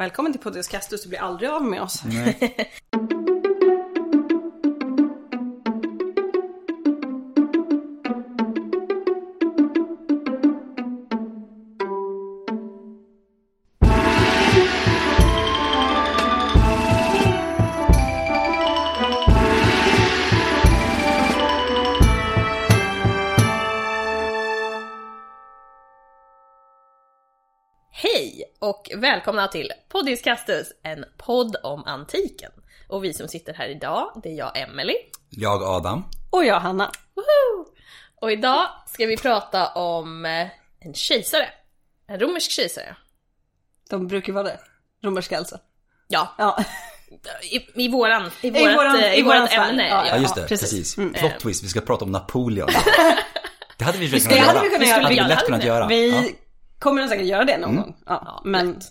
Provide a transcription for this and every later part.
Välkommen till Podius Castus, du blir aldrig av med oss. och välkomna till Poddis Castus, en podd om antiken. Och vi som sitter här idag, det är jag Emily. Jag Adam. Och jag Hanna. Woho! Och idag ska vi prata om eh, en kejsare. En romersk kejsare. De brukar vara det. Romerska alltså. Ja, Ja. i, i våran, i I vårat, våran- eh, i i vårat våran ämne. Ja, Ja just det, Ja, precis. precis. Mm. Plot twist, vi ska prata om Napoleon. Det hade vi Det kunnat hade göra. vi kunnat göra. hade vi lätt kunnat vi. göra. Vi Ja. Kommer nog säkert göra det någon gång. Ja, Ja, men lätt.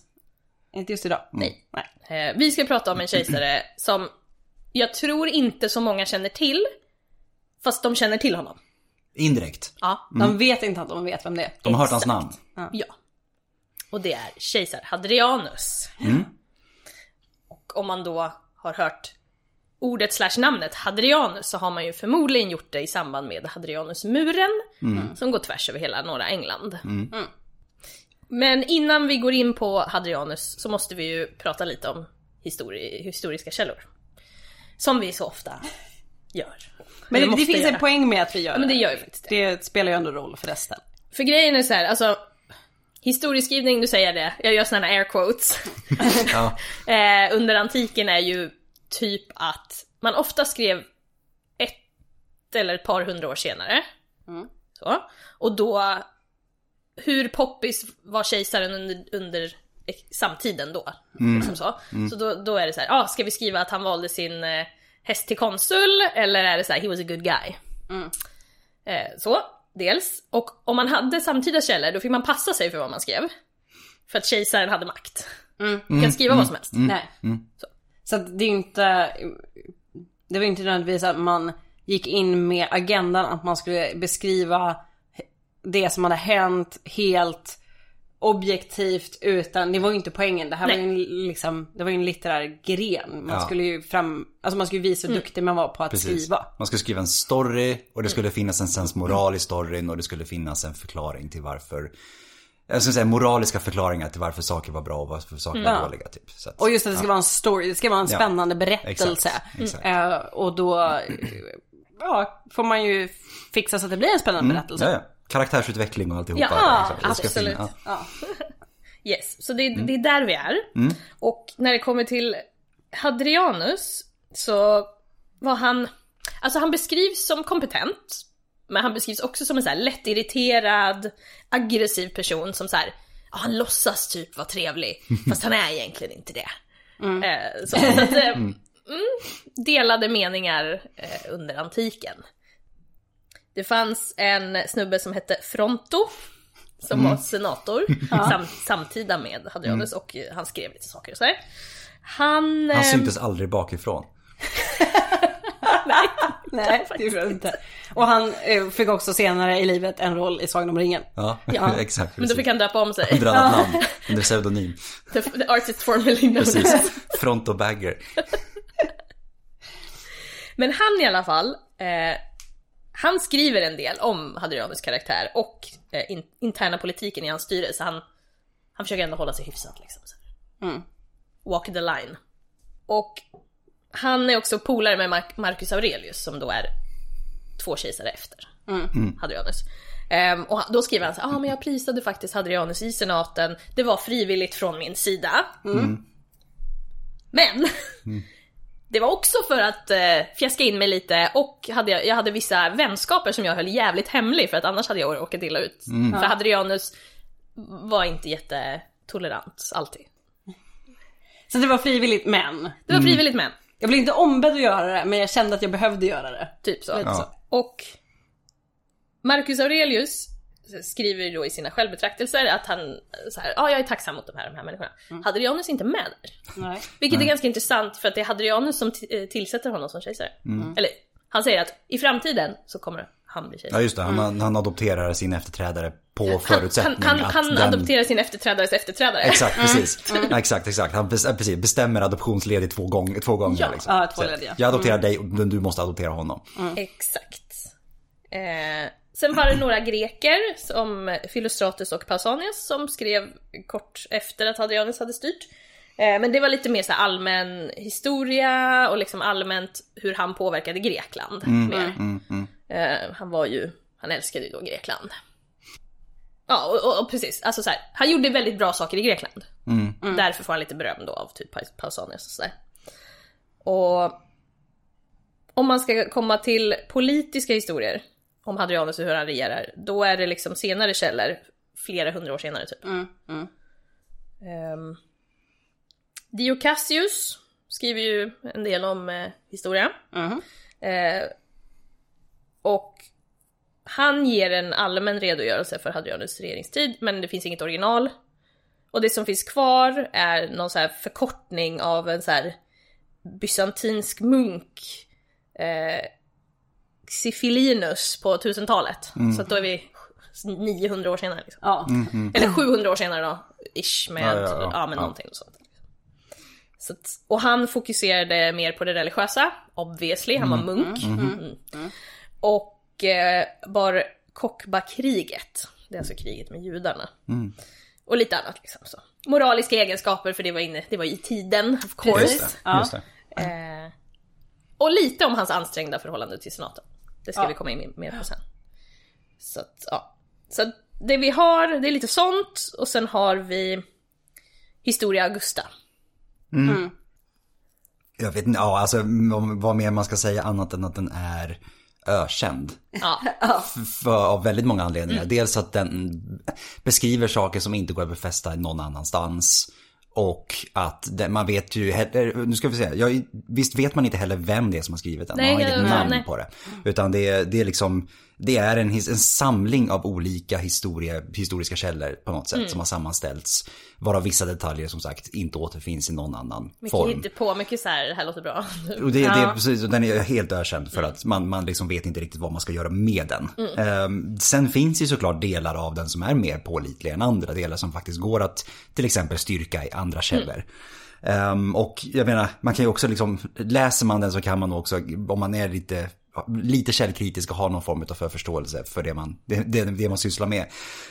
inte just idag. Nej. Nej. Eh, Vi ska prata om en kejsare som jag tror inte så många känner till. Fast de känner till honom. Indirekt. Ja. De vet inte att de vet vem det är. De har hört hans namn. Ja. Och det är kejsar Hadrianus. Mm. Och om man då har hört ordet slash namnet Hadrianus så har man ju förmodligen gjort det i samband med Hadrianusmuren som går tvärs över hela norra England. Mm. Men innan vi går in på Hadrianus så måste vi ju prata lite om histori- historiska källor. Som vi så ofta gör. Men det, det finns göra. en poäng med att vi gör Ja men det gör ju faktiskt det. Det spelar ju ändå roll för resten. För grejen är så här, alltså Historieskrivning, nu säger jag det, jag gör här air quotes. Ja. eh, under antiken är ju typ att man ofta skrev ett eller ett par hundra år senare. Mm. Så. Och då, hur poppis var kejsaren under, under samtiden då? Liksom så så då, då är det så här, ah, ska vi skriva att han valde sin eh, häst till konsul? Eller är det så här, he was a good guy? Mm. Eh, så, dels. Och om man hade samtida källor, då fick man passa sig för vad man skrev. För att kejsaren hade makt. Mm. Du kan skriva vad som helst. Nej. Så. Så att det är inte... Det var inte nödvändigtvis att man gick in med agendan att man skulle beskriva det som hade hänt helt objektivt utan det var ju inte poängen. Det här var ju en, liksom, det var ju en litterär gren. Man Ja. skulle ju fram, alltså man skulle visa hur duktig man var på att Precis. skriva. Man skulle skriva en story och det skulle finnas en sensmoral i storyn och det skulle finnas en förklaring till varför jag skulle säga moraliska förklaringar till varför saker var bra och varför saker var Ja. dåliga. Typ. Så att, Och just att det ska vara en story, det ska vara en Ja. spännande berättelse. Exakt, exakt. Eh, och då ja, får man ju fixa så att det blir en spännande berättelse. Karaktärsutveckling och alltihopa. Ja, liksom. Absolut. finna- Ja. Yes, så det, det är där vi är. Och när det kommer till Hadrianus så var han, alltså han beskrivs som kompetent. Men han beskrivs också som en så här lättirriterad, aggressiv person som så här, ja, han låtsas typ vara trevlig, fast han är egentligen inte det. Eh, så, så att, eh, mm, delade meningar eh, under antiken. Det fanns en snubbe som hette Fronto, som var senator, sam, samtida med Hadrianus och eh, han skrev lite saker och sådär. Han... Han eh, syntes aldrig bakifrån. Nej, det gjorde han inte. Och han eh, fick också senare i livet en roll i Sagan om ringen. Ja, Ja. exakt. Men då fick han döpa om sig. Under annat namn. Under pseudonym. The, the artist formerly known. Precis. Front och bagger. Men han i alla fall, eh, han skriver en del om Hadrianus karaktär och eh, in, interna politiken i hans styrelse. Han, han försöker ändå hålla sig hyfsat liksom. Så. Mm. Walk the line. Och han är också polare med Mar- Marcus Aurelius som då är två kejsare efter Hadrianus. Ehm, och då skriver han så ja ah, men jag prisade faktiskt Hadrianus i senaten, det var frivilligt från min sida. Men det var också för att eh, fjäska in mig lite och hade jag, jag hade vissa vänskaper som jag höll jävligt hemlig för att annars hade jag råkat illa ut. För Hadrianus var inte jättetolerant alltid. Så det var frivilligt men. Det var frivilligt men, Jag blev inte ombedd att göra det men jag kände att jag behövde göra det. typ så. Ja. så. Och Marcus Aurelius skriver då i sina självbetraktelser att han så här, ja jag är tacksam mot de här, de här människorna. Hadrianus är inte med där. Nej. Vilket är ganska intressant för att det är Hadrianus som eh, tillsätter honom som kejsare. Eller han säger att i framtiden så kommer han blir Ja kejsare. just det, han, han adopterar sin efterträdare på Han, förutsättning han, han, att han den... adopterar sin efterträdares efterträdare. Exakt, precis. Ja, exakt, exakt. Han precis, bestämmer adoptionsledigt två, gång, två gånger. Ja. liksom. Ja, två Så, led, ja. Jag adopterar dig, men du måste adoptera honom. Exakt. Eh, sen var det några greker, som Philostratus och Pausanias, som skrev kort efter att Hadrianus hade styrt. Eh, men det var lite mer så allmän historia och liksom allmänt hur han påverkade Grekland. mer. Eh, han var ju, han älskade ju då Grekland. Ja, och, och, och precis. Alltså så här, han gjorde väldigt bra saker i Grekland. Därför får han lite beröm då av typ Paus- Pausanias och sådär. Och om man ska komma till politiska historier om Hadrianus och hur han regerar, då är det liksom senare källor, flera hundra år senare typ. Mm, mm. Um, Dio Cassius skriver ju en del om eh, historia. Mhm. Eh, och han ger en allmän redogörelse för Hadrianus regeringstid, men det finns inget original. Och det som finns kvar är någon så här förkortning av en så här bysantinsk munk, eh, Xifilinus på 1000-talet. Så att då är vi 900 år senare. Liksom. Ja. Eller 700 år senare då, ish, med, Ja, ja, ja, ja. med Ja. någonting och sånt. Så att, och han fokuserade mer på det religiösa, obviously, han var munk. Mm. Och eh, bar Kokba-kriget, det är alltså kriget med judarna. Och lite annat liksom så. Moraliska egenskaper, för det var, inne, det var i tiden, of course. Just det. Just det. Eh, och lite om hans ansträngda förhållande till senaten. Det ska Ja. vi komma in mer på sen. Så att, ja. Så att det vi har, det är lite sånt och sen har vi Historia Augusta. Jag vet inte, ja alltså vad mer man ska säga annat än att den är ökänd. Ja, För, av väldigt många anledningar. Dels att den beskriver saker som inte går att befästa någon annanstans. Och att det, man vet ju heller, nu ska vi se, jag, visst vet man inte heller vem det är som har skrivit den. Nej, man har inget namn nej. på det. Utan det, det är liksom, det är en, en samling av olika historia, historiska källor på något sätt Mm. som har sammanställts. Varav vissa detaljer som sagt inte återfinns i någon annan mycket form. inte på, mycket så här, det här låter bra. Och det, det är Ja. precis, och den är helt ökänd för att man, man liksom vet inte riktigt vad man ska göra med den. Ehm, sen finns ju såklart delar av den som är mer pålitliga än andra delar som faktiskt går att till exempel styrka i andra källor. Ehm, och jag menar, man kan ju också liksom, läser man den så kan man också, om man är lite lite källkritisk och har någon form av förförståelse för det man, det, det, det man sysslar med.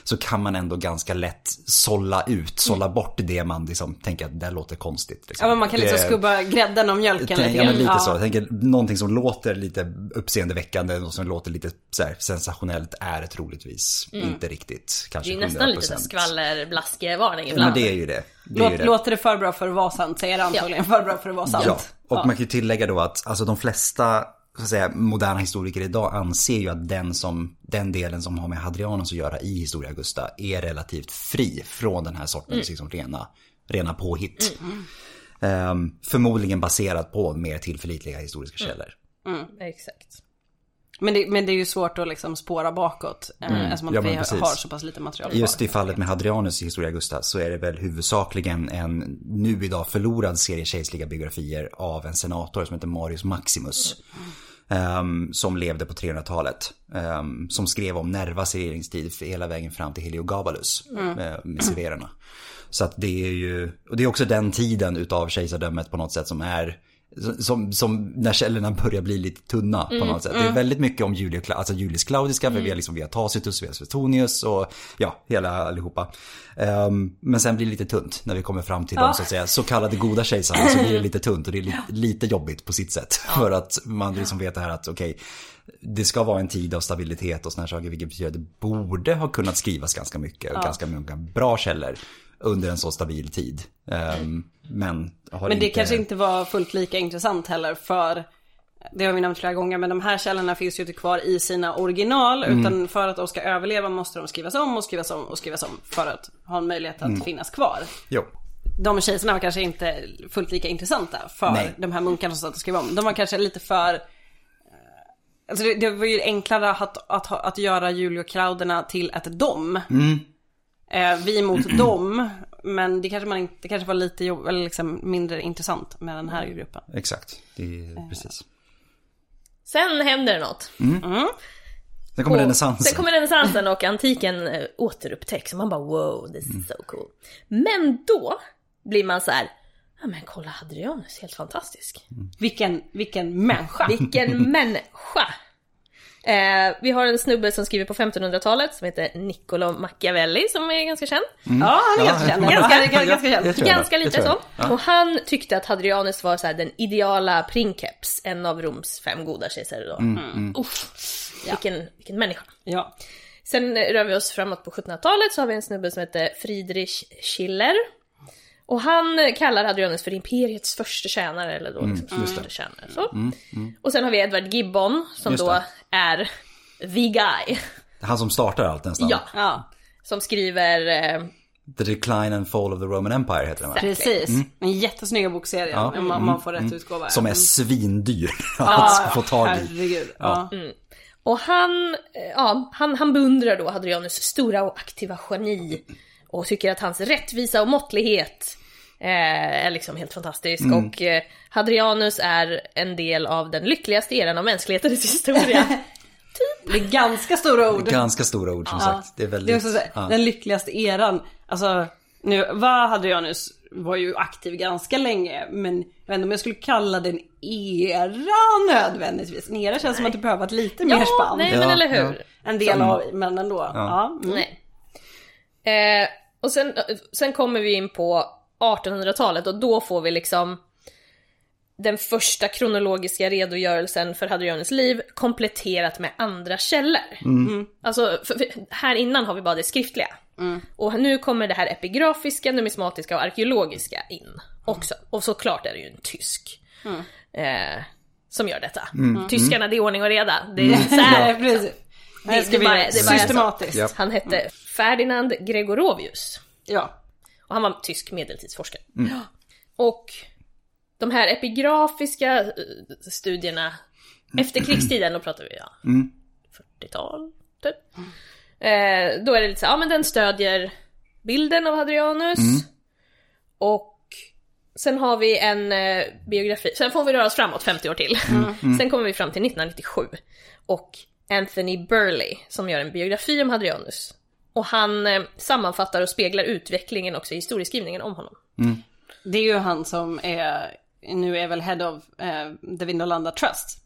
Så kan man ändå ganska lätt sålla ut, sålla bort det man liksom tänker att det låter konstigt. Liksom. Ja men man kan liksom Det- skubba grädden om mjölken Tänk- lite Ja men lite så. Jag tänker någonting som låter lite uppseendeväckande och som låter lite så här, sensationellt är troligtvis inte riktigt Det kanske är ju nästan lite 100%. så här skvallerblaskevarning Ja, ibland. men det är ju det. det, är ju det. låter det för bra för att vara sant så är det antagligen för bra för att vara sant. Ja, och man kan ju tillägga då att alltså de flesta så att säga, moderna historiker idag anser ju att den, som, den delen som har med Hadrianus att göra i Historia Augusta är relativt fri från den här sortens liksom, rena, rena påhitt. Ehm, förmodligen baserat på mer tillförlitliga historiska källor. Exakt. Men, det, men det är ju svårt att liksom spåra bakåt. Mm. Eftersom Ja, att men vi precis. har så pass lite material Just kvar. i fallet med Hadrianus i Historia Augusta så är det väl huvudsakligen en nu idag förlorad serie kejserliga biografier av en senator som heter Marius Maximus. ehm, som levde på 300-talet. ehm, som skrev om Nervas regeringstid hela vägen fram till Heliogabalus eh, med severerna. Så att det är ju, och det är också den tiden utav kejsardömet på något sätt som är som, som när källorna börjar bli lite tunna på något sätt. Det är väldigt mycket om Julio, alltså Julius Claudiska, för vi har liksom vi har Tacitus, vi har Suetonius och ja, hela allihopa. Ehm, men sen blir det lite tunt när vi kommer fram till de så att säga så kallade goda kejsarna så blir det lite tunt och det är lite, lite jobbigt på sitt sätt. För att man liksom vet det här att okej, det ska vara en tid av stabilitet och sådana här saker, vilket betyder att det borde ha kunnat skrivas ganska mycket och ganska många bra källor under en så stabil tid. Ehm, men Men det inte... kanske inte var fullt lika intressant heller för det har vi nämnt flera gånger men de här källorna finns ju inte kvar i sina original Mm. utan för att de ska överleva måste de skrivas om och skrivas om och skrivas om för att ha en möjlighet att Mm. finnas kvar. Jo. De kejsarna var kanske inte fullt lika intressanta för Nej. de här munkarna som satt och skrev om. De var kanske lite för eh, Alltså det, det var ju enklare att, att, att göra Julio Clauderna till ett dom. Mm. Eh, vi mot dem. Men det kanske man inte, det kanske var lite jobb, eller liksom mindre intressant med den här gruppen. Exakt, det är precis. Sen händer det något. Sen kommer renässansen. Sen kommer renässansen och antiken eh, återupptäcks och man bara wow, this is so cool. Men då blir man så här, ja men kolla Hadrianus, helt fantastisk. Vilken, vilken människa. Vilken människa! Eh, vi har en snubbe som skriver på 1500-talet som heter Niccolo Machiavelli som är ganska känd. Ja, han är ganska känd. Ganska, ganska, ganska jag. Ganska lite så. Ja. Och han tyckte att Hadrianus var så här, den ideala princeps, en av Roms fem goda kejsare då. Mm, Uff, vilken, vilken människa. Ja. Sen rör vi oss framåt på 1700-talet så har vi en snubbe som heter Friedrich Schiller. Och han kallar Hadrianus för imperiets första tjänare, eller då liksom Mm, första tjänare. Så. Och sen har vi Edward Gibbon, som då. Är the guy. Han som startar allt nästan. Ja, ja, som skriver... Eh, The Decline and Fall of the Roman Empire heter den va? precis. En jättesnygga bokserie. Ja. Om man, man får rätt utgåva. Som är svindyr ja, att få tag i. Herregud. Ja. och han, eh, ja, han, han beundrar då Hadrianus stora och aktiva geni. Och tycker att hans rättvisa och måttlighet eh, är liksom helt fantastisk. Och eh, Hadrianus är en del av den lyckligaste eran av mänsklighetens historia. Det är ganska stora ord. Ganska stora ord som sagt. Det är väldigt... Det är också så, ja. den lyckligaste eran. Alltså, nu var Hadrianus var ju aktiv ganska länge, men jag vet inte om jag skulle kalla det en era nödvändigtvis. En era känns som att det behöver varit lite mer ja, spann. nej men Ja, eller hur. ja. En del av, men ändå. Ja. mm. Nej. Eh, och sen, sen kommer vi in på 1800-talet och då får vi liksom den första kronologiska redogörelsen för Hadrianus liv kompletterat med andra källor. Alltså, för, för, här innan har vi bara det skriftliga. Och nu kommer det här epigrafiska, numismatiska och arkeologiska in också. Och såklart är det ju en tysk eh, som gör detta. Tyskarna, det är ordning och reda. Det är så här, precis. Det- Det, det bara- det bara är så. systematiskt. Ja. Han hette Ferdinand Gregorovius. Ja. Och han var tysk medeltidsforskare. Och de här epigrafiska eh, studierna efter krigstiden, då pratar vi ja, 40-tal, typ. Eh, då är det lite så ja men den stödjer bilden av Hadrianus. Och sen har vi en eh, biografi, sen får vi röra oss framåt 50 år till. Sen kommer vi fram till 1997. Och Anthony Burley som gör en biografi om Hadrianus. Och han eh, sammanfattar och speglar utvecklingen också i historieskrivningen om honom. Det är ju han som är, nu är väl head of eh, The Vindolanda Trust.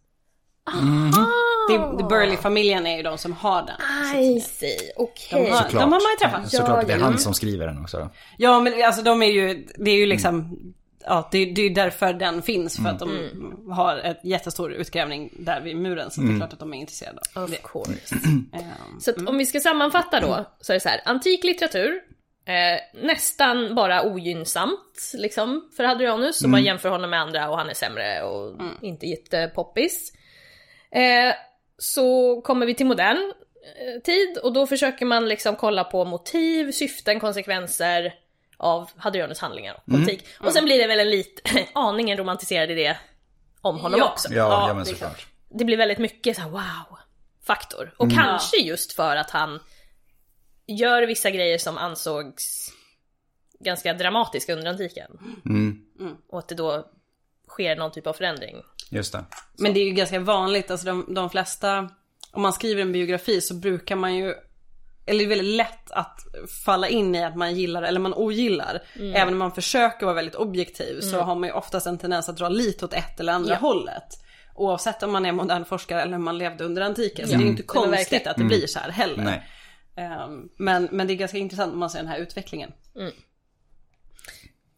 Det, det Burley-familjen är ju de som har den. I see, okej. De har, de har man ju träffat. Såklart, det är han som skriver den också. Ja men alltså de är ju, det är ju liksom, ja det, det är därför den finns. För att de har ett jättestor utgrävning där vid muren. Så det är klart att de är intresserade av Of det. course. Ehm, Så att om vi ska sammanfatta då, så är det så här, antik litteratur, eh, nästan bara ogynnsamt liksom för Hadrianus, om man jämför honom med andra och han är sämre och inte jättepoppis. Eh, så kommer vi till modern eh, tid och då försöker man liksom kolla på motiv, syften, konsekvenser av Hadrianus handlingar och politik. Och sen blir det väl en liten aningen romantiserad idé om honom Ja. också. Ja, Ja, ja men såklart. Det blir väldigt mycket så här wow-faktor. Och kanske just för att han gör vissa grejer som ansågs ganska dramatiska under antiken. Och att det då sker någon typ av förändring. Just det. Men det är ju ganska vanligt, alltså de, de flesta, om man skriver en biografi så brukar man ju eller det är väldigt lätt att falla in i att man gillar eller man ogillar. Även om man försöker vara väldigt objektiv så har man ju oftast en tendens att dra lite åt ett eller andra Ja. hållet. Oavsett om man är modern forskare eller om man levde under antiken. Så det är ju inte konstigt att det blir så här heller. Nej. Ehm, men, men det är ganska intressant om man ser den här utvecklingen.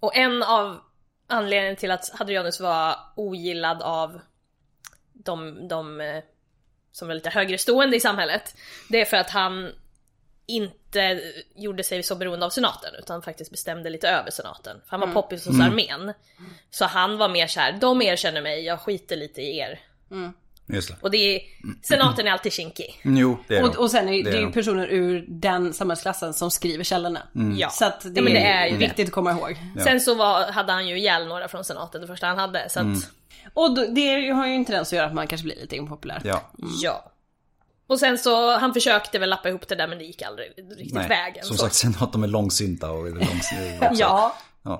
Och en av anledningarna till att Hadrianus var ogillad av de, de eh, som är lite högre stående i samhället, det är för att han inte gjorde sig så beroende av senaten utan faktiskt bestämde lite över senaten. För han var poppis hos armén. Så han var mer så här: de erkänner mig, jag skiter lite i er. Just det. Och det är, senaten är alltid kinkig. Jo, det är Och, de. och sen är Det det, är ju de. personer ur den samhällsklassen som skriver källorna. Ja. Så att det, Ja, men det är det. viktigt att komma ihåg. Sen så var, hade han ju ihjäl några från senaten det första han hade. Så att, Och då, det har ju en tendens att göra att man kanske blir lite impopulär. Ja. ja. Och sen så, han försökte väl lappa ihop det där men det gick aldrig riktigt Nej. vägen. Som så. sagt, sen att de är långsynta och långsinta. Ja.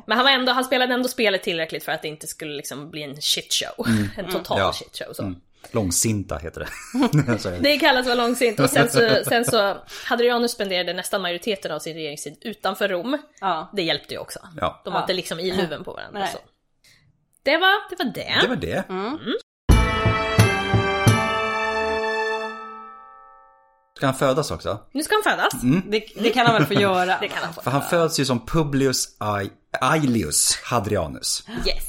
Men han, var ändå, han spelade ändå spelet tillräckligt för att det inte skulle liksom bli en shitshow. En total Ja. shitshow. Så. Långsinta heter det. Det. Kallas vara långsint och sen så, sen så Hadrianus spenderade nästan majoriteten av sin regeringstid utanför Rom. Ja. Det hjälpte ju också. Ja. De var Ja. inte liksom i luven på varandra. Det, var, det var det. Det var det. Ska han födas också? Nu ska han födas. Det, det kan han väl få göra. Det kan han få. För han föds ju som Publius Ai- Aelius Hadrianus. Yes.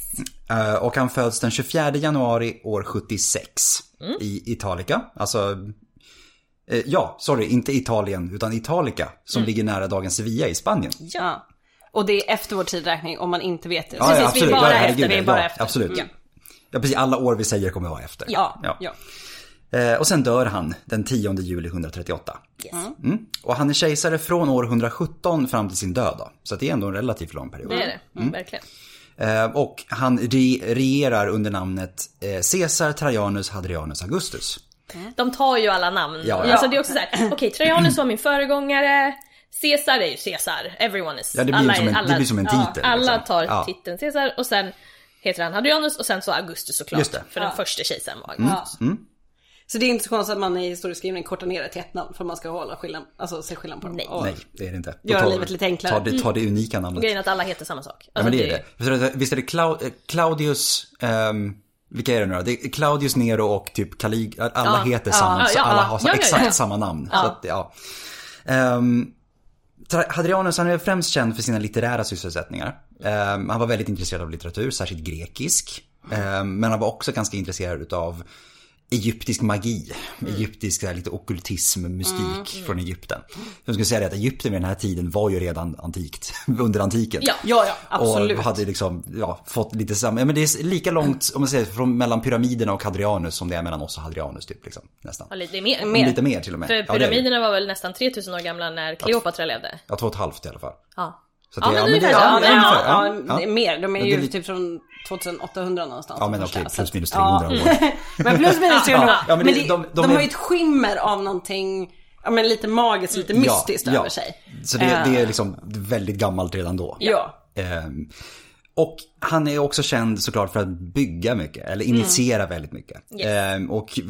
Eh, och han föds den 24 januari år 76 Mm. i Italica. Alltså, eh, ja, sorry, inte Italien utan Italica som Mm. ligger nära dagens Sevilla i Spanien. Ja. Och det är efter vår tidräkning om man inte vet det. Ja, Precis, ja, vi är absolut. bara ja, efter, vi är bara ja, efter. Absolut. Ja. Ja. precis. Alla år vi säger kommer vara efter. Ja, Ja. ja. Eh, och sen dör han den 10 juli 138. yes. Mm. Och han är kejsare från år 117 fram till sin död då. Så det är ändå en relativt lång period. Det är det. Mm. Verkligen. Eh, och han re- regerar under namnet eh, Caesar Trajanus Hadrianus Augustus. De tar ju alla namn. Ja, ja. Alltså det är också såhär, okej Trajanus var min föregångare. Caesar är ju Caesar. Everyone is... Ja, det blir alla, som en- är- det blir som en titel, Alla liksom. tar Ja. titeln Caesar och sen heter han Hadrianus och sen så Augustus såklart. Just det. För den Ja. första kejsaren var Augustus. Så det är inte så konstigt att man i historieskrivning kortar ner det till ett namn för att man ska hålla skillnad, alltså se skillnad på dem. Nej. Nej, det är det inte. Göra Ta- livet lite enklare. Ta det, ta det unika namnet. Grejen att alla heter samma sak. Ja, Alltså, men det är det. Det, visst är det Clau- eh, Claudius, ehm, vilka är det nu då? Det är Claudius Nero och typ Calig, alla Ja, heter ja, samma, ja, så ja, alla ja. har Ja, ja, exakt ja. samma namn. Ja. Så att, ja. Tra- Hadrianus han är främst känd för sina litterära sysselsättningar. Ehm, han var väldigt intresserad av litteratur, särskilt grekisk. Ehm, men han var också ganska intresserad utav egyptisk magi. Mm. Egyptisk här, lite ockultism, mystik från Egypten. Jag skulle säga det att Egypten vid den här tiden var ju redan antikt, under antiken. Ja. Ja, ja, absolut. Och hade liksom, ja, fått lite samma, ja, men det är lika långt, om man säger, från mellan pyramiderna och Hadrianus som det är mellan oss och Hadrianus typ liksom. Nästan. Ja, lite mer. Mer. Lite mer till och med. För Ja, pyramiderna var väl nästan 3000 år gamla när Kleopatra levde. Ja, två och ett halvt i alla fall. Ja. Så Ja, det, men ja, men det, ja, men Ja, ja, ja, ja. mer. De är ju lite- typ från 2800 någonstans. Ja, men de okej, första. plus minus Så att- 300 ja. år. men plus minus 300 år. Ja, men men det- de- de, de är- har ju ett skimmer av någonting, ja men lite magiskt, lite mystiskt över sig. Så det, det är liksom väldigt gammalt redan då. Ja. Ehm, och han är också känd såklart för att bygga mycket, eller initiera väldigt mycket. Yes. Ehm, och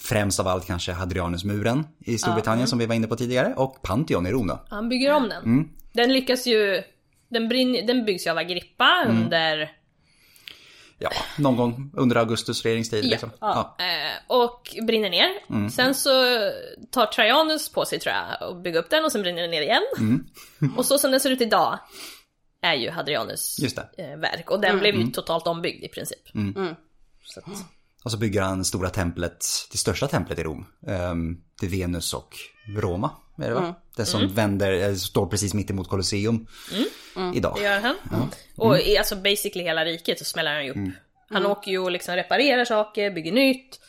främst av allt kanske Hadrianusmuren i Storbritannien som vi var inne på tidigare. Och Pantheon i Rom då. Han bygger om den. Mm. Den lyckas ju... Den, brinn, den byggs ju av Agrippa Mm. under... Ja, någon gång under Augustus regeringstid Ja. liksom. Ja. Eh, och brinner ner. Mm. Sen så tar Trajanus på sig tror jag och bygga upp den och sen brinner den ner igen. och så som den ser ut idag är ju Hadrianus Mm. Just det. Mm. eh, verk. Och den blev ju totalt ombyggd i princip. Så att, Och så bygger han stora templet, det största templet i Rom. Um, till Venus och Roma. Är det va? Det som vänder, eh, står precis mitt emot Colosseum idag. det gör han. Och i alltså basically hela riket så smäller han ju upp. Han åker ju och liksom reparerar saker, bygger nytt.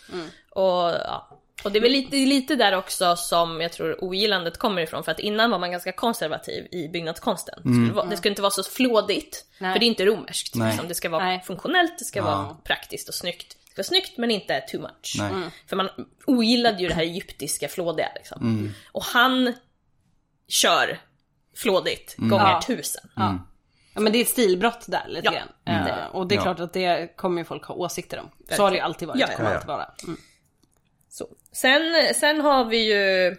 Och ja. Och det är väl lite, lite där också som jag tror ogillandet kommer ifrån. För att innan var man ganska konservativ i byggnadskonsten. Det, skulle vara, det skulle inte vara så flådigt. Nej. För det är inte romerskt. Liksom. Det ska vara Nej. funktionellt, det ska vara praktiskt och snyggt. Det ska vara snyggt men inte too much. Nej. För man ogillade ju det här egyptiska flådiga liksom. Och han kör flådigt gånger Ja. tusen. Ja. ja men det är ett stilbrott där lite Ja. grann. Eh, och det är Ja. klart att det kommer ju folk ha åsikter om. Så har det ju alltid varit, Ja, det kommer ja. alltid vara. Mm. Så. Sen, sen har vi ju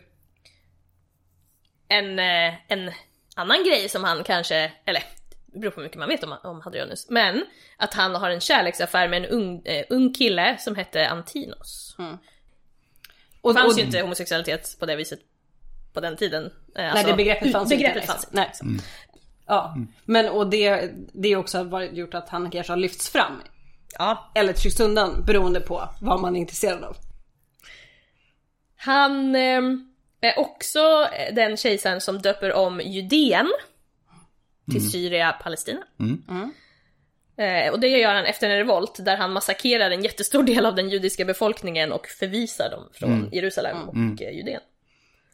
en, eh, en annan grej som han kanske, eller det beror på hur mycket man vet om, om Hadrianus, men att han har en kärleksaffär med en ung, eh, ung kille som hette Antinos. Och, Det fanns och, ju inte homosexualitet på det viset på den tiden. Eh, Nej alltså, det begreppet fanns begreppet inte. fanns. Nej. Ja, men och det, det är också varit gjort att han kanske har lyfts fram. Ja. Eller tryckts undan beroende på vad man är intresserad av. Han eh, är också den kejsaren som döper om Judeen till Syria, Palestina. Eh, och det gör han efter en revolt där han massakrerar en jättestor del av den judiska befolkningen och förvisar dem från Jerusalem och eh, Judeen.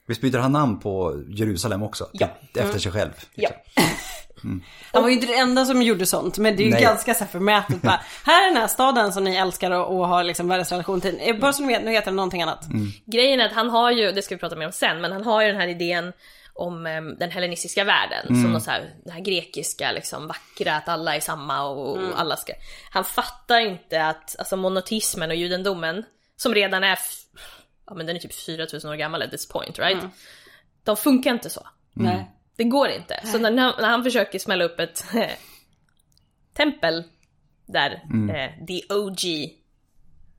Visst byter han namn på Jerusalem också? Ja. Efter sig själv. Ja. Han var ju inte den enda som gjorde sånt men det är ju Nej. ganska så här förmätet bara, Här är den här staden som ni älskar och, och har liksom världens relation till. Eh, Bara så ni vet, nu heter den någonting annat. Grejen är att han har ju, det ska vi prata mer om sen, men han har ju den här idén om eh, den hellenistiska världen. Som något så här, det här grekiska liksom vackra, att alla är samma och, och alla ska... Han fattar inte att, alltså monotismen och judendomen som redan är, ja men den är typ 4000 år gammal at this point right? De funkar inte så. Nej. Det går inte. Så när, när han försöker smälla upp ett tempel där eh, the OG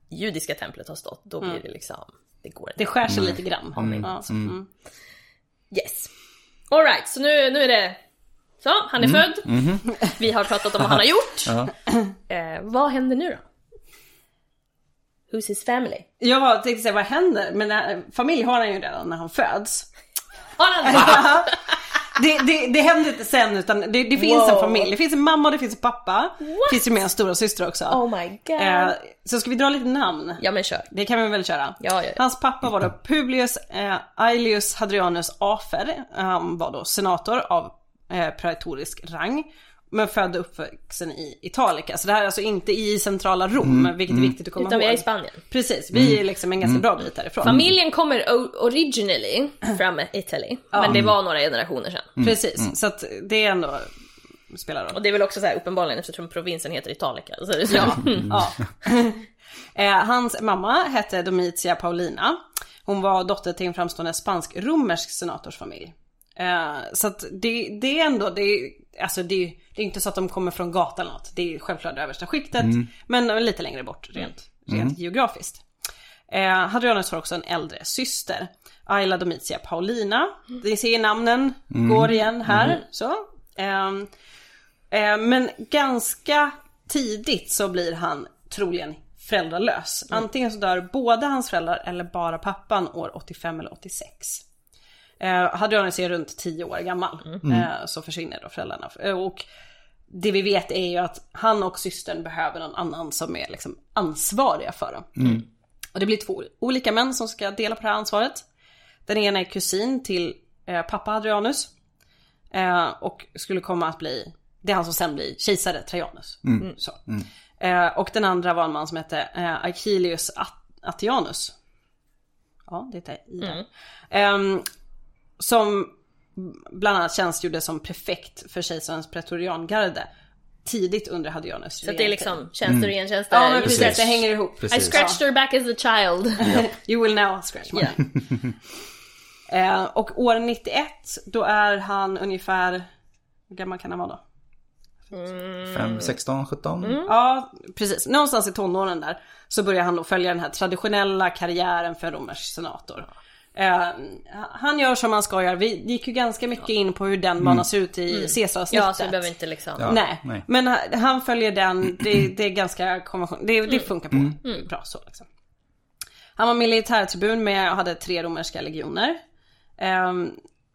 judiska templet har stått, då blir det liksom, det går inte. Det skär sig lite grann. Ja. Mm. Yes. Alright, så nu, nu är det så, han är född. Vi har pratat om vad han har gjort. Ja. Eh, vad händer nu då? Who's his family? Jag tänkte säga vad händer? Men när, familj har han ju redan när han föds. Har han Det, det, det händer inte sen utan det, det finns en Wow. familj. Det finns en mamma och det finns en pappa. Det finns ju med en stora syster också. Oh my god. Eh, så ska vi dra lite namn? Ja men kör. Det kan vi väl köra. Ja, ja, ja. Hans pappa var då Publius eh, Aelius Hadrianus Afer. Han var då senator av eh, praetorisk rang. Men född och uppvuxen i Italica. Så det här är alltså inte i centrala Rom, vilket är viktigt att komma Utan vi är i ihåg. Spanien. Precis, vi är liksom en ganska bra bit därifrån. Familjen kommer originally from Italy. Men det var några generationer sedan. Precis, så att det är ändå spelar roll. Och det är väl också så här uppenbarligen eftersom provinsen heter Italica. Så det är så. Ja. ja. eh, hans mamma hette Domitia Paulina. Hon var dotter till en framstående spansk-romersk senatorsfamilj. Eh, så att det, det är ändå, det är, alltså det, är- det är inte så att de kommer från gatan eller något. Det är självklart det översta skiktet. Men lite längre bort rent, rent geografiskt. Eh, Hadrianus har också en äldre syster. Aila Domitia Paulina. Ni ser namnen går igen här. Så. Ehm, Eh, Men ganska tidigt så blir han troligen föräldralös. Antingen så dör båda hans föräldrar eller bara pappan år 85 eller 86. Eh, Hadrianus är runt 10 år gammal. Eh, så försvinner då föräldrarna. Eh, Och det vi vet är ju att han och systern behöver någon annan som är liksom ansvariga för dem. Och det blir två olika män som ska dela på det här ansvaret. Den ena är kusin till eh, pappa Hadrianus. Eh, och skulle komma att bli, det är han som sen blir kejsare, Trajanus. Mm, Så. Eh, och den andra var en man som hette eh, Achillius At- Attianus. Ja, det är i där. Ehm, som bland annat tjänstgjorde som prefekt för kejsarens pretoriangarde. Tidigt under Hadrianus Så det är liksom tjänster och gentjänster. Ja men precis, det. hänger ihop. I Precis. scratched her back as a child. You will now scratch my eh, Och år 91, då är han ungefär, hur gammal kan han vara då? 5, 16, 17? Ja, precis. Någonstans i tonåren där så börjar han då följa den här traditionella karriären för romersk senator. Eh, han gör som han ska göra. Vi gick ju ganska mycket in på hur den banan ser ut i Caesaravsnittet. ja, så vi behöver inte liksom... Ja. Nej. nej. men han, följer den. Det, det är ganska konvention. Det, det funkar på bra så liksom. Han var militärtribun med och hade tre romerska legioner. Ehm,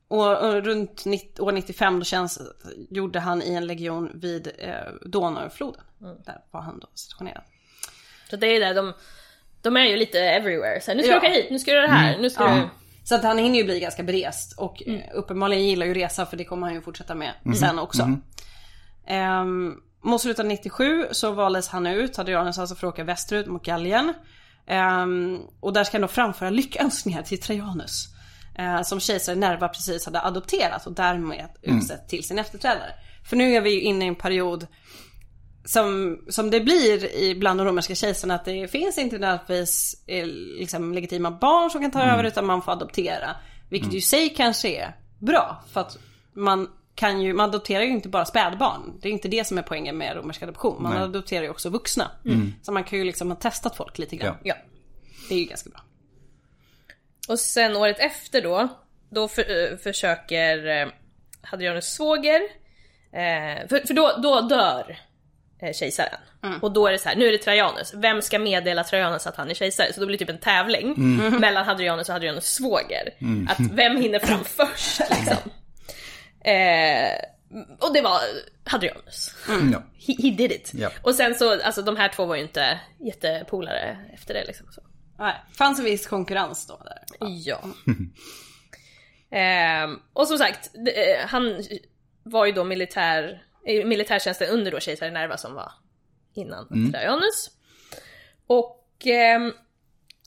och, och runt 90, år 95 då känns, gjorde han i en legion vid eh, Donaufloden. Där var han då stationerad. Så det är det, de, de är ju lite everywhere. Så här, nu ska Ja. du åka hit, nu ska du göra det här, nu ska Ja. du... Så att han hinner ju bli ganska berest och eh, uppenbarligen gillar ju resa för det kommer han ju fortsätta med sen också. Um, mot slutet av 97 så valdes han ut, Hadrianus alltså för att åka västerut mot Gallien. Ehm, och där ska han då framföra lyckönskningar till Trajanus. eh, som kejsare Nerva precis hade adopterat och därmed utsett till sin efterträdare. För nu är vi ju inne i en period som, som det blir i bland de romerska kejsarna att det finns inte nödvändigtvis eh, liksom, legitima barn som kan ta över utan man får adoptera. Vilket ju i sig kanske är bra för att man kan ju, man adopterar ju inte bara spädbarn. Det är inte det som är poängen med romersk adoption. Man Nej. adopterar ju också vuxna. Så man kan ju liksom ha testat folk lite grann. Ja. Ja. Det är ju ganska bra. Och sen året efter då, då för, eh, försöker eh, Hadrianus svåger, eh, för, för då, då dör eh, kejsaren. Och då är det så här, nu är det Trajanus, vem ska meddela Trajanus att han är kejsare? Så då blir det typ en tävling mellan Hadrianus och Hadrianus svåger. Att vem hinner fram först liksom. Eh, och det var Hadrianus. Ja. He, he did it. Ja. Och sen så, alltså de här två var ju inte jättepolare efter det liksom. Så. Nej, fanns en viss konkurrens då där. Ja. Ehm, och som sagt, eh, han var ju då militär, militärtjänsten under då kejsare Nerva som var innan Trajanus. Och ehm,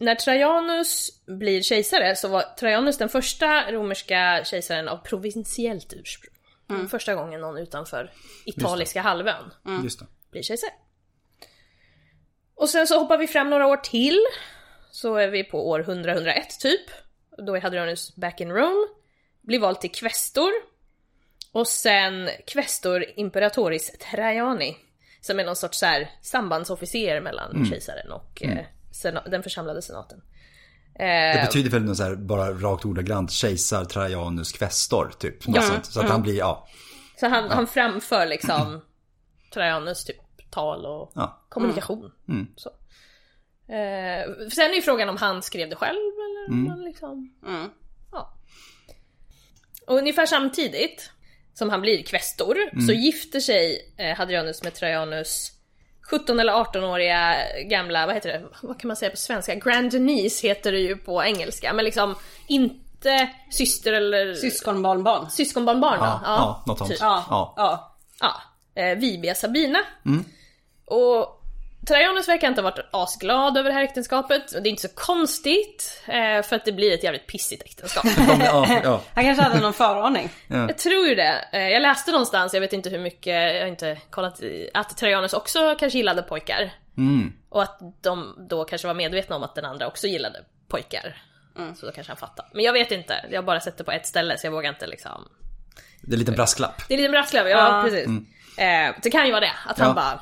när Trajanus blir kejsare så var Trajanus den första romerska kejsaren av provinsiellt ursprung. Första gången någon utanför italiska halvön Just det. blir kejsare. Och sen så hoppar vi fram några år till. så är vi på år 100-101 typ. Då är Hadrianus back in Rome. Blir vald till kvestor. Och sen kvestor imperatoris Traiani. Som är någon sorts så här sambandsofficer mellan kejsaren och eh, sena- den församlade senaten. Det Eh, betyder väl något så här, bara rakt ordagrant kejsar Trajanus Questor typ. Något sånt. Så att han blir, ja. så han, han framför liksom Trajanus typ tal och Ja. kommunikation. Så. Eh, sen är ju frågan om han skrev det själv eller om han liksom... Mm. Ja. Och ungefär samtidigt som han blir kvestor så gifter sig eh, Hadrianus med Trajanus 17 eller 18-åriga gamla, vad heter det, vad kan man säga på svenska? Grand niece heter det ju på engelska, men liksom inte syster eller Syskonbarnbarn. syskonbarnbarn då? Ja, ja, något sånt. typ. Ja. Ja. ja. Ja, eh, Vibia Sabina. Och Trajanus verkar inte ha varit asglad över det här äktenskapet. Och det är inte så konstigt, eh, för att det blir ett jävligt pissigt äktenskap. Ja, ja. Han kanske hade någon föraning. jag tror ju det. Eh, jag läste någonstans, jag vet inte hur mycket, jag har inte kollat, att Trajanus också kanske gillade pojkar. Och att de då kanske var medvetna om att den andra också gillade pojkar. Så då kanske han fattade. Men jag vet inte, jag har bara sett det på ett ställe så jag vågar inte liksom Det är en liten brasklapp. Det är lite brasklapp, ja, Ja. precis. Eh, det kan ju vara det, att han Ja. bara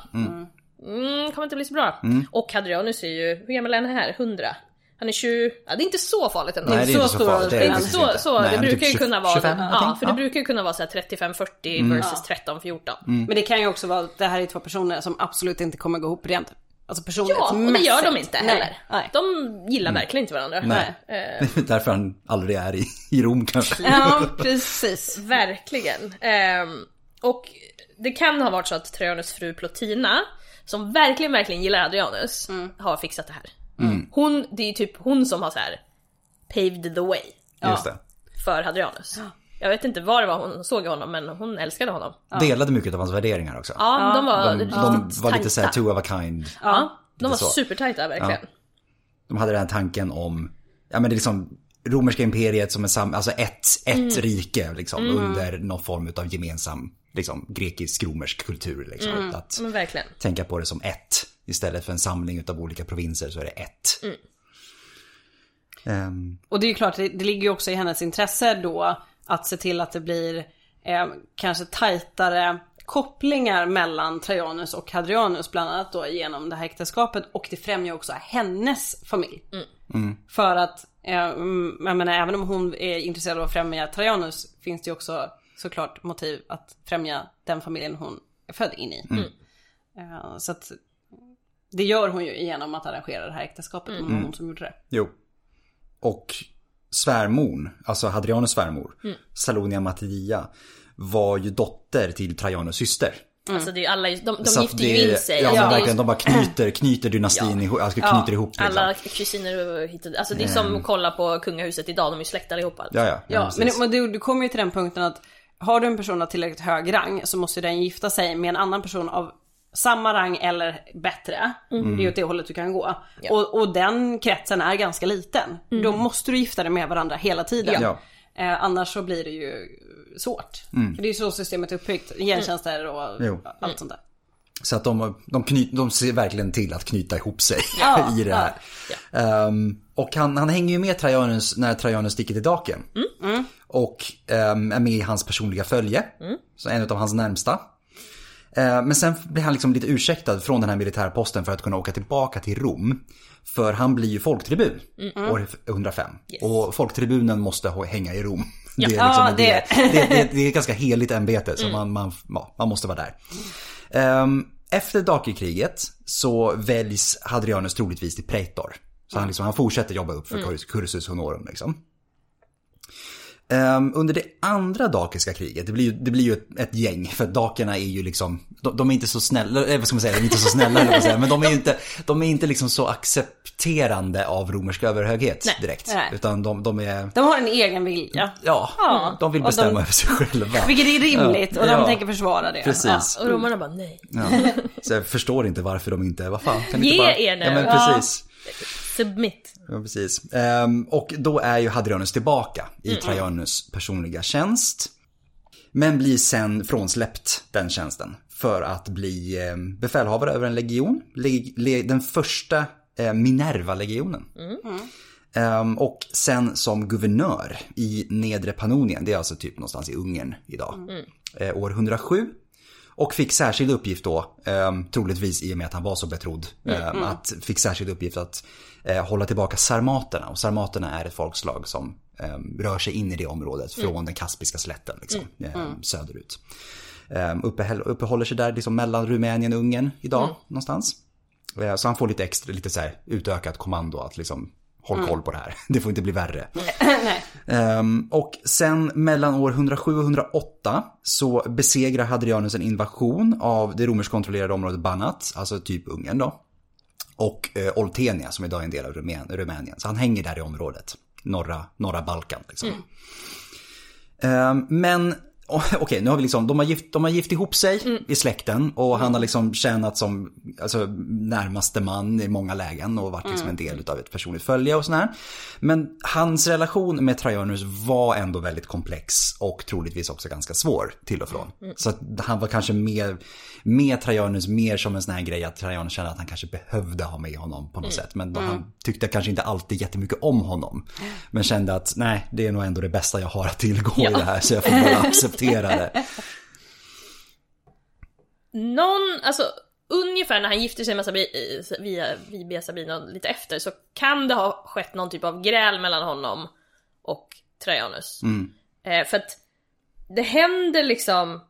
mm. kommer inte bli så bra. Och Hadrianus är ju, hur gammal är han här? 100? Han är 20, ja det är inte så farligt ändå. Nej, det är inte så så stor farligt. Det är inte så, så Nej, det är brukar typ ju kunna vara, 25 ja, för det Ja. brukar ju kunna vara så här 35-40 versus 13-14. Men det kan ju också vara att det här är två personer som absolut inte kommer gå ihop rent. Alltså Ja, och det personlighetsmässigt. gör de inte Nej, heller. Nej. De gillar verkligen inte varandra. Nej. Eh, Därför han aldrig är i, i Rom kanske. Ja, precis. Verkligen. Ehm, och det kan ha varit så att Trajanus fru Plotina, som verkligen, verkligen gillar Adrianus, har fixat det här. Hon, det är typ hon som har så här paved the way Just det. för Hadrianus. Jag vet inte vad det var hon såg i honom, men hon älskade honom. Delade mycket av hans värderingar också. Ja, de var De, riktigt de var lite såhär two of a kind. Ja, de var så. supertajta verkligen. De hade den här tanken om, ja men det är liksom romerska imperiet som är sam, alltså ett, ett rike liksom under någon form av gemensam liksom grekisk-romersk kultur liksom. Att Men verkligen. tänka på det som ett istället för en samling av olika provinser så är det ett. Ehm, Och det är ju klart, det, det ligger ju också i hennes intresse då att se till att det blir eh, kanske tajtare kopplingar mellan Trajanus och Hadrianus bland annat då genom det här äktenskapet och det främjar också hennes familj. För att, eh, mm, jag menar även om hon är intresserad av att främja Trajanus finns det ju också såklart motiv att främja den familjen hon är född in i. Eh, så att det gör hon ju genom att arrangera det här äktenskapet, var hon som gjorde det. jo. Och svärmorn, alltså Hadrianus svärmor, Salonia Matidia, var ju dotter till Trajanus syster. Alltså det är ju alla, de, de Så gifter ju in sig. Ja, alltså, men ju verkligen. De bara knyter, knyter dynastin ihop, alltså knyter ihop liksom. alla kusiner och hit. Alltså det är som att kolla på kungahuset idag, de är ju släkt allihopa. Ja, ja. Ja, men, precis. men du, du kommer ju till den punkten att har du en person av tillräckligt hög rang så måste den gifta sig med en annan person av samma rang eller bättre. Det är ju åt det hållet du kan gå. Ja. Och, och den kretsen är ganska liten. Då måste du gifta dig med varandra hela tiden. Ja. Eh, annars så blir det ju svårt. För det är ju så systemet är uppbyggt. Gentjänster och Jo. allt sånt där. Så att de, de, knyt, de ser verkligen till att knyta ihop sig Ja, i det här. Ehm, och han, han hänger ju med Trajanus när Trajanus sticker till Daken. Och ehm, är med i hans personliga följe. Så en av hans närmsta. Ehm, men sen blir han liksom lite ursäktad från den här militärposten för att kunna åka tillbaka till Rom. För han blir ju folktribun år 105. Och folktribunen måste hänga i Rom. Det är, liksom Ja, det- det, det, det är ett ganska heligt ämbete så man, man, ja, man måste vara där. Ehm, efter Dakekriget så väljs Hadrianus troligtvis till praetor. Så han, liksom, han fortsätter jobba upp för cursus, cursus honorum liksom. Ehm, under det andra dakiska kriget, det blir ju, det blir ju ett, ett gäng, för dakerna är ju liksom, de, de är inte så snälla, eh, vad ska man säga, de är inte så snälla, eller säga, men de är ju inte, de är inte liksom så accepterande av romersk överhöghet Nej. direkt. Nej. Utan de, de är, De har en egen vilja. ja, Ja. de vill bestämma de- över sig själva. Vilket är rimligt och de Ja. tänker försvara det. Precis. Och romarna bara nej. Ja. Så jag förstår inte varför de inte, vad fan, kan Ge inte bara... er nu. Ja men Ja. precis. Submit. Ja, precis. Ehm, och då är ju Hadrianus tillbaka i Trajanus personliga tjänst. Men blir sen frånsläppt den tjänsten. För att bli eh, befälhavare över en legion. Le, le, den första eh, Minerva-legionen. Ehm, och sen som guvernör i nedre Pannonien, det är alltså typ någonstans i Ungern idag. Eh, år 107. Och fick särskild uppgift då, eh, troligtvis i och med att han var så betrodd, eh, att fick särskild uppgift att hålla tillbaka sarmaterna. Och sarmaterna är ett folkslag som eh, rör sig in i det området från den Kaspiska slätten, liksom, eh, söderut. Eh, uppehåll, uppehåller sig där liksom mellan Rumänien och Ungern idag någonstans. Eh, Så han får lite extra, lite så här utökat kommando att liksom håll koll på det här. Det får inte bli värre. Ehm, och sen mellan år 107 och 108 så besegrar Hadrianus en invasion av det romerskkontrollerade området Banat, alltså typ Ungern då. Och eh, Oltenia som idag är en del av Rumän- Rumänien. Så han hänger där i området. Norra, norra Balkan liksom. Ehm, men oh, okej, nu har vi liksom, de har gift, de har gift ihop sig i släkten och han har liksom tjänat som alltså, närmaste man i många lägen och varit liksom en del av ett personligt följe och sådär. Men hans relation med Trajanus var ändå väldigt komplex och troligtvis också ganska svår till och från. Så att han var kanske mer med Trajanus mer som en sån här grej att Trajanus kände att han kanske behövde ha med honom på något sätt. Men då han tyckte kanske inte alltid jättemycket om honom. Men kände att nej, det är nog ändå det bästa jag har att tillgå i det här så jag får bara acceptera det. Någon, alltså ungefär när han gifter sig med Sabi, via Vibia Sabina lite efter så kan det ha skett någon typ av gräl mellan honom och Trajanus. Eh, för att det händer liksom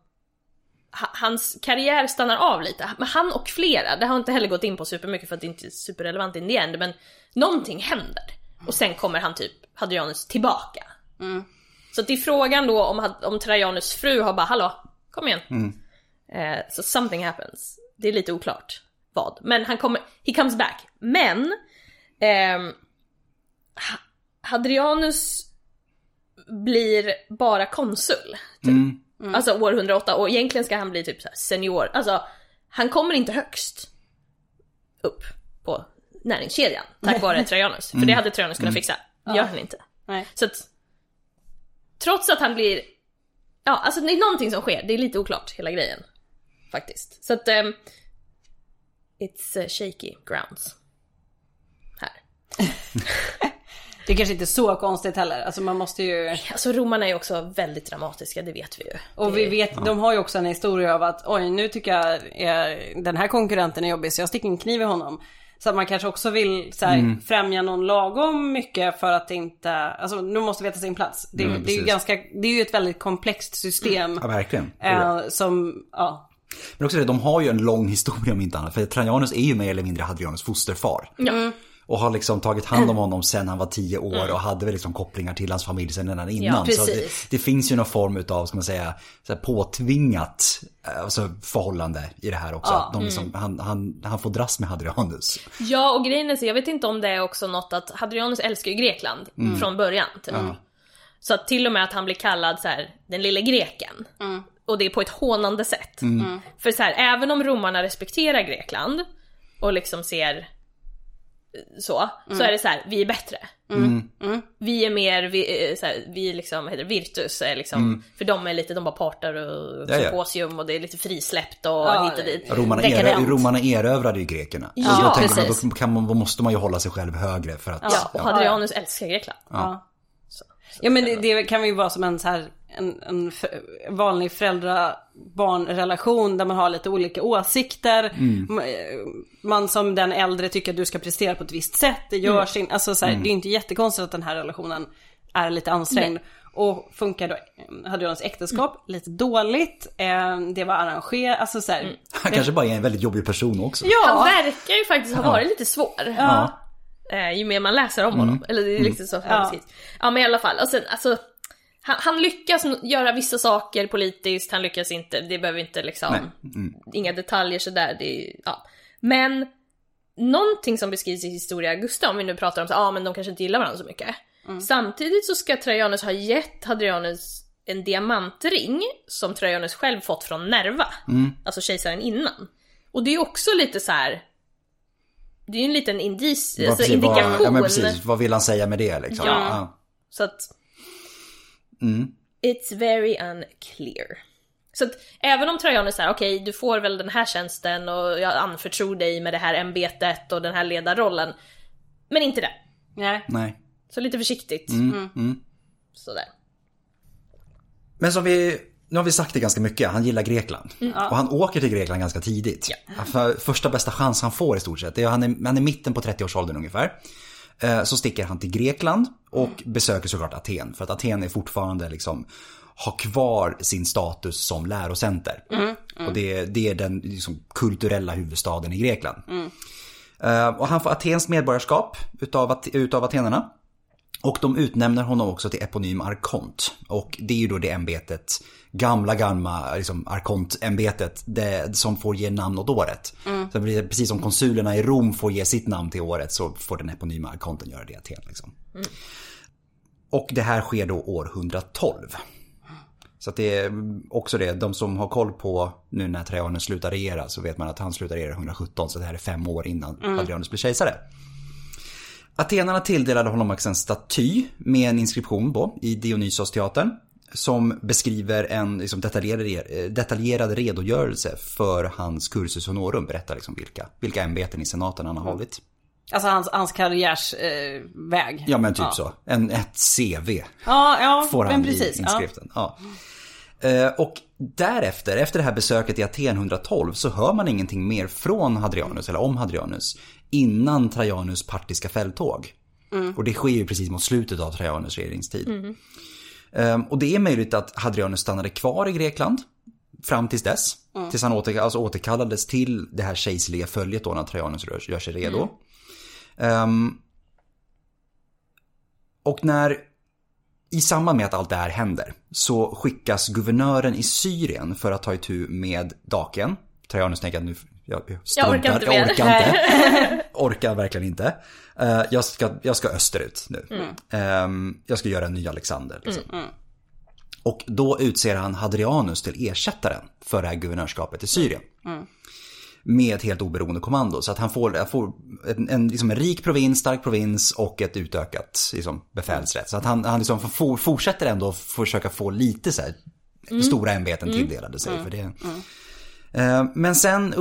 Hans karriär stannar av lite, men han och flera, det har inte heller gått in på supermycket för att det inte är superrelevant in the end, men någonting händer. Och sen kommer han typ, Hadrianus, tillbaka. Så att det är frågan då om, om Trajanus fru har bara hallå, kom igen. Eh, så something happens. Det är lite oklart vad. Men han kommer, he comes back. Men Ha- Hadrianus blir bara konsul. Typ. Alltså år 108 och egentligen ska han bli typ senior. Alltså han kommer inte högst upp på näringskedjan tack vare Trajanus. För det hade Trajanus kunnat fixa. Det gör han inte. Nej. Så att trots att han blir Ja, alltså det är någonting som sker. Det är lite oklart, hela grejen. Faktiskt. Så att... ehm, it's uh, shaky grounds. Här. Det kanske inte är så konstigt heller. Alltså man måste ju... Alltså romarna är ju också väldigt dramatiska, det vet vi ju. Och vi vet, de har ju också en historia av att oj nu tycker jag är, den här konkurrenten är jobbig så jag sticker en kniv i honom. Så att man kanske också vill så här, främja någon lagom mycket för att inte, alltså nu måste veta sin plats. Det, Mm, det är ju ganska, det är ju ett väldigt komplext system. Ja, verkligen. eh, som, ja. Men också det, de har ju en lång historia om inte annat. För Trajanus är ju mer eller mindre Hadrianus fosterfar. Ja. Och har liksom tagit hand om honom sen han var tio år och hade väl liksom kopplingar till hans familj sen innan. Ja, så det, det finns ju någon form utav, ska man säga, så här påtvingat eh, alltså, förhållande i det här också. Ja. De liksom, han, han, han får dras med Hadrianus. Ja, och grejen är så, jag vet inte om det är också något att Hadrianus älskar ju Grekland från början. Typ. Så att till och med att han blir kallad så här, den lille greken. Och det är på ett hånande sätt. För så här, även om romarna respekterar Grekland och liksom ser så, så är det så här, vi är bättre. Vi är mer, vi, eh, så här, vi är liksom, heter det, virtus är liksom, för de är lite, de bara partar och Ja, symposium och det är lite frisläppt och Ja, hit och dit. Romarna, erö, romarna erövrade ju grekerna. Ja, så då, tänker man, precis. då, kan man, då måste man ju hålla sig själv högre för att... Ja, och Hadrianus älskar Grekland. Ja. Ja men det, det kan ju vara som en så här en, en vanlig föräldra-barn-relation där man har lite olika åsikter. M- eh, Man som den äldre tycker att du ska prestera på ett visst sätt. Det gör sin, alltså så här, det är inte jättekonstigt att den här relationen är lite ansträngd. Och funkar då, eh, hade hans äktenskap lite dåligt. Eh, det var arrangerat, alltså så här, Han kanske bara är en väldigt jobbig person också. Han Ja, verkar ju faktiskt ha varit lite svår. Ja. Eh, ju mer man läser om honom. Eller det är liksom så Ja. ja. ja men i alla fall. Och sen, alltså, han, han lyckas göra vissa saker politiskt, han lyckas inte, det behöver inte liksom, inga detaljer sådär. Det, ja. Men någonting som beskrivs i Historia Augusta, om vi nu pratar om så, ja men de kanske inte gillar varandra så mycket. Samtidigt så ska Trajanus ha gett Hadrianus en diamantring som Trajanus själv fått från Nerva. Alltså kejsaren innan. Och det är också lite så här. Det är ju en liten indic, Vad, alltså precis, indikation. vad, ja, men precis, vad vill han säga med det liksom? Ja. Så att... Mm. It's very unclear. Så att även om Trajanus säger okej du får väl den här tjänsten och jag anförtror dig med det här ämbetet och den här ledarrollen. Men inte det. Nej. Nej. Så lite försiktigt. Mm. Sådär. Men som vi, nu har vi sagt det ganska mycket, han gillar Grekland. Och han åker till Grekland ganska tidigt. För första bästa chans han får i stort sett, är, han, är, han är mitten på 30-årsåldern ungefär. Eh, Så sticker han till Grekland och besöker såklart Aten. För att Aten är fortfarande liksom, har kvar sin status som lärocenter. Och det, det är den liksom, kulturella huvudstaden i Grekland. Eh, Och han får Atens medborgarskap utav, utav atenarna. Och de utnämner honom också till eponym arkont. Och det är ju då det ämbetet, gamla gamla liksom arkontämbetet, det som får ge namn åt året. Så det precis som konsulerna i Rom får ge sitt namn till året så får den eponyma arkonten göra det i Aten. Liksom. Och det här sker då år 112. Så att det är också det, de som har koll på nu när Trajanus slutar regera så vet man att han slutar regera 117 så det här är fem år innan Hadrianus blir kejsare. Atenarna tilldelade honom också en staty med en inskription på i Dionysos-teatern. Som beskriver en liksom, detaljerad, eh, detaljerad redogörelse för hans cursus honorum. Berättar liksom vilka, vilka ämbeten i senaten han har hållit. Alltså hans, hans karriärsväg. Eh. Ja men typ så. En, ett CV Ja, ja får han men precis. i Ja. inskriften. Ja. Eh, Och därefter, efter det här besöket i Aten 112 så hör man ingenting mer från Hadrianus eller om Hadrianus innan Trajanus partiska fälttåg. Och det sker ju precis mot slutet av Trajanus regeringstid. Eh, Och det är möjligt att Hadrianus stannade kvar i Grekland fram tills dess. Tills han åter, alltså återkallades till det här kejserliga följet då när Trajanus gör, gör sig redo. Ehm, och när i samband med att allt det här händer så skickas guvernören i Syrien för att ta itu med Daken. Trajanus tänker att nu, jag, jag, Jag orkar inte jag mer. orkar inte. orkar verkligen inte. Eh, jag, ska, jag ska österut nu. Ehm, jag ska göra en ny Alexander. Liksom. Och då utser han Hadrianus till ersättaren för det här guvernörskapet i Syrien. Med ett helt oberoende kommando. Så att han får, får en, en, liksom en rik provins, stark provins och ett utökat liksom, befälsrätt. Så att han, han liksom for, fortsätter ändå försöka få lite så här, stora ämbeten tilldelade sig. För det. Eh, Men sen,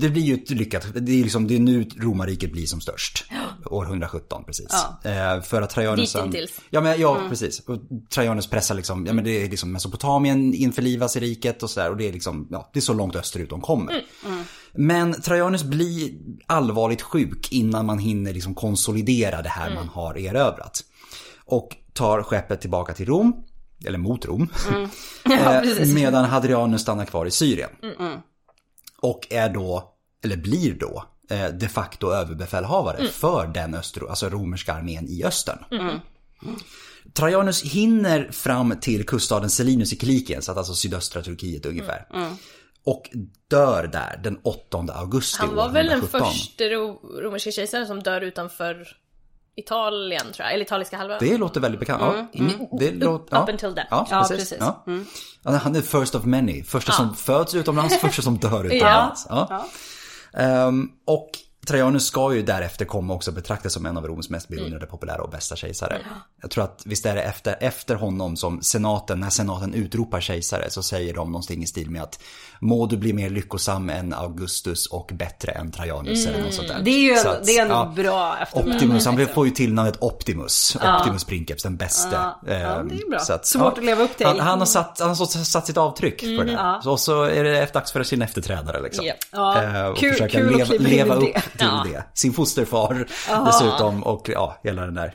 det blir ju ett lyckat, det är, liksom, det är nu romarriket blir som störst. År 117 precis. Eh, För att Trajanus... Ditintills. Ja, men, ja precis. Och Trajanus pressar liksom, ja men det är liksom Mesopotamien införlivas i riket och sådär. Och det är liksom, ja det är så långt österut de kommer. Men Trajanus blir allvarligt sjuk innan man hinner liksom konsolidera det här man har erövrat. Och tar skeppet tillbaka till Rom, eller mot Rom. eh, medan Hadrianus stannar kvar i Syrien. Och är då, eller blir då, eh, de facto överbefälhavare för den öster, alltså romerska armén i östern. Trajanus hinner fram till kuststaden Selinus i Kilikien, så att alltså sydöstra Turkiet ungefär. Och dör där den 8 augusti Han var väl den 117. första ro- romerska kejsaren som dör utanför Italien tror jag, eller italiska halvön. Det låter väldigt bekant. Ja, mm, det låter, ja. Up until then. Ja, Ja, precis. precis. Ja. Ja, Han är first of many. Första som föds utomlands, första som dör utomlands. Ehm, och Trajanus ska ju därefter komma också betraktas som en av Roms mest beundrade, populära och bästa kejsare. Jag tror att visst är det efter, efter honom som senaten, när senaten utropar kejsare så säger de någonting i stil med att må du bli mer lyckosam än Augustus och bättre än Trajanus eller något sånt där. Det är ju en, att, det är en ja. bra eftermäle. Optimus, han får ju tillnamnet Optimus. Optimus Princeps, den bästa. Ja, ja, Ehm, det är bra. Så att, Svårt att leva upp till. Han, han har satt, han har satt sitt avtryck på det här. Så, så är det dags för sin efterträdare liksom. Ja. Ja, Eh, och kul- försöka kul leva, leva upp det. till Ja. det. Sin fosterfar dessutom och ja, hela den där.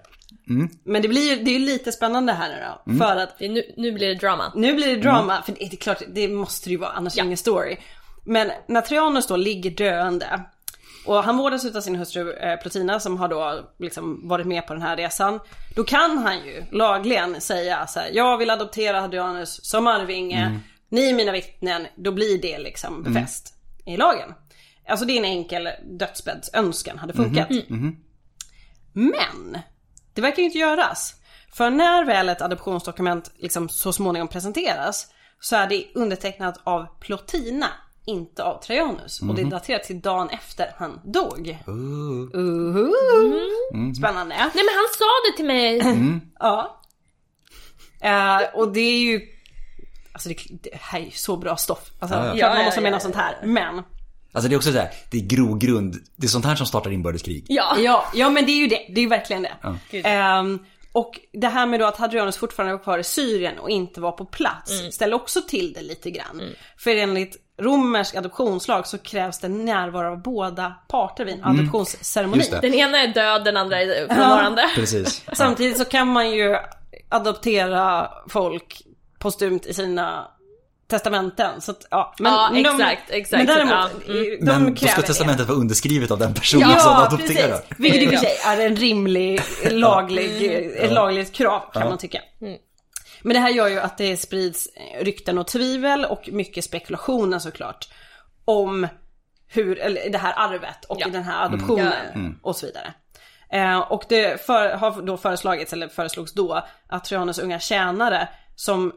Men det blir ju, det är ju lite spännande här nu då. Mm. För att nu, nu blir det drama. nu blir det drama, för det är klart, det måste det ju vara, annars är det ingen story. Men när Trajanus då ligger döende och han vårdas utav sin hustru eh, Plotina som har då liksom varit med på den här resan. Då kan han ju lagligen säga så här: jag vill adoptera Hadrianus som arvinge. Ni är mina vittnen, då blir det liksom befäst i lagen. Alltså det är en enkel dödsbäddsönskan, hade funkat. Men det verkar inte göras. För när väl ett adoptionsdokument liksom så småningom presenteras så är det undertecknat av Plotina, inte av Trajanus. Och det är daterat till dagen efter han dog. Uhu. Spännande. Nej men han sa det till mig! Ja. Eh, och det är ju alltså det, det här är ju så bra stoff. Alltså, Ja, ja. man måste ja, mena ja, sånt här. Men Alltså det är också så här, det är grogrund. Det är sånt här som startar inbördeskrig. Ja. Ja, ja men det är ju det. Det är ju verkligen det. Gud. Ehm, och det här med då att Hadrianus fortfarande var kvar i Syrien och inte var på plats Mm. ställer också till det lite grann. För enligt romersk adoptionslag så krävs det närvaro av båda parter vid en adoptionsceremoni. Just det. Den ena är död, den andra är frånvarande. Precis. Samtidigt så kan man ju adoptera folk postumt i sina testamenten. Så att, ja, men Ja, de- exakt, exakt. Men däremot, Ja, mm. de Men då ska testamentet vara underskrivet av den personen som Ja, adopterar. precis. Vilket i och för Ja. sig är en rimlig, laglig, ett lagligt krav kan man tycka. Men det här gör ju att det sprids rykten och tvivel och mycket spekulationer såklart. Om hur, eller det här arvet och Ja. den här adoptionen och så vidare. Eh, och det för, har då föreslagits, eller föreslogs då, att Trajanus unga tjänare som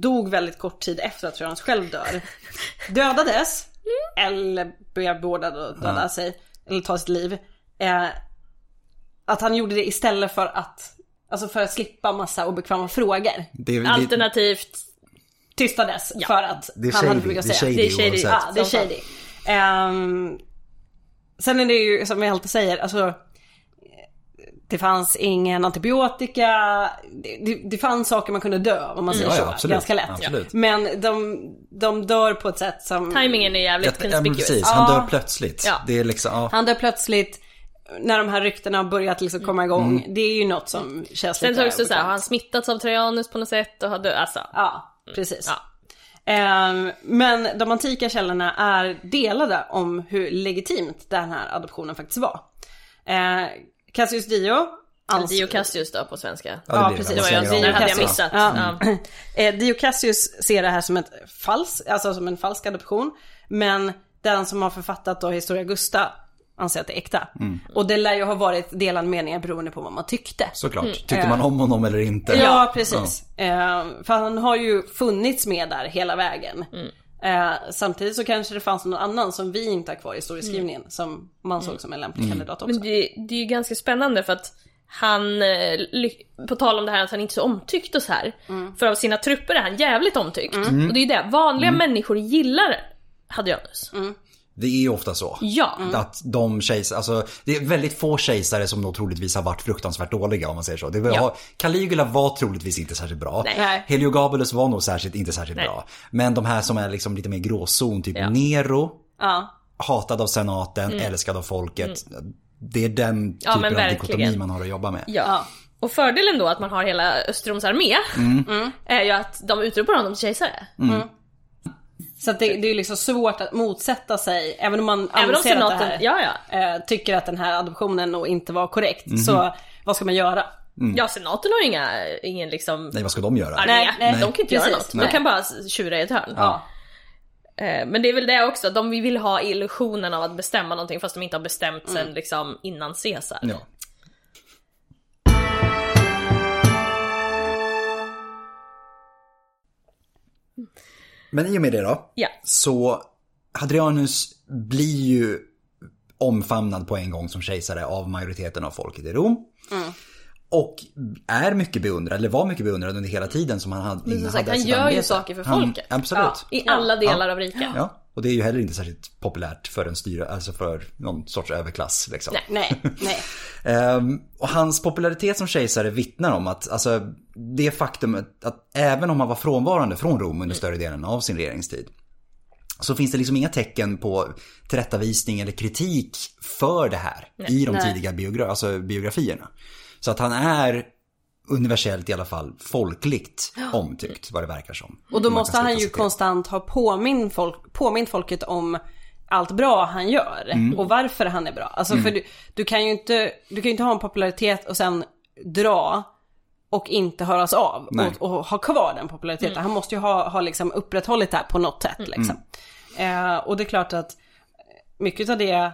dog väldigt kort tid efter att Trajanus själv dör, dödades, eller blev beordrad att döda sig, eller ta sitt liv. Eh, att han gjorde det istället för att, alltså för att slippa massa obekväma frågor. Det, det, Alternativt, Tystades Ja. för att det är han hade shady. mycket Det att är säga. shady, Det är shady. Ja, det är shady. Ehm, sen är det ju som vi alltid säger, alltså det fanns ingen antibiotika, det, det, fanns saker man kunde dö av om man säger Ja, ja, så. absolut. Ganska lätt. Absolut. Men de, de dör på ett sätt som... timingen är jävligt Ja, men conspicuous. precis, Ja. han dör plötsligt. Ja. Det är liksom, ja. Han dör plötsligt när de här ryktena har börjat liksom komma igång. Det är ju något som känns Sen lite så också såhär, har obekvämt. han smittats av Trajanus på något sätt och har dött, alltså. Ja, precis. Ja. Ehm, men de antika källorna är delade om hur legitimt den här adoptionen faktiskt var. Uh, Cassius Dio ans- Dio Cassius då på svenska. Ja, Ja, precis. Det var jag, ja. hade jag missat. Ja. Ja. Eh, Dio Cassius ser det här som ett falskt, alltså som en falsk adoption. Men den som har författat då Historia Gusta anser att det är äkta. Och det lär ju ha varit delade meningar beroende på vad man tyckte. Såklart. Mm. Tyckte man om honom eller inte? Ja, precis. Eh, för han har ju funnits med där hela vägen. Eh, samtidigt så kanske det fanns någon annan som vi inte har kvar i historieskrivningen som man såg som en lämplig kandidat också. Men det, det är ju ganska spännande för att han, eh, på tal om det här att han inte är så omtyckt och så här. För av sina trupper är han jävligt omtyckt. Och det är ju det, vanliga människor gillar Hadrianus. Det är ofta så. Ja. Att de kejsare, alltså det är väldigt få kejsare som då troligtvis har varit fruktansvärt dåliga om man säger så. Det var, Ja. Caligula var troligtvis inte särskilt bra. Nej. Heliogabalus var nog särskilt, inte särskilt Nej. bra. Men de här som är liksom lite mer gråzon, typ Ja. Nero, Ja. hatad av senaten, älskad av folket. Det är den Mm. Ja, typen av dikotomi man har att jobba med. Ja. Och fördelen då att man har hela Östroms armé är ju att de utropar honom till kejsare. Så att det, det är ju liksom svårt att motsätta sig, även om man Även om anser att det senaten, här, ja ja. eh, tycker att den här adoptionen nog inte var korrekt. Så vad ska man göra? Ja, senaten har inga, ingen liksom Nej, vad ska de göra? armé. Nej, nej. de kan inte göra Precis, något. nej. De kan bara tjura i ett hörn. Ja. Eh, Men det är väl det också, de vill ha illusionen av att bestämma någonting fast de inte har bestämt sen liksom innan Caesar. Ja. Men i och med det då, Ja. så Hadrianus blir ju omfamnad på en gång som kejsare av majoriteten av folket i Rom. Och är mycket beundrad, eller var mycket beundrad under hela tiden som han hade Men som sagt, han sitt gör ju ämbete. saker för Han- folket. absolut. I alla delar av riket. Ja, och det är ju heller inte särskilt populärt för en styre, alltså för någon sorts överklass liksom. Nej, nej. Ehm, och hans popularitet som kejsare vittnar om att, alltså, det faktumet att även om han var frånvarande från Rom under större delen av sin regeringstid. Så finns det liksom inga tecken på tillrättavisning eller kritik för det här i de Nej. tidiga biogra- alltså biografierna. Så att han är universellt i alla fall folkligt omtyckt vad det verkar som. Och då måste han ju konstant ha påmint, folk, påmint folket om allt bra han gör. Mm. Och varför han är bra. Alltså för du, du kan ju inte, du kan ju inte ha en popularitet och sen dra och inte höras av och, och ha kvar den populariteten. Han måste ju ha, ha liksom upprätthållit det här på något sätt liksom. Eh, och det är klart att mycket av det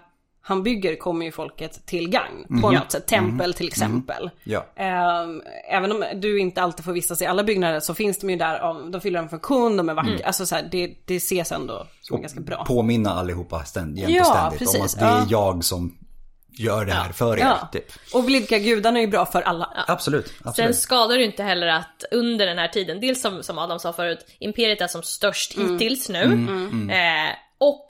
han bygger kommer ju folket till gagn på något sätt. Tempel till exempel. Ja. Ehm, även om du inte alltid får vistas i alla byggnader så finns de ju där, de fyller en funktion, de är vackra. Alltså så här, det, det ses ändå som ganska bra. Påminna allihopa ständ, jämt Ja, och ständigt om precis, att det är ja. jag som gör det här för er. Ja. Typ. Och blidka gudarna är ju bra för alla. Absolut, Sen absolut. skadar det inte heller att under den här tiden, dels som, som Adam sa förut, Imperiet är som störst hittills nu. Eh, och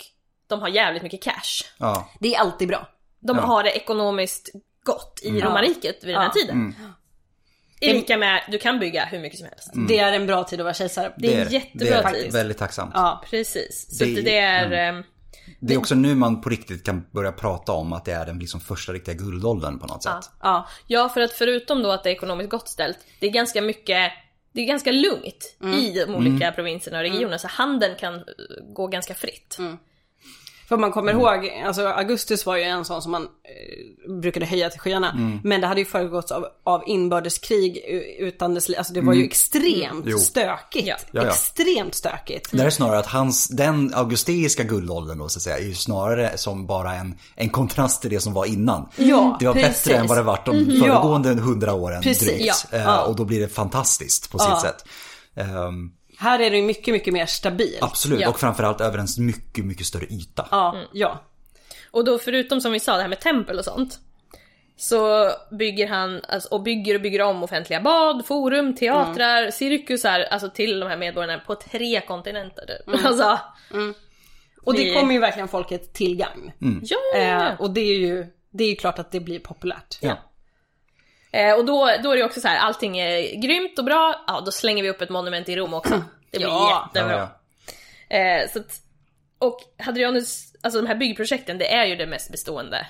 de har jävligt mycket cash. Ja. Det är alltid bra. De har det ekonomiskt gott i romarriket vid den här Ja. tiden. I lika med, du kan bygga hur mycket som helst. Det är en bra tid att vara kejsare. Det är en det jättebra är tid. väldigt tacksamt. Ja. Precis. Så Det- det, det är... ehm, Det är också nu man på riktigt kan börja prata om att det är den liksom första riktiga guldåldern på något sätt. Ja. Ja, för att förutom då att det är ekonomiskt gott ställt, det är ganska mycket det är ganska lugnt i de olika provinserna och regionerna, så handeln kan gå ganska fritt. För man kommer ihåg, alltså Augustus var ju en sån som man eh, brukade höja till skyarna. Men det hade ju föregåtts av, av inbördeskrig utan dess Alltså det var ju extremt Jo. stökigt. Ja. Extremt stökigt. Det är snarare att hans, den augusteiska guldåldern då så att säga, är ju snarare som bara en, en kontrast till det som var innan. Ja, det var precis. bättre än vad det varit de föregående hundra åren Precis, drygt. ja. Eh, Ja. Och då blir det fantastiskt på sitt sätt. Ehm, Här är det ju mycket, mycket mer stabilt. absolut, Ja. och framförallt över en mycket, mycket större yta. Ja, ja. Och då förutom som vi sa det här med tempel och sånt. Så bygger han, alltså, och bygger och bygger om offentliga bad, forum, teatrar, cirkusar, alltså till de här medborgarna på tre kontinenter. typ. Alltså, Och det kommer ju verkligen folket till gagn. ja, ja, ja. Eh, och det är ju, det är ju klart att det blir populärt. Ja. Eh, och då, då är det också så här, allting är grymt och bra, ja då slänger vi upp ett monument i Rom också. Det blir Ja, jättebra. Ja, Eh, så att, och Hadrianus, alltså de här byggprojekten, det är ju det mest bestående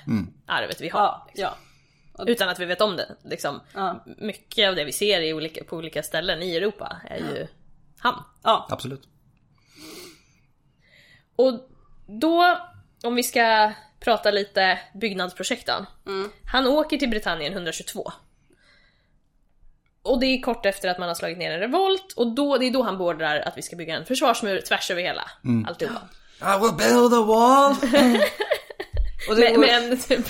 arvet vi har. Ja, ja. Utan att vi vet om det. Liksom. Ja. Mycket av det vi ser i olika, på olika ställen i Europa är ju han. ja. Absolut. Och då, om vi ska prata lite byggnadsprojekt då. Han åker till Britannien 122. Och det är kort efter att man har slagit ner en revolt och då, det är då han beordrar att vi ska bygga en försvarsmur tvärs över hela alltihopa. I will build a wall! Och det, Med, med en typ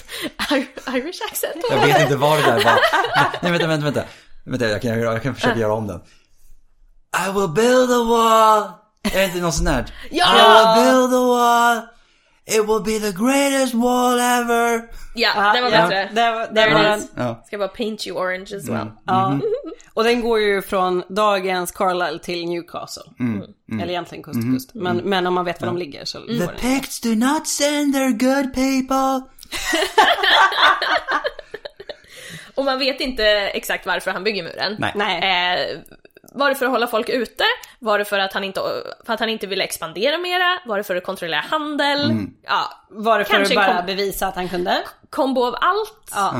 Irish accent. Jag vet inte vad det där var. Nej, vänta, vänta, vänta. Vänta, jag kan, jag kan försöka göra om den. I will build a wall! Är det inte något sånt här? Ja! I will build a wall! It will be the greatest wall ever! Ja, det var ja, bättre. Det, var- det There var den. Ja. Ska bara paint you orange as well. Ja. Och den går ju från dagens Carlisle till Newcastle. Eller egentligen kust till kust. Men, men om man vet var de ligger så The går den. Picts do not send their good people! Och man vet inte exakt varför han bygger muren. Nej. Nej. Eh, var det för att hålla folk ute? Var det för att han inte, för att han inte ville expandera mera? Var det för att kontrollera handel? Ja, Var det för att bara kom- bevisa att han kunde? kombo av allt. Ja.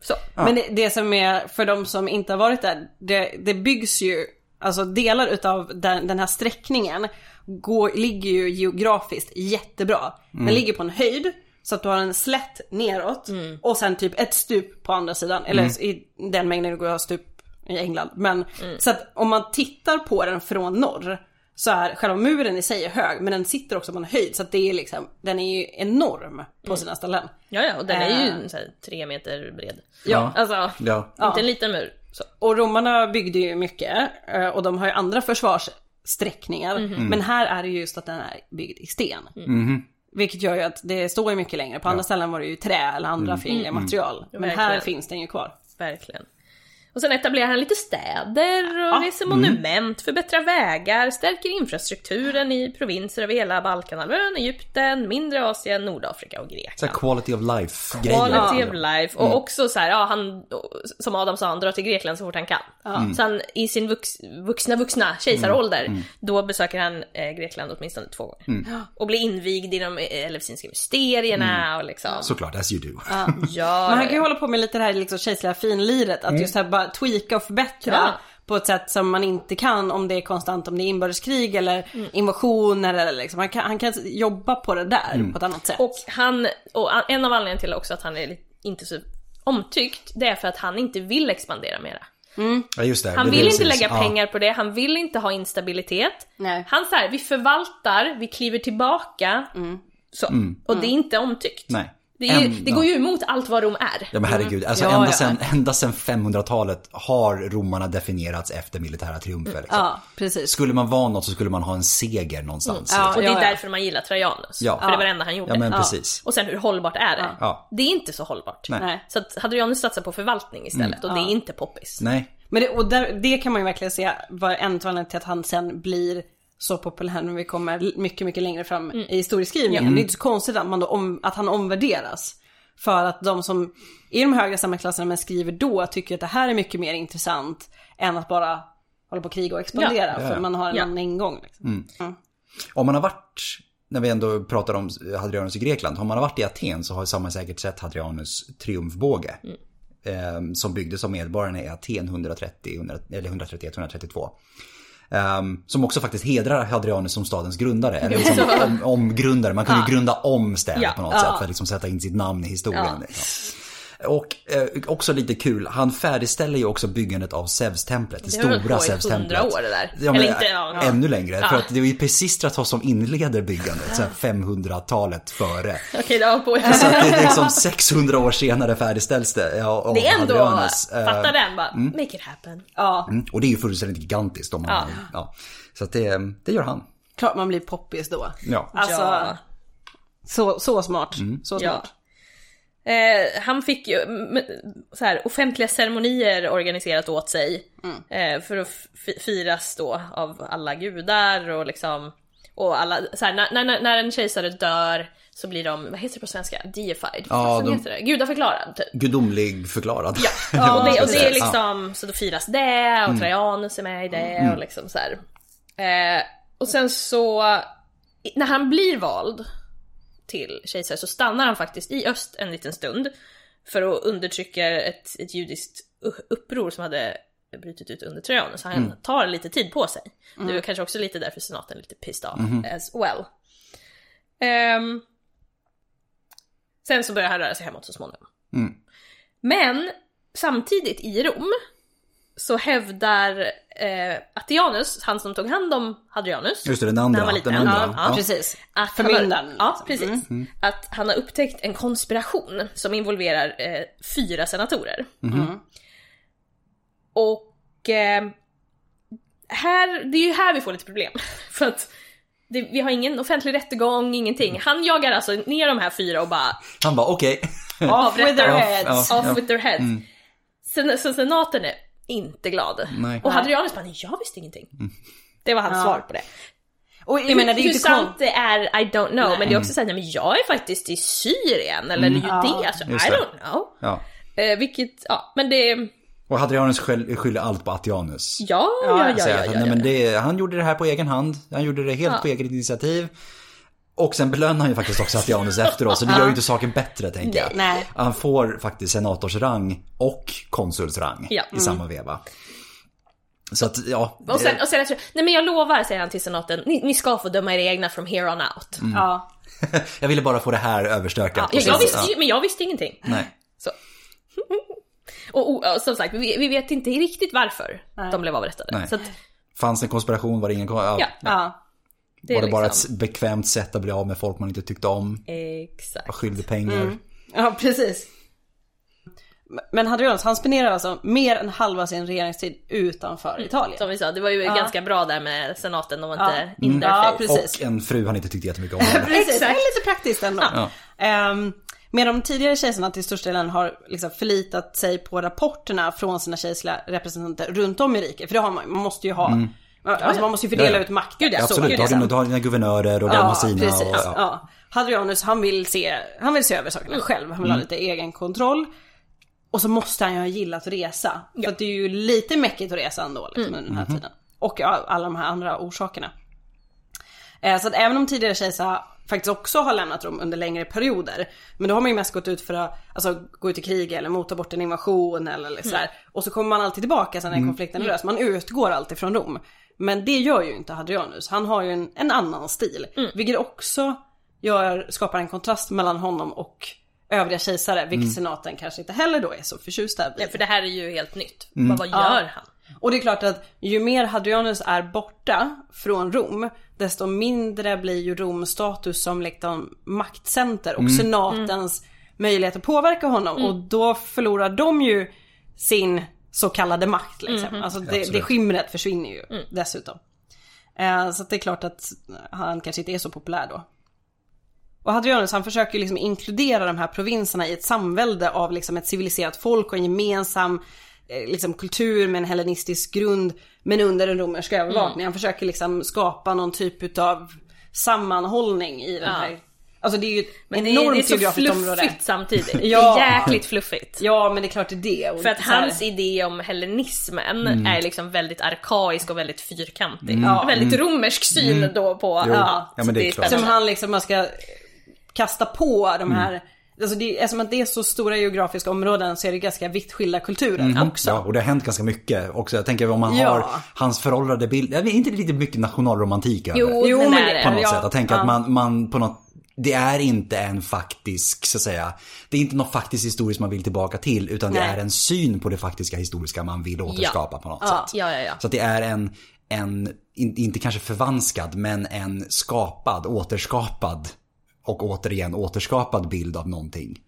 Så. Men det, det som är, för de som inte har varit där, det, det byggs ju, alltså delar utav den, den här sträckningen går, ligger ju geografiskt jättebra. Den ligger på en höjd, så att du har en slätt neråt och sen typ ett stup på andra sidan. Eller i den mängden det går att ha stup i England. Men så att om man tittar på den från norr så är själva muren i sig är hög men den sitter också på en höjd så att det är liksom, den är ju enorm på sina ställen. Ja, ja, och den är ju så här, tre meter bred. Ja. Alltså, Ja. inte en liten mur. Så. Och romarna byggde ju mycket eh, och de har ju andra försvarssträckningar. Men här är det just att den är byggd i sten. Vilket gör ju att det står ju mycket längre. På andra ställen var det ju trä eller andra finare material. Men här finns den ju kvar. Verkligen. Och sen etablerar han lite städer och Ja. reser monument, förbättrar vägar, stärker infrastrukturen i provinser över hela Balkanhalvön, Egypten, mindre Asien, Nordafrika och Så Grekland. quality of life grejer. Quality Ja. of life. Och också så här, ja han, som Adam sa, han drar till Grekland så fort han kan. Så han i sin vux, vuxna, vuxna kejsarålder, då besöker han eh, Grekland åtminstone två gånger. Och blir invigd i de elefsinska mysterierna och liksom. Såklart, as you do. Ja, Men han kan ju hålla på med lite det här liksom kejserliga finliret. Att just här bara tweaka och förbättra. Ja. På ett sätt som man inte kan om det är konstant, om det är inbördeskrig eller invasioner eller liksom. Han kan, han kan jobba på det där på ett annat sätt. Och han, och en av anledningarna till också att han är inte så omtyckt, det är för att han inte vill expandera mera. Ja, just det. Han det vill inte lägga Ja. pengar på det, han vill inte ha instabilitet. Nej. Han säger vi förvaltar, vi kliver tillbaka. Så. Och det är inte omtyckt. Nej. Det, är, En- det går ju emot allt vad Rom är. Ja men herregud, alltså Ja, ända, ja. Sen, ända sen 500-talet har romarna definierats efter militära triumfer. Liksom. Ja, precis. Skulle man vara något så skulle man ha en seger någonstans. Ja, liksom. Och det är därför man gillar Trajanus. Ja. För det var det enda han gjorde. Ja men precis. Och sen hur hållbart är det? Ja. Det är inte så hållbart. Nej. Så att Hadrianus satsar på förvaltning istället och det är inte poppis. Nej. Men det, och där, det kan man ju verkligen se var en till att han sen blir så populär när vi kommer mycket, mycket längre fram i historieskrivningen. Det är inte så konstigt att, man då om, att han omvärderas. För att de som i de högre samhällsklasserna men skriver då tycker att det här är mycket mer intressant än att bara hålla på och kriga och expandera. Ja. För man har en Ja. annan ingång. Liksom. Om man har varit, när vi ändå pratar om Hadrianus i Grekland, om man har varit i Aten så har man säkert sett Hadrianus triumfbåge. Eh, som byggdes av medborgarna i Aten 130, 100, eller 131-132. Ehm, som också faktiskt hedrar Hadrianus som stadens grundare. Eller liksom om, omgrundare. Man kunde ju grunda om städer Ja. på något sätt för att liksom sätta in sitt namn i historien. Ja. Liksom. Och eh, också lite kul, han färdigställer ju också byggandet av Zeus-templet. Det, Det har stora Zeus-templet. 100 år det där. Ja, men, Eller inte, ja, ja. Ännu längre. Ja. För att det är ju Pisistratos som inleder byggandet, så här 500-talet före. Okej, det var på Så att det är liksom 600 år senare färdigställs det. Ja, Det är ändå, Hadrianus. Eh, fatta den bara, make it happen. Ja, mm, Och det är ju fullständigt gigantiskt. Om man, ja. Ja. Så att det, det gör han. klart man blir poppis då. Ja. Alltså, Ja. så, så smart. Så Ja. smart. Eh, han fick ju mm, så här, offentliga ceremonier organiserat åt sig. Eh, för att firas då av alla gudar och liksom... Och alla, så här, när, när, när en kejsare dör så blir de, vad heter det på svenska? Deified? Ja, de- heter det? Gudaförklarad typ. Gudomlig förklarad. Ja, och det, och det är Ja. liksom, så då firas det och Trajanus är med i det och liksom så här. Eh, och sen så, när han blir vald till kejsare så stannar han faktiskt i öst en liten stund för att undertrycka ett, ett judiskt uppror som hade brutit ut under Trajanus. Så han tar lite tid på sig. Det är kanske också lite därför senaten är lite pissed off as well. Ehm, sen så börjar han röra sig hemåt så småningom. Mm. Men samtidigt i Rom så hävdar eh, Attianus, han som tog hand om Hadrianus, Just det, den när andra. han var liten, Den andra. ja, Precis. att Förmyndaren, ja, liksom. precis. Att han har upptäckt en konspiration som involverar eh, fyra senatorer. Och eh, här, det är ju här vi får lite problem. För att det, vi har ingen offentlig rättegång, ingenting. Han jagar alltså ner de här fyra och bara Han bara okej. Off with their Ja, heads. ja. off with their heads. Sen, så senaten är inte glad. Nej. Och Hadrianus bara, nej jag visste ingenting. Det var hans Ja. svar på det. Och jag menar det är ju Hur sant det är, I don't know. Men det är också såhär, nej men jag är faktiskt i Syrien eller Judea, så I Just det. don't know. Ja. Eh, vilket, ja, men det, Och Hadrianus skyll- skyller allt på Attianus. ja, ja, ja, ja, att, ja, nej, ja. men det, han gjorde det här på egen hand. Han gjorde det helt Ja. på eget initiativ. Och sen belönar han ju faktiskt också Attianus efteråt, så det gör ju inte saken bättre tänker jag. Nej. Han får faktiskt senatorsrang och konsulsrang Ja. i samma veva. Så att, ja. Och sen, och sen jag tror, nej men jag lovar, säger han till senaten, ni, ni ska få döma er egna from here on out. Ja. jag ville bara få det här överstökat. Ja, jag, jag visste ja. men jag visste ingenting. Nej. Så. och, och, och som sagt, vi, vi vet inte riktigt varför de blev avrättade. Nej. Så att, Fanns en konspiration? Var det ingen ja, Ja. Det Var det bara liksom, ett bekvämt sätt att bli av med folk man inte tyckte om? Exakt. Var skyldig pengar? Ja, precis. Men Hadrianus, han spenderar alltså mer än halva sin regeringstid utanför Italien. Som vi sa, det var ju ganska bra där med senaten, de var inte Ja. in their Ja, face. precis. Och en fru han inte tyckte jättemycket om. Precis, det Exakt. är lite praktiskt ändå. Ja. Ehm, med de tidigare kejsarna till största delen har liksom förlitat sig på rapporterna från sina kejserliga representanter runt om i riket. För det har man, man måste ju ha. Alltså man måste ju fördela Ja, ja. ut makten. Gud, ja, Absolut, du det har, dina, du har dina guvernörer och Ja, Dalmasina precis. och... Ja. Ja. Hadrianus han vill se, han vill se över sakerna själv. Han vill ha lite egen kontroll. Och så måste han ju ha gillat att resa. För att det är ju lite mäckigt att resa ändå liksom, under den här tiden. Och ja, alla de här andra orsakerna. Eh, Så att även om tidigare kejsare faktiskt också har lämnat Rom under längre perioder. Men då har man ju mest gått ut för att alltså, gå ut i krig eller mota bort en invasion eller liksom sådär. Och så kommer man alltid tillbaka sen när konflikten är löst. Man utgår alltid från Rom. Men det gör ju inte Hadrianus. Han har ju en, en annan stil. Vilket också gör, skapar en kontrast mellan honom och övriga kejsare. Vilket senaten kanske inte heller då är så förtjusta Ja, i. för det här är ju helt nytt. Mm. Vad, vad gör han? Och det är klart att ju mer Hadrianus är borta från Rom, desto mindre blir ju Rom status som liksom maktcenter och senatens möjlighet att påverka honom och då förlorar de ju sin så kallade makt liksom. Alltså det, det skimret försvinner ju dessutom. Eh, så att det är klart att han kanske inte är så populär då. Och Hadrianus han försöker ju liksom inkludera de här provinserna i ett samvälde av liksom ett civiliserat folk och en gemensam eh, liksom kultur med en hellenistisk grund men under en romersk övervakning. Han försöker liksom skapa någon typ utav sammanhållning i den Ja. Alltså det är ju ett Men det är, enormt det är så geografiskt område. fluffigt samtidigt. Ja. Det är jäkligt fluffigt. Ja men det är klart det är det. Och För att hans idé om hellenismen är liksom väldigt arkaisk och väldigt fyrkantig. Ja. Väldigt romersk syn då på... Ja, Ja, men det är klart. Som han liksom man ska kasta på de Mm. här, alltså det, eftersom att det är så stora geografiska områden så är det ganska vitt skilda kulturer också. Ja, och det har hänt ganska mycket också. Jag tänker om man Ja. har hans föråldrade bild, jag vet inte lite mycket nationalromantik över Jo, Jo, men men är det- det. på något Ja, sätt. Att tänka ja. att man, man på något det är inte en faktisk, så att säga, det är inte något faktiskt historiskt man vill tillbaka till utan det Nej. är en syn på det faktiska historiska man vill återskapa på något Ja. sätt. Ja, ja, ja. Så att det är en, en in, inte kanske förvanskad, men en skapad, återskapad och återigen återskapad bild av någonting.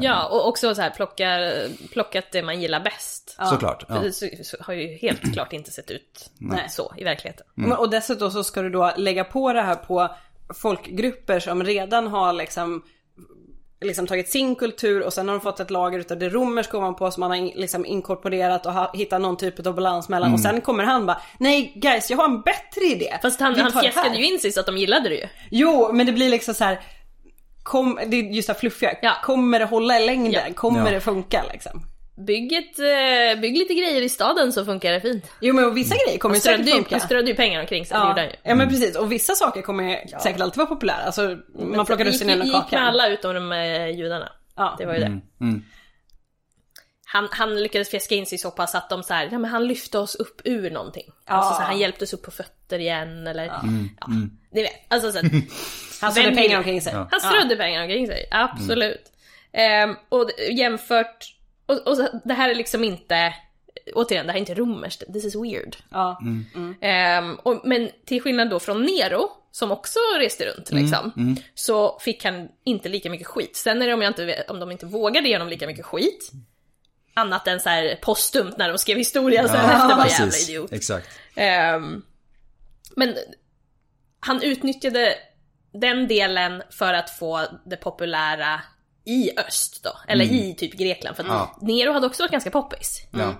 Ja, och också så här plocka, plockat det man gillar bäst. Såklart. Ja. Det så, så har ju helt klart inte sett ut Nej. så i verkligheten. Men- Och dessutom så ska du då lägga på det här på folkgrupper som redan har liksom liksom tagit sin kultur och sen har de fått ett lager utav det romerska ovanpå som man har in, liksom inkorporerat och har hittat någon typ av balans mellan och sen kommer han bara Nej guys jag har en bättre idé. Fast han, han tar det här." fjäskade ju in sig så att de gillade det ju. Jo men det blir liksom så här. Kom, det är just det här fluffiga. Ja. Kommer det hålla i längden? Ja. Kommer Ja. det funka liksom? Bygg, ett, eh, bygg lite grejer i staden så funkar det fint. Jo men vissa grejer kommer ju säkert ju, funka. han strödde ju pengar omkring sig, det Ja. ju. ja men precis och vissa saker kommer ju säkert alltid vara populära. Alltså man plockar gick, russinen ur gick med kakan. alla utom de eh, judarna. Ja. Det var ju det. Han, han lyckades fjäska in sig så pass att de så här, ja men han lyfte oss upp ur någonting. Alltså så här, han hjälpte oss upp på fötter igen eller, ja, ni vet. Alltså så Han strödde pengar omkring sig. Han strödde pengar omkring sig, absolut. Ehm, och d- jämfört, och, och så, det här är liksom inte, återigen det här är inte romerskt, this is weird. Ja. Ehm, och, men till skillnad då från Nero, som också reste runt liksom, så fick han inte lika mycket skit. Sen är det om, jag inte, vet- om de inte vågade ge honom lika mycket skit, annat än så här postumt när de skrev historia sen efter var jävla idiot. Exakt. Ehm, men han utnyttjade den delen för att få det populära i öst då, eller i typ Grekland. För att Ja. Nero hade också varit ganska poppis. Ja,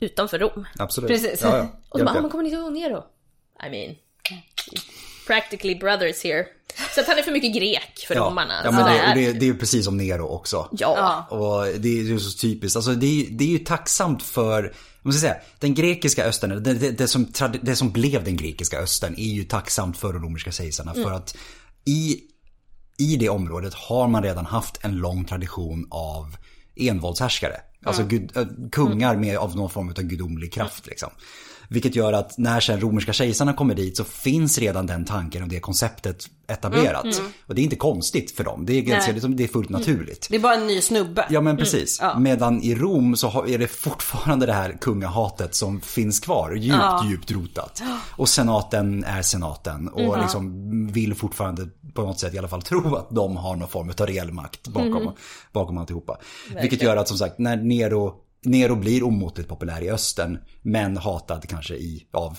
Utanför Rom. absolut. Precis. Ja, ja. Och så Japp, bara, ah, men kommer ni ihåg Nero? I mean, practically brothers here. Så att han är för mycket grek för Ja, romarna. ja men det det, det, är ju precis som Nero också. ja. Och det är ju så typiskt. Alltså det är, det är ju tacksamt för, om ska säga, den grekiska östern, det, det, det, som, det som blev den grekiska östern är ju tacksamt för de romerska kejsarna. För att i, i det området har man redan haft en lång tradition av envåldshärskare. Alltså gud, äh, kungar med, av någon form av gudomlig kraft liksom. Vilket gör att när sen romerska kejsarna kommer dit så finns redan den tanken och det konceptet etablerat. Och det är inte konstigt för dem. Det är, ganska, liksom, det är fullt naturligt. Det är bara en ny snubbe. Ja men precis. Ja. Medan i Rom så är det fortfarande det här kungahatet som finns kvar. Djupt, djupt rotat. Och senaten är senaten. Och liksom vill fortfarande på något sätt i alla fall tro att de har någon form av reell makt bakom, bakom alltihopa. Vilket gör att som sagt när Nero, Nero blir omåttligt populär i östern. Men hatad kanske i, av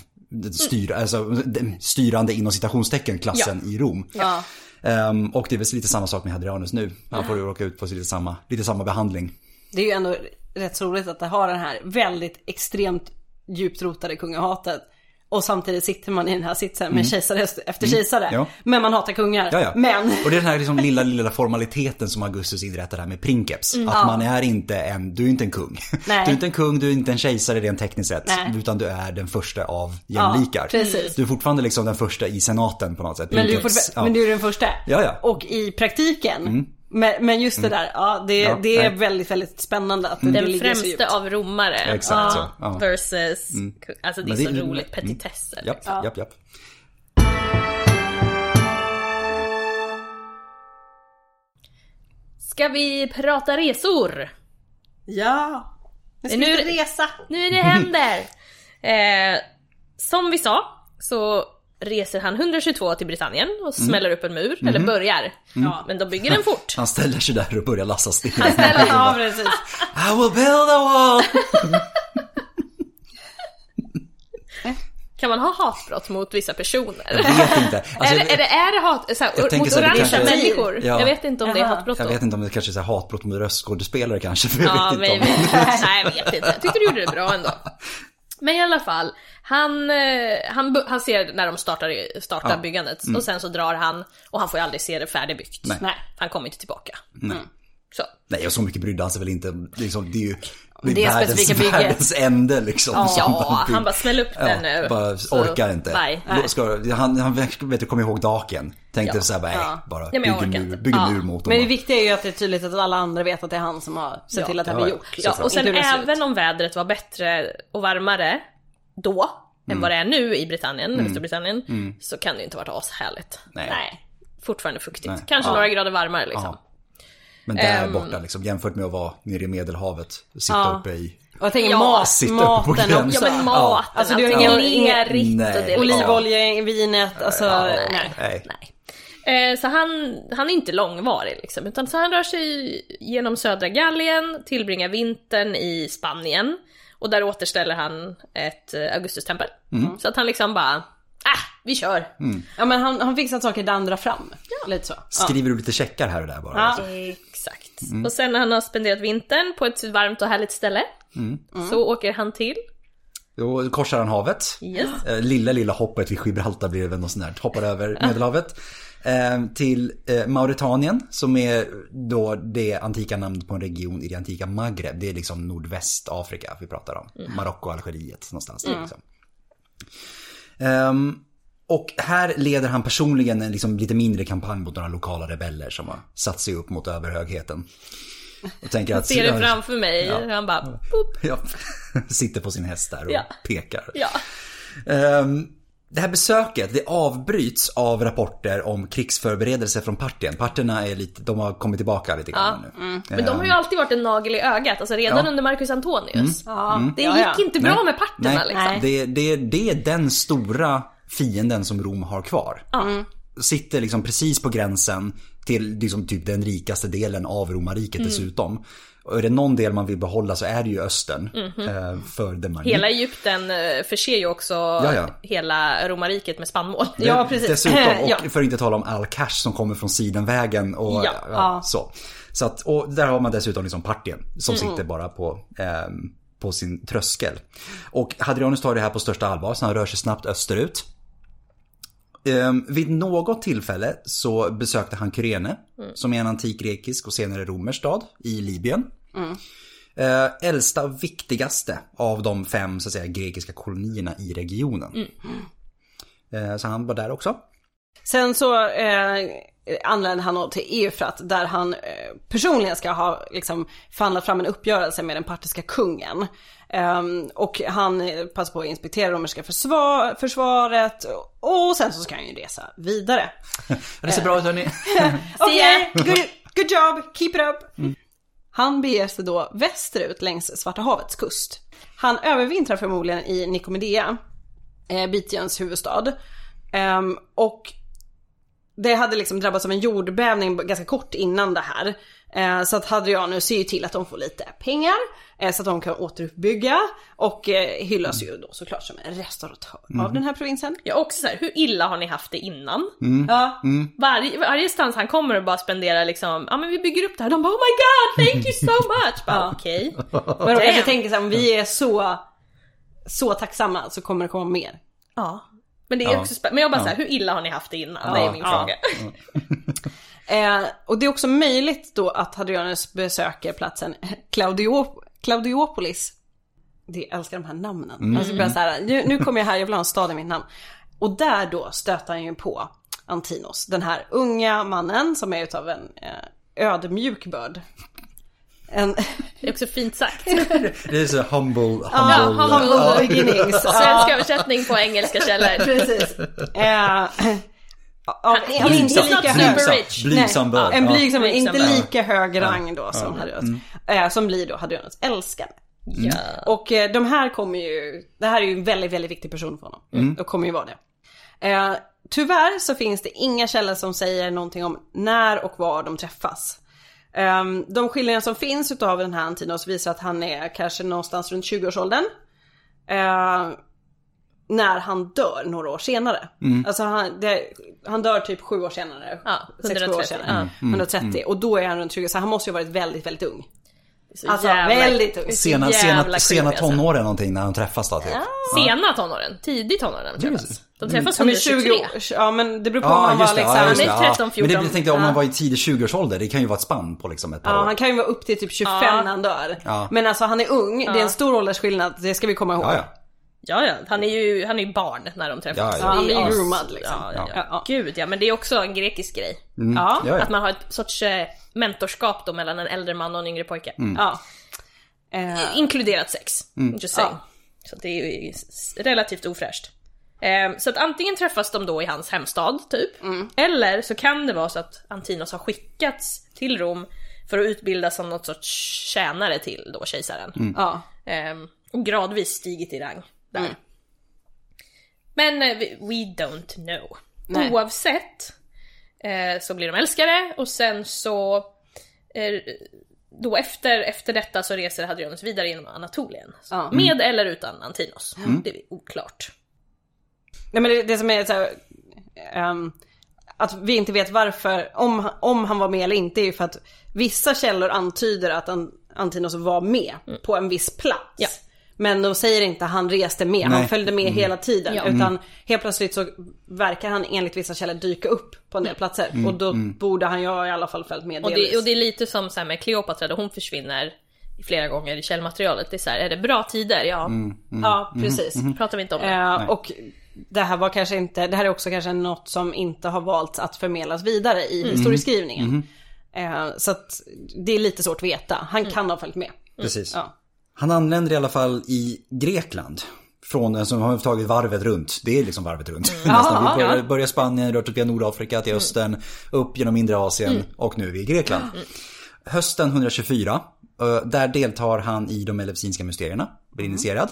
styr, alltså, den styrande inom citationstecken klassen i Rom. Ja. Ehm, och det är väl lite samma sak med Hadrianus nu. Han får ju råka ut på lite samma, lite samma behandling. Det är ju ändå rätt så roligt att det har den här väldigt extremt djupt rotade kungahatet. Och samtidigt sitter man i den här sitsen med kejsare efter kejsare. Mm. Ja. Men man hatar kungar. Ja, ja. Men Och det är den här liksom lilla, lilla formaliteten som Augustus inrättar här med princeps. Att man är inte en, du är inte en kung. Nej. Du är inte en kung, du är inte en kejsare rent tekniskt sett. Nej. Utan du är den första av jämlikar. Du är fortfarande liksom den första i senaten på något sätt. Men du, men du är den första. Ja, ja. Och i praktiken. Men, men just det där, ja det, Ja, det är nej. väldigt, väldigt spännande att det Den ligger så djupt. främste av romare. Exakt så, ja. Versus, alltså det är så det- roligt, mm. petitesser. Japp, japp, japp. Ska vi prata resor? Ja. Nu ska Nu- vi resa. Nu är det händer! eh, som vi sa, så reser han 122 till Britannien och smäller upp en mur, eller börjar. Ja. Men de bygger den fort. Han ställer sig där och börjar lassa sten. Ja precis. I will build a wall! Kan man ha hatbrott mot vissa personer? Jag vet inte. Alltså, eller är det, är det hat, så här, tänker mot så här, det orangea kanske- människor? Ja. Jag vet inte om det är Jaha. hatbrott jag då. vet inte om det kanske är så här hatbrott mot röstskådespelare kanske. För jag Ja, vet inte men, om... nej, jag vet inte. Jag tyckte du gjorde det bra ändå. Men i alla fall, han, eh, han, han ser när de startar, startar Ja. Mm. byggandet och sen så drar han och han får ju aldrig se det färdigbyggt. Nej. Nej. Han kommer inte tillbaka. Nej. Så. Nej, och så mycket brydde han sig väl inte. Liksom, det är ju det är Det världens, specifika bygget. världens ände liksom. som Ja, han bara smäll upp den Ja, nu. bara Så- orkar inte. Nej. Ska, han, han vet du, kommer ihåg daken. Tänkte Ja. så här, bara, nej, Ja. bara bygg en mur, bygg en Ja. mur mot Men det honom. viktiga är ju att det är tydligt att alla andra vet att det är han som har sett Ja. till att det här blir gjort. Ja, och sen även om vädret var bättre och varmare då Mm. än vad det är nu i Britannien, eller Storbritannien, så kan det ju inte varit ashärligt. Nej. Nej. Fortfarande fuktigt. Nej. Kanske Ja. några grader varmare liksom. Ja. Men där Ehm. borta liksom, jämfört med att vara nere i Medelhavet. Sitta Ja. uppe i... Och jag tänker Ja, mat, sitta uppe på maten gränsen. också. Ja men maten, Alltså, du har ingen- lerigt Nej. och det Olivolja i vinet, alltså nej. Nej. Nej. Eh, Så han, han är inte långvarig liksom, utan så han rör sig genom södra Gallien, tillbringar vintern i Spanien och där återställer han ett eh, Augustustempel. Mm. Så att han liksom bara, äh, vi kör! Ja men han, han fixar saker dandra fram. Lite så. Ja. Skriver du lite checkar här och där bara? Ja. Alltså. Mm. Och sen när han har spenderat vintern på ett varmt och härligt ställe, Mm. så åker han till, Då korsar han havet. yes, Eh, Lilla, lilla hoppet vid Gibraltar blir det väl något sånt där. Hoppar över Medelhavet. Eh, till eh, Mauritanien som är då det antika namnet på en region i det antika Maghreb. Det är liksom nordvästafrika vi pratar om. Marocko, Algeriet någonstans där liksom. Ehm, och här leder han personligen en liksom lite mindre kampanj mot några lokala rebeller som har satt sig upp mot överhögheten. Och tänker att... ser det framför mig, Ja. och han bara, boop, Ja, sitter på sin häst där och Ja. pekar. ja. Ehm, det här besöket det avbryts av rapporter om krigsförberedelser från Partien. Partierna är lite, de har kommit tillbaka lite grann nu. Men de har ju alltid varit en nagel i ögat, alltså redan Ja. Mm. under Marcus Antonius. Ja. Det Ja, gick ja. inte bra Nej. med parterna Nej, liksom. Nej. Det, det, det är den stora fienden som Rom har kvar. Ja. Sitter liksom precis på gränsen till liksom typ den rikaste delen av romarriket Mm. dessutom. Och är det någon del man vill behålla så är det ju östern. eh, för det man Mhm. Hela Egypten eh, förser ju också ja. hela romarriket med spannmål. Ja, precis. Dessutom, och Ja. för att inte tala om all cash som kommer från Sidenvägen och Ja. ja, så. så att, och där har man dessutom liksom Partien som sitter bara på, ehm, på sin tröskel. Och Hadrianus tar det här på största allvar så han rör sig snabbt österut. Ehm, vid något tillfälle så besökte han Kyrene, som är en antik grekisk och senare romersk stad i Libyen. Eh, äldsta och viktigaste av de fem så att säga, grekiska kolonierna i regionen. Eh, så han var där också. Sen så eh, anlände han till Eufrat där han eh, personligen ska ha liksom förhandlat fram en uppgörelse med den partiska kungen. Ehm, och han eh, passar på att inspektera romerska försvar, försvaret och sen så ska han ju resa vidare. Det ser bra ut hörni. Okej, good, good job, keep it up. Han beger sig då västerut längs Svarta havets kust. Han övervintrar förmodligen i Nikomedea, eh, Bytiens huvudstad. Ehm, och det hade liksom drabbats av en jordbävning ganska kort innan det här. Eh, så att Hadrianus ser ju till att de får lite pengar eh, så att de kan återuppbygga och eh, hyllas ju då såklart som en restauratör av den här provinsen. Ja, också så här, hur illa har ni haft det innan? Ja, Varje, varje stans han kommer och bara spenderar liksom, ja men vi bygger upp det här, de bara oh my god, thank you so much! Bara okej. men de kanske tänker så här, om vi är så, så tacksamma så kommer det komma mer. Ja. Men det är Ja. också spä- Men jag bara såhär, hur illa har ni haft det innan? det är min Ja. fråga. Eh, och det är också möjligt då att Hadrianus besöker platsen Claudiop- Claudiopolis. Det, jag älskar de här namnen. Alltså bara så här, nu, nu kommer jag här, jag vill ha en stad i mitt namn. Och där då stöter han ju på Antinos, den här unga mannen som är utav en eh, ödmjuk börd. En, Det är också fint sagt. Det är så humble, humble. Ja, humble ja. beginnings. Svensk översättning på engelska källor. Precis. Eh, ja, han är inte lika hög. Blygsam, börd. En Ja. blygsam, Blygsam inte lika hög rang då som Hadrianus. Eh, som blir då Hadrianus älskare. Ja. Och eh, de här kommer ju, det här är ju en väldigt, väldigt viktig person för honom. Mm. Och kommer ju vara det. Eh, tyvärr så finns det inga källor som säger någonting om när och var de träffas. Eh, de skildringar som finns utav den här Antinos visar att han är kanske någonstans runt 20-årsåldern. När han dör några år senare. Alltså han, det, han dör typ sju år senare. Ja, sex, sju år 130, senare. 130. Och då är han runt 20, så han måste ju ha varit väldigt, väldigt ung. Så Alltså jävla- väldigt ung. Sena, sena, sena alltså. tonåren någonting när de träffas då typ. Sena tonåren, tidig tonåren träffas. De träffas Ja men 123. 20 år, ja men det beror på om Ja, man just var det. liksom... Ja. Han är Ja. 13, Men det 14. jag tänkte om man Ja. var i tidig 20-årsålder, det kan ju vara ett spann på liksom ett par Ja, år. han kan ju vara upp till typ 25 Ja. när han dör. Ja. Men alltså han är ung, det är en stor åldersskillnad, det ska vi komma ihåg. Ja, ja. Han är ju han är ju barn när de träffas. Ja, ja. Han blir ju groomad liksom. Ja, ja, Ja. Gud ja, men det är också en grekisk grej. Ja. Ja, ja. Att man har ett sorts eh, mentorskap då mellan en äldre man och en yngre pojke. ja. Eh, Inkluderat sex. Just saying. Ja. Så det är ju relativt ofräscht. Eh, så att antingen träffas de då i hans hemstad, typ. Eller så kan det vara så att Antinos har skickats till Rom för att utbildas som något sorts tjänare till då kejsaren. ja. Ehm, och gradvis stigit i rang där. Men eh, we, don't know. Nej. Oavsett eh, så blir de älskare och sen så eh, då efter, efter detta så reser Hadrianus vidare genom Anatolien. Ja. Med eller utan Antinos. Det är oklart. Nej men det, det som är så här, ehm, att vi inte vet varför, om, om han var med eller inte är ju för att vissa källor antyder att An, Antinos var med på en viss plats. Ja. Men de säger inte att han reste med, Nej. han följde med hela tiden. Ja. Utan helt plötsligt så verkar han enligt vissa källor dyka upp på en del platser. Och då borde han ju i alla fall följt med Och delvis. det, och det är lite som så här med Kleopatra då hon försvinner flera gånger i källmaterialet. Det är så här, är det bra tider? Ja. Ja, precis. Pratar vi inte om det. Eh, och det här var kanske inte, det här är också kanske något som inte har valts att förmedlas vidare i historieskrivningen. Eh, så att det är lite svårt att veta. Han kan ha följt med. Precis. Ja. Han anländer i alla fall i Grekland. Från, som har tagit varvet runt. Det är liksom varvet runt. Nästan. Vi börjar, börjar Spanien, rört upp via Nordafrika till östern, upp genom mindre Asien och nu är vi i Grekland. Hösten 124, eh, där deltar han i de elefsinska mysterierna, blir initierad.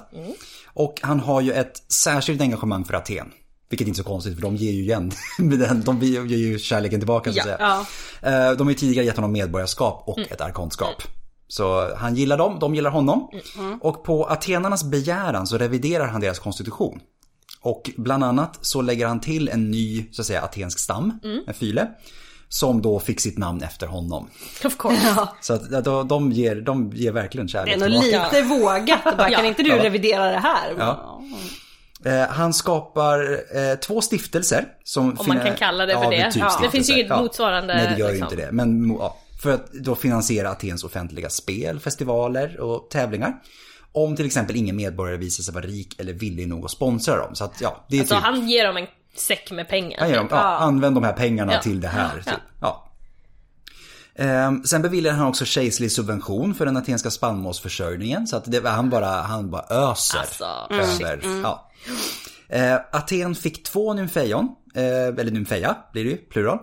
Och han har ju ett särskilt engagemang för Aten. Vilket inte är så konstigt för de ger ju igen, de ger ju kärleken tillbaka så att Ja. säga. Ja. Eh, De har ju tidigare gett honom medborgarskap och ett arkantskap. Så han gillar dem, de gillar honom. Och på atenarnas begäran så reviderar han deras konstitution. Och bland annat så lägger han till en ny, så att säga, atensk stam, en fyle. Som då fick sitt namn efter honom. Of course. Så att ja, de, de, ger, de ger verkligen Det kärlek är nog lite vågat. Bara, Ja. kan inte du Ja. revidera det här? Ja. Eh, han skapar eh, två stiftelser. Som Om man kan kalla det för det. typ Ja. Det finns ju inget motsvarande, Nej, det gör ju liksom. inte det. Men ja, för att då finansiera Atens offentliga spel, festivaler och tävlingar. Om till exempel ingen medborgare visar sig vara rik eller villig nog att sponsra dem. Så att ja, det är Så typ... han ger dem en säck med pengar. Han ger dem, ja, använd de här pengarna Ja. till det här. Ja. Typ. Ja. Ehm, sen beviljar han också kejserlig subvention för den atenska spannmålsförsörjningen. Så att det, han, bara, han bara öser Alltså, över. Ja. Eh, Aten fick två nymfejon, eller nymfeja blir det ju, plural.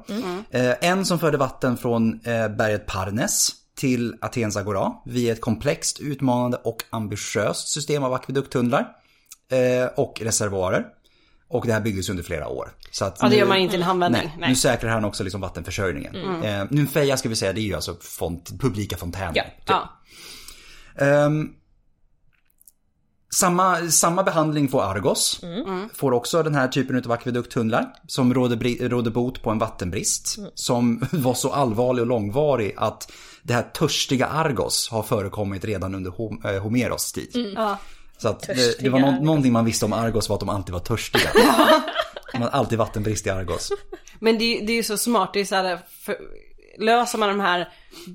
Eh, en som förde vatten från eh, berget Parnes till Atens agora via ett komplext, utmanande och ambitiöst system av akvedukttunnlar eh, och reservoarer. Och det här byggdes under flera år. Så att Ja, det nu- gör man inte i en handvändning. Nej, Nej. nu säkrar han också liksom vattenförsörjningen. Eh, nymfeja ska vi säga, det är ju alltså font, publika fontäner. Ja. typ. Ja. Ehm, samma, samma behandling får Argos. Får också den här typen av akvedukttunnlar. Som råder, råder bot på en vattenbrist. Som var så allvarlig och långvarig att det här törstiga Argos har förekommit redan under Hom- eh, Homeros tid. Ja. Så att det, Törstiga det var nå- Argos. någonting man visste om Argos var att de alltid var törstiga. De hade alltid vattenbrist i Argos. Men det, är- det är ju så smart, det är så här, för, löser man de här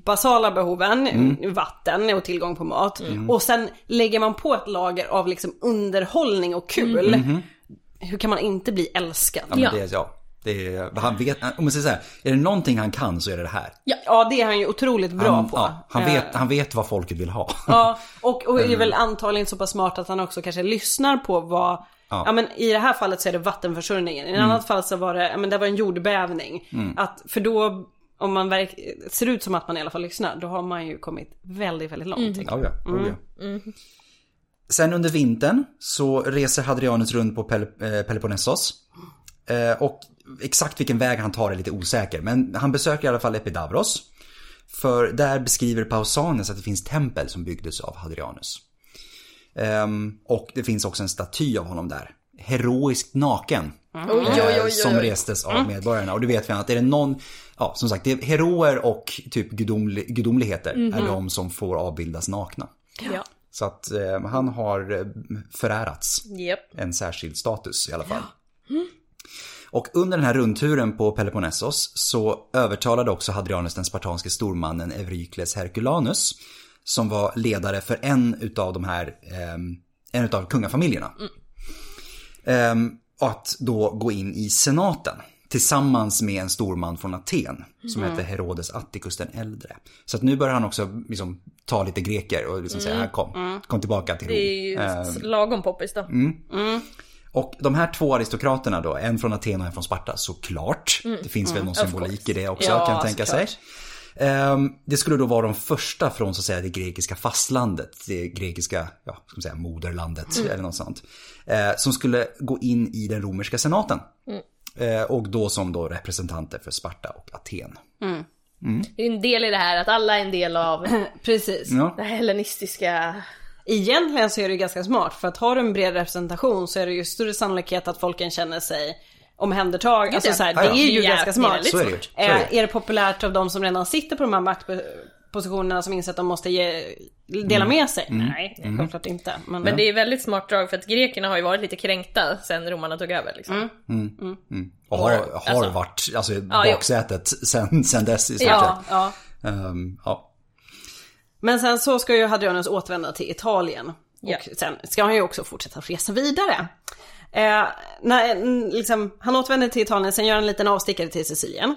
basala behoven, vatten och tillgång på mat. Och sen lägger man på ett lager av liksom underhållning och kul. Hur kan man inte bli älskad? Ja, men Ja. Det, är- ja, det är, han vet, om man säger så här, är det någonting han kan så är det det här. Ja, det är han ju otroligt bra Han, på. ja, han, Eh, vet, han vet vad folket vill ha. Ja, och, och är väl antagligen så pass smart att han också kanske lyssnar på vad Ja. men i det här fallet så är det vattenförsörjningen. I ett annat fall så var det, ja men det var en jordbävning. Att, för då, om man verk, ser ut som att man i alla fall lyssnar, då har man ju kommit väldigt, väldigt långt. tänker jag. Ja, ja. Oh, ja. Sen under vintern så reser Hadrianus runt på Pel- eh, Peloponnesos. Eh, och exakt vilken väg han tar är lite osäker. Men han besöker i alla fall Epidavros. För där beskriver Pausanias att det finns tempel som byggdes av Hadrianus. Ehm, och det finns också en staty av honom där. Heroiskt naken. Oj, oj, oj, eh, oj, Som oj. restes av medborgarna. Och det vet vi att är det någon, ja som sagt, det är heroer och typ gudomli, gudomligheter är de som får avbildas nakna. Ja. Så att eh, han har eh, förärats Japp. en särskild status i alla fall. Och under den här rundturen på Peloponnesos så övertalade också Hadrianus den spartanske stormannen Eurykles Herculanus som var ledare för en utav de här, ehm, en utav kungafamiljerna. Ehm, att då gå in i senaten tillsammans med en storman från Aten som hette Herodes Atticus den äldre. Så att nu börjar han också liksom ta lite greker och liksom säga här kom, kom tillbaka till Det är ju Rom. Ehm, lagom poppis då. och de här två aristokraterna då, en från Aten och en från Sparta, såklart. Det finns väl någon symbolik i det också Ja, kan jag tänka sig. såklart. Ehm, Det skulle då vara de första från så att säga det grekiska fastlandet, det grekiska, ja, ska man säga moderlandet eller något sånt. eh, Som skulle gå in i den romerska senaten. Eh, Och då som då representanter för Sparta och Aten. Det är en del i det här att alla är en del av Precis. Ja. det hellenistiska... Egentligen så är det ju ganska smart för att har du en bred representation så är det ju större sannolikhet att folken känner sig omhändertag. Alltså så här, Ja, ja. det är ju Ja, ganska det är smart. är det ju. Så är det Eh, ju. är det populärt av de som redan sitter på de här maktpositionerna som inser att de måste ge, dela med sig? Nej, självklart inte. Men, Men det är väldigt smart drag för att grekerna har ju varit lite kränkta sen romarna tog över liksom. Och har, har alltså. varit alltså, i Ja, baksätet sen, sen dess i stort ja, sett. ja. Ehm, ja. Men sen så ska ju Hadrianus återvända till Italien. Ja. Och sen ska han ju också fortsätta resa vidare. Eh, när, mm, liksom, han återvänder till Italien, sen gör han en liten avstickare till Sicilien.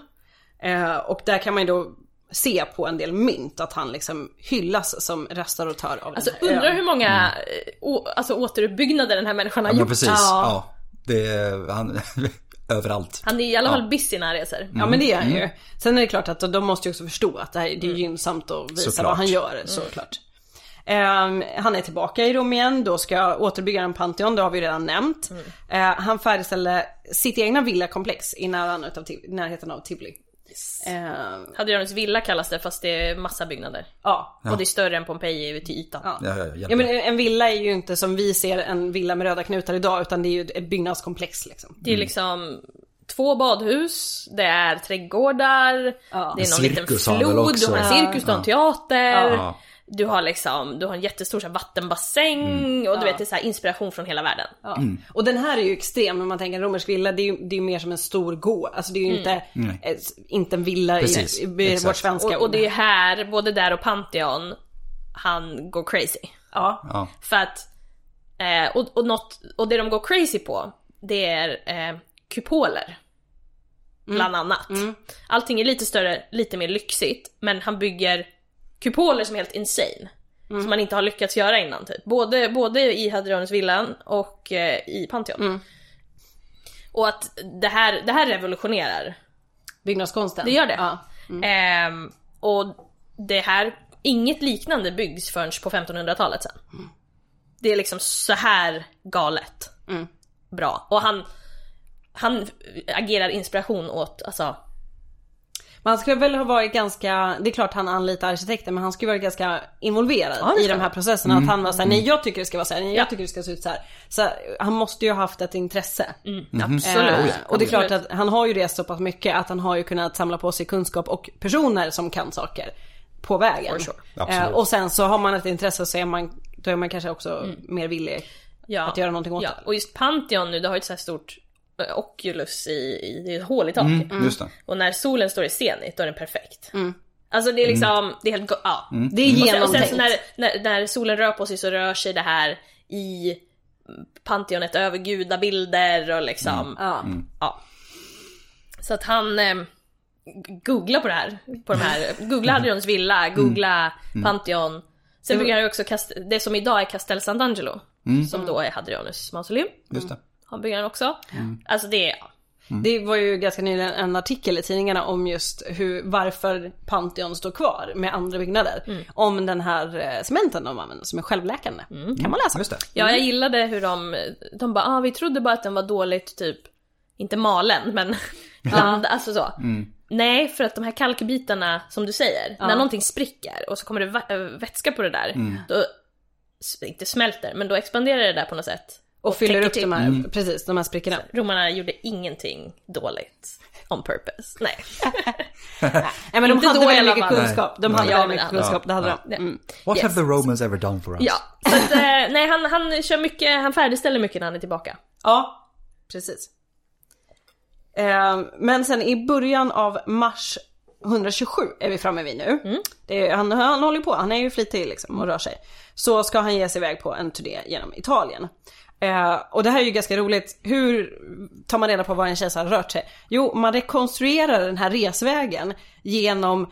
Eh, och där kan man ju då se på en del mynt att han liksom hyllas som restauratör av Alltså den här undrar ön. hur många eh, å, alltså, återuppbyggnader den här människan har Ja gjort. precis. Ja. Ja. Det är, han, överallt. Han är i alla fall busy när han reser. Ja men det är han ju. Sen är det klart att de måste ju också förstå att det, här, det är gynnsamt att visa Såklart. vad han gör såklart. Ehm, han är tillbaka i Rom igen, då ska återbygga en Pantheon, det har vi redan nämnt. Eh, han färdigställde sitt egna villakomplex i närheten av, Ti- närheten av Tivoli. Ehm, Hadrianus villa kallas det fast det är massa byggnader. ja. Och det är större än Pompeji till ytan. Ja. Ja, ja, ja, men en villa är ju inte som vi ser en villa med röda knutar idag utan det är ju ett byggnadskomplex liksom. Det är liksom två badhus, det är trädgårdar, Ja. det är någon En liten cirkus har han väl flod, har en cirkus, har en teater. Ja. Du har liksom, du har en jättestor så här, vattenbassäng och du vet det är så här, inspiration från hela världen. Ja. Och den här är ju extrem när man tänker en romersk villa, det är ju det är mer som en stor gård. Alltså det är ju inte, eh, inte en villa Precis, i, i vårt svenska Och, och det är här, både där och Pantheon, han går crazy. Ja. Ja. För att, eh, och, och, något, och det de går crazy på, det är eh, kupoler. Bland annat. Allting är lite större, lite mer lyxigt, men han bygger kupoler som är helt insane. Som man inte har lyckats göra innan typ. Både, både i Hadrianus villan och eh, i Pantheon. Och att det här, det här revolutionerar Byggnadskonsten. det gör det. Ja. Ehm, och det här, inget liknande byggs förrän på 1500-talet sen. Det är liksom så här galet. Bra. Och han, han agerar inspiration åt, alltså, Man ska väl ha varit ganska, det är klart han anlitar arkitekter men han ska ju varit ganska involverad Ja, i de här han. processerna. Att han var såhär, nej jag tycker det ska vara så här, nej jag Ja. tycker det ska se ut så här. Så han måste ju ha haft ett intresse. absolut. Eh, och det är klart att han har ju rest så pass mycket att han har ju kunnat samla på sig kunskap och personer som kan saker på vägen. Sure. Eh, och sen så har man ett intresse så är man, då är man kanske också mer villig Ja. att göra någonting åt ja. det. Och just Pantheon nu, det har ju ett så här stort oculus i, i det är ett hål i taket. Just det. Och när solen står i zenit, då är den perfekt. Alltså det är liksom, det är helt ja. Det är Och sen, och sen genomtänkt. så när, när, när solen rör på sig så rör sig det här i Pantheonet över gudabilder och liksom, Ja. ja. Så att han, eh, googla på det här, på de här, googla Hadrians villa, googla Pantheon. Sen bygger han ju också kast, det som idag är Castel Sant'Angelo, som då är Hadrianus mausoleum. Just det. Han bygger han också. Alltså det är, Det var ju ganska nyligen en artikel i tidningarna om just hur, varför Pantheon står kvar med andra byggnader. Om den här eh, cementen de använder som är självläkande. Kan man läsa. Just det. Ja, jag gillade hur de, de bara ah, vi trodde bara att den var dåligt typ inte malen, men bland, alltså så. Nej, för att de här kalkbitarna, som du säger, när någonting spricker och så kommer det äh, vätska på det där, då, inte smälter, men då expanderar det där på något sätt. Och fyller upp till. de här, precis, de här sprickorna. Romarna gjorde ingenting dåligt. On purpose. Nej. Nej men de Inte hade väldigt mycket fall. kunskap. De hade väldigt mycket kunskap, det hade Ja. de. Mm. What Yes. have the Romans ever done for us? Ja, så att, eh, nej han, han kör mycket, han färdigställer mycket när han är tillbaka. Ja, precis. Eh, men sen i början av mars 127 är vi framme vid nu. Det är, han, han håller på, han är ju flitig liksom och rör sig. Så ska han ge sig iväg på en turné genom Italien. Eh, och det här är ju ganska roligt. Hur tar man reda på var en kejsare har rört sig? Jo, man rekonstruerar den här resvägen genom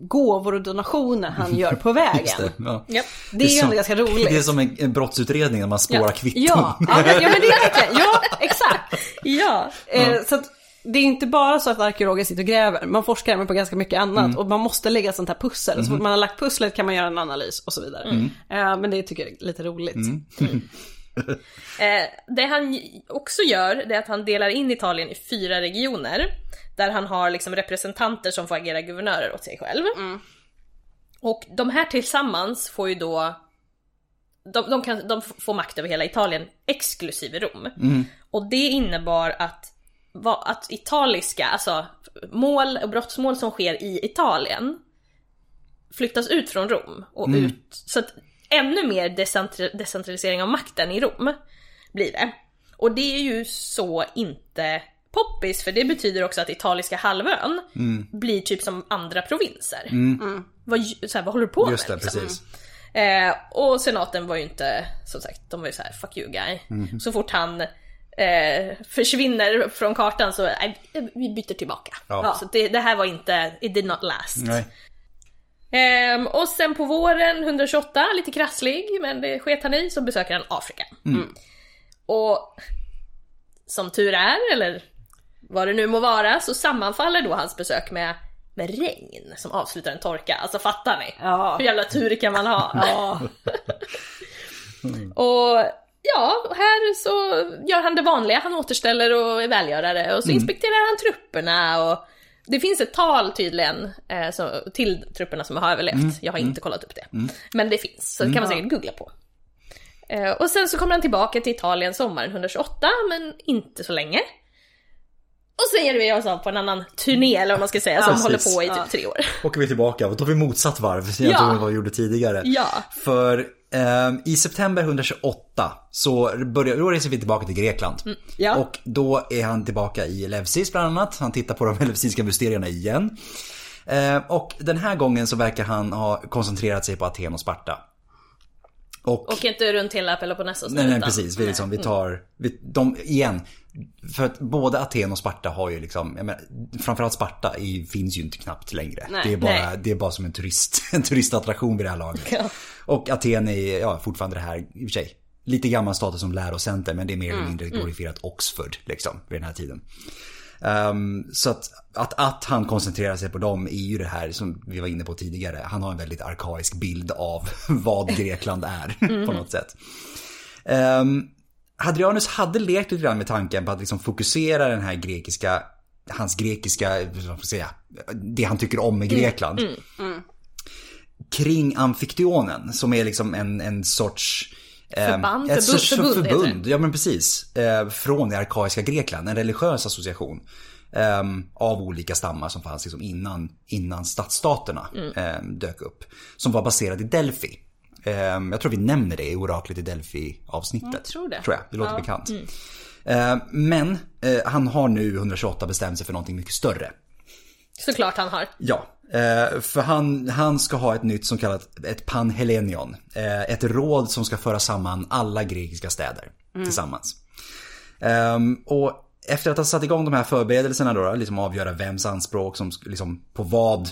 gåvor och donationer han gör på vägen. Just det, ja. Japp. Det är ju som- ändå ganska roligt. Det är som en, en brottsutredning när man spårar Ja. kvitton. Ja, ja, men, ja men det är verkligen, ja exakt. Ja. Eh, så att det är inte bara så att arkeologer sitter och gräver, man forskar även på ganska mycket annat och man måste lägga sånt här pussel. Så fort man har lagt pusslet kan man göra en analys och så vidare. Eh, men det tycker jag är lite roligt. Eh, det han också gör, det är att han delar in Italien i fyra regioner. Där han har liksom representanter som får agera guvernörer åt sig själv. Och de här tillsammans får ju då de, de, kan, de får makt över hela Italien, exklusive Rom. Och det innebar att, va- att italiska, alltså mål och brottsmål som sker i Italien flyttas ut från Rom och ut, så att ännu mer decentralisering av makten i Rom blir det. Och det är ju så inte poppis, för det betyder också att italiska halvön blir typ som andra provinser. Vad, så här, vad håller du på Mm. Just med? det, liksom? precis. Eh, och senaten var ju inte, som sagt, de var ju så här: 'fuck you guy' Mhm. Så fort han eh, försvinner från kartan så, nej, vi byter tillbaka. Ja. Så det, det här var inte, it did not last. Nej. Ehm, och sen på våren 128, lite krasslig, men det sket han i, så besöker han Afrika. Mm. Och som tur är, eller vad det nu må vara, så sammanfaller då hans besök med, med regn som avslutar en torka. Alltså fattar ni? Ja. Hur jävla tur kan man ha? Ja. Och ja, här så gör han det vanliga, han återställer och är välgörare och så inspekterar han trupperna och det finns ett tal tydligen eh, så, till trupperna som har överlevt. Jag har inte kollat upp det. Men det finns, så det kan man säkert googla på. Eh, och sen så kommer han tillbaka till Italien sommaren 128, men inte så länge. Och sen ger vi oss av på en annan turné, eller vad man ska säga, som precis. håller på i typ Ja. tre år. Åker vi tillbaka och då har vi motsatt varv jämfört Ja. vad vi gjorde tidigare. Ja. För i september 128 så börjar, då reser vi tillbaka till Grekland. Ja. Och då är han tillbaka i Elefsis bland annat. Han tittar på de elefsinska mysterierna igen. Ehm, och den här gången så verkar han ha koncentrerat sig på Aten och Sparta. Och, Och inte runt hela Peloponnesos nej, nej precis, vi, liksom, vi tar, vi, de, igen. För att både Aten och Sparta har ju liksom, jag menar, framförallt Sparta är, finns ju inte knappt längre. Nej. det, är bara, Nej. det är bara som en, turist, en turistattraktion vid det här laget. Ja. Och Aten är ja, fortfarande det här, i och för sig, lite gammal status som lärocenter men det är mer eller mindre glorifierat Oxford liksom vid den här tiden. Ehm, så att, att, att han koncentrerar sig på dem är ju det här som vi var inne på tidigare. Han har en väldigt arkaisk bild av vad Grekland är på något sätt. Um, Hadrianus hade lekt lite grann med tanken på att liksom fokusera den här grekiska, hans grekiska, vad säga, det han tycker om med Grekland. Kring Amfiktionen som är liksom en, en sorts Förband, ett förbund- förbund förbund, ja men precis. Eh, från det arkaiska Grekland, en religiös association. eh, av olika stammar som fanns liksom innan, innan stadsstaterna eh, dök upp. Som var baserad i Delphi. Jag tror vi nämner det i oraklet i Delphi avsnittet. Jag tror det. Tror jag, det låter bekant. Eh, men eh, han har nu 128 bestämt sig för någonting mycket större. Såklart han har. Ja, eh, för han, han ska ha ett nytt som kallas ett panhellenion. Eh, ett råd som ska föra samman alla grekiska städer tillsammans. Ehm, och efter att ha satt igång de här förberedelserna då, liksom avgöra vems anspråk som liksom på vad.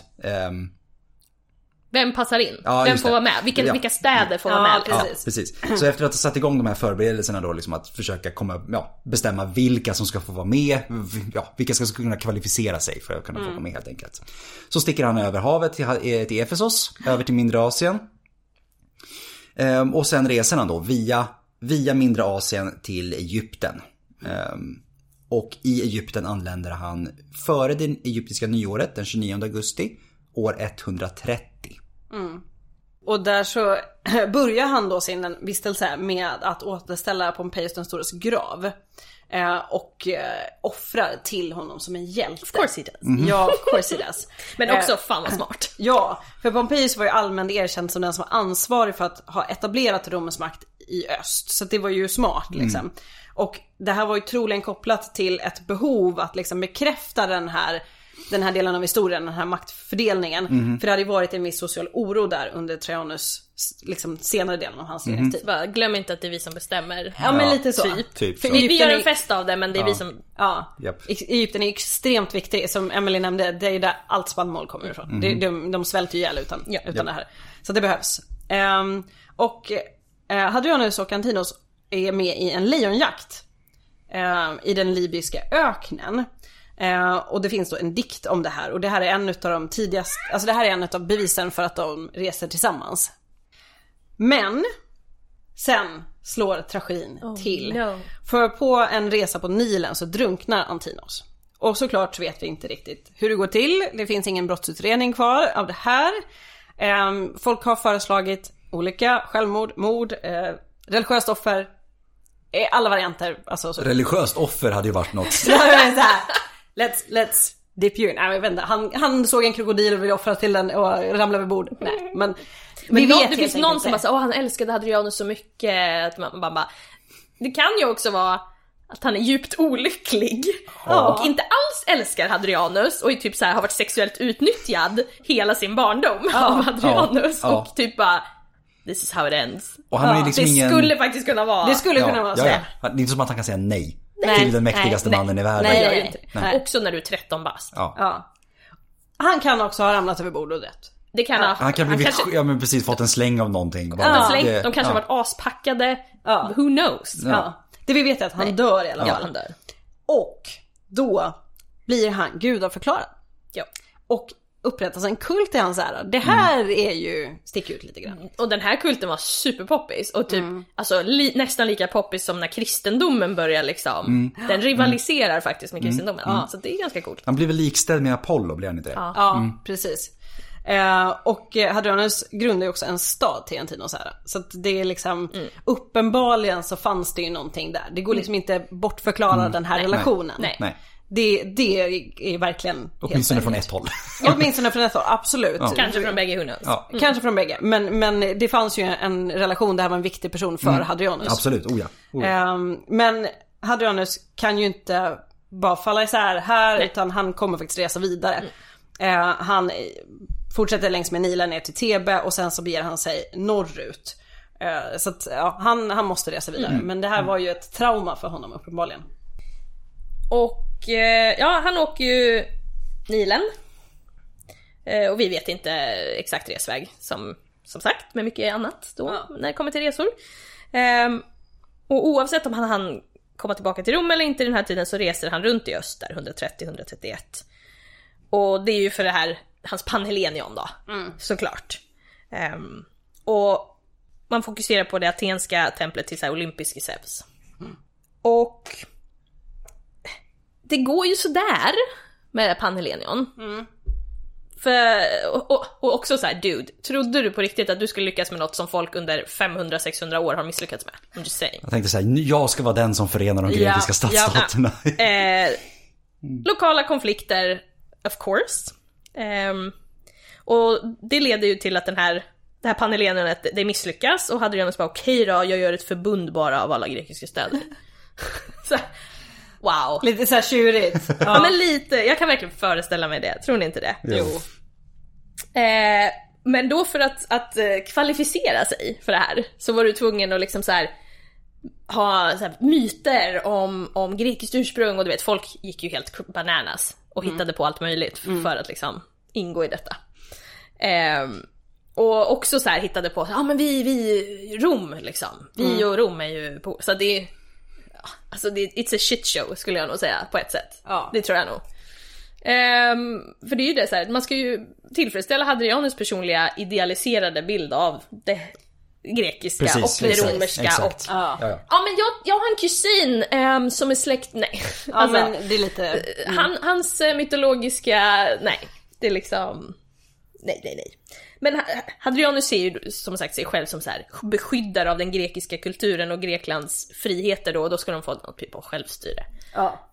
Vem passar in? Ja, Vem får det. vara med? Vilken, Ja. vilka städer får Ja, vara med? precis. Ja, precis. Så efter att ha satt igång de här förberedelserna då, liksom att försöka komma, ja, bestämma vilka som ska få vara med, ja, vilka ska kunna kvalificera sig för att kunna få vara med helt enkelt. Så sticker han över havet till, eh, till Efesos, över till mindre Asien. Ehm, och sen reser han då via, via mindre Asien till Egypten. Ehm, Och i Egypten anländer han före det egyptiska nyåret den 29 augusti år 130. Och där så börjar han då sin vistelse med att återställa Pompejus den stores grav. Eh, och eh, offrar till honom som en hjälte. Of course he does. Ja, of course he does. Men också fan vad smart. Ja, för Pompejus var ju allmänt erkänd som den som var ansvarig för att ha etablerat Romens makt i öst. Så det var ju smart liksom. Och det här var ju troligen kopplat till ett behov att liksom bekräfta den här den här delen av historien, den här maktfördelningen. För det hade ju varit en viss social oro där under Trajanus liksom, senare delen av hans regeringstid. Bara, glöm inte att det är vi som bestämmer. Ja men lite så. Typ. Typ För så. Vi, vi gör en fest av det men det är vi som... Ja. E- Egypten är extremt viktig, som Emily nämnde, det är ju där allt spannmål kommer ifrån. Det, de, de svälter ju ihjäl utan, Ja. utan det här. Så det behövs. Ehm, och uh, Hadrianus och Antinos är med i en lejonjakt ehm, i den libyska öknen. Eh, och det finns då en dikt om det här och det här är en utav de tidigaste, alltså det här är en utav bevisen för att de reser tillsammans. Men sen slår tragedin till. no. För på en resa på Nilen så drunknar Antinos. Och såklart så vet vi inte riktigt hur det går till. Det finns ingen brottsutredning kvar av det här. Ehm, folk har föreslagit olika självmord, mord, eh, religiöst offer. Eh, alla varianter. Alltså, så. Religiöst offer hade ju varit något. Let's, let's dip you in. Nej, inte. Han, han såg en krokodil och ville offra till den och ramlade över bord. Nej, men Men vi någon, vet det finns någon som bara åh han älskade Hadrianus så mycket. Att man bara, bara, det kan ju också vara att han är djupt olycklig och inte alls älskar Hadrianus och är typ så här, har varit sexuellt utnyttjad hela sin barndom av Hadrianus Ja. och typ bara This is how it ends. Och han Ja, liksom det ingen... skulle faktiskt kunna vara... Det skulle ja, kunna vara ja, så. ja. Det är inte som att han kan säga nej, Nej, till den mäktigaste nej, mannen i världen. Nej, gör nej, ju inte det. nej. Också när du är 13 bast. Ja. Ja. Han kan också ha ramlat över bord och dött. Det kan ha... Han kan blivit, kanske, ja men precis fått en släng av någonting. Bara, ja, släng, det- de kanske ja. har varit aspackade. Ja. Who knows? Ja. Det vi vet är att han dör i alla Ja, fall. han dör. Och då blir han gudaförklarad. Ja. Och upprättas en kult i hans ära. Det här är ju, stick ut lite grann. Och den här kulten var superpoppis och typ Mm. alltså, li, nästan lika poppis som när kristendomen börjar liksom. Mm. Den rivaliserar faktiskt med kristendomen. Ja, så det är ganska coolt. Han blir väl likställd med Apollo, blir han inte det? Ja. Ja, precis. Eh, och eh, Hadrianus grundade ju också en stad till Antinos ära. Så att det är liksom, uppenbarligen så fanns det ju någonting där. Det går liksom inte bortförklara den här relationen. Nej. Nej. Det, det är verkligen Åtminstone från ett håll. Åtminstone från ett håll, absolut. Kanske från bägge, who. Ja. Kanske från bägge. Men, men det fanns ju en relation där han var en viktig person för Hadrianus. Absolut, oh ja. Oh ja. Ehm, men Hadrianus kan ju inte bara falla isär här utan han kommer faktiskt resa vidare. Eh, han eh, fortsätter längs med Nilen ner till Thebe och sen så beger han sig norrut. Eh, så att ja, han, han måste resa vidare. Men det här var ju ett trauma för honom uppenbarligen. Och ja, han åker ju Nilen. Eh, och vi vet inte exakt resväg som, som sagt, med mycket annat då Ja. när det kommer till resor. Ehm, och oavsett om han hann komma tillbaka till Rom eller inte den här tiden så reser han runt i öst där 130-131. Och det är ju för det här, hans Panhellenion då, såklart. Ehm, och man fokuserar på det atenska templet till så här olympiske Zeus. Och det går ju sådär med Panhellenion. För, och, och, och också så här, dude, trodde du på riktigt att du skulle lyckas med något som folk under 500-600 år har misslyckats med? I'm just saying. Jag tänkte säga, jag ska vara den som förenar de grekiska Ja, ja. stadsstaterna. Eh, lokala konflikter, of course. Ehm, och det leder ju till att den här, det här panellenet, det misslyckas och Hadrianus bara okej då, jag gör ett förbund bara av alla grekiska städer. så, wow. Lite såhär tjurigt. Ja. men lite, jag kan verkligen föreställa mig det, tror ni inte det? Jo. Eh, men då för att, att eh, kvalificera sig för det här så var du tvungen att liksom så här ha så här, myter om, om grekiskt ursprung och du vet folk gick ju helt bananas och hittade på allt möjligt f- för att liksom ingå i detta. Ehm, och också så här hittade på, ja men vi, vi, Rom liksom. Vi och Rom är ju på, så det är, ja, alltså det, it's a shit show skulle jag nog säga på ett sätt. Ja. Det tror jag nog. Ehm, för det är ju det så här, man ska ju tillfredsställa Hadrianus personliga idealiserade bild av det grekiska Precis, och det exakt, romerska. exakt. Och, Ja. Ja, men jag, jag har en kusin ehm, som är släkt, nej. Ja Alltså, men det är lite... han, hans eh, mytologiska, nej. Det är liksom, nej nej nej. Men Ha- Hadrianus ser ju som sagt sig själv som så här beskyddare av den grekiska kulturen och Greklands friheter då, och då ska de få något typ av självstyre. Ja.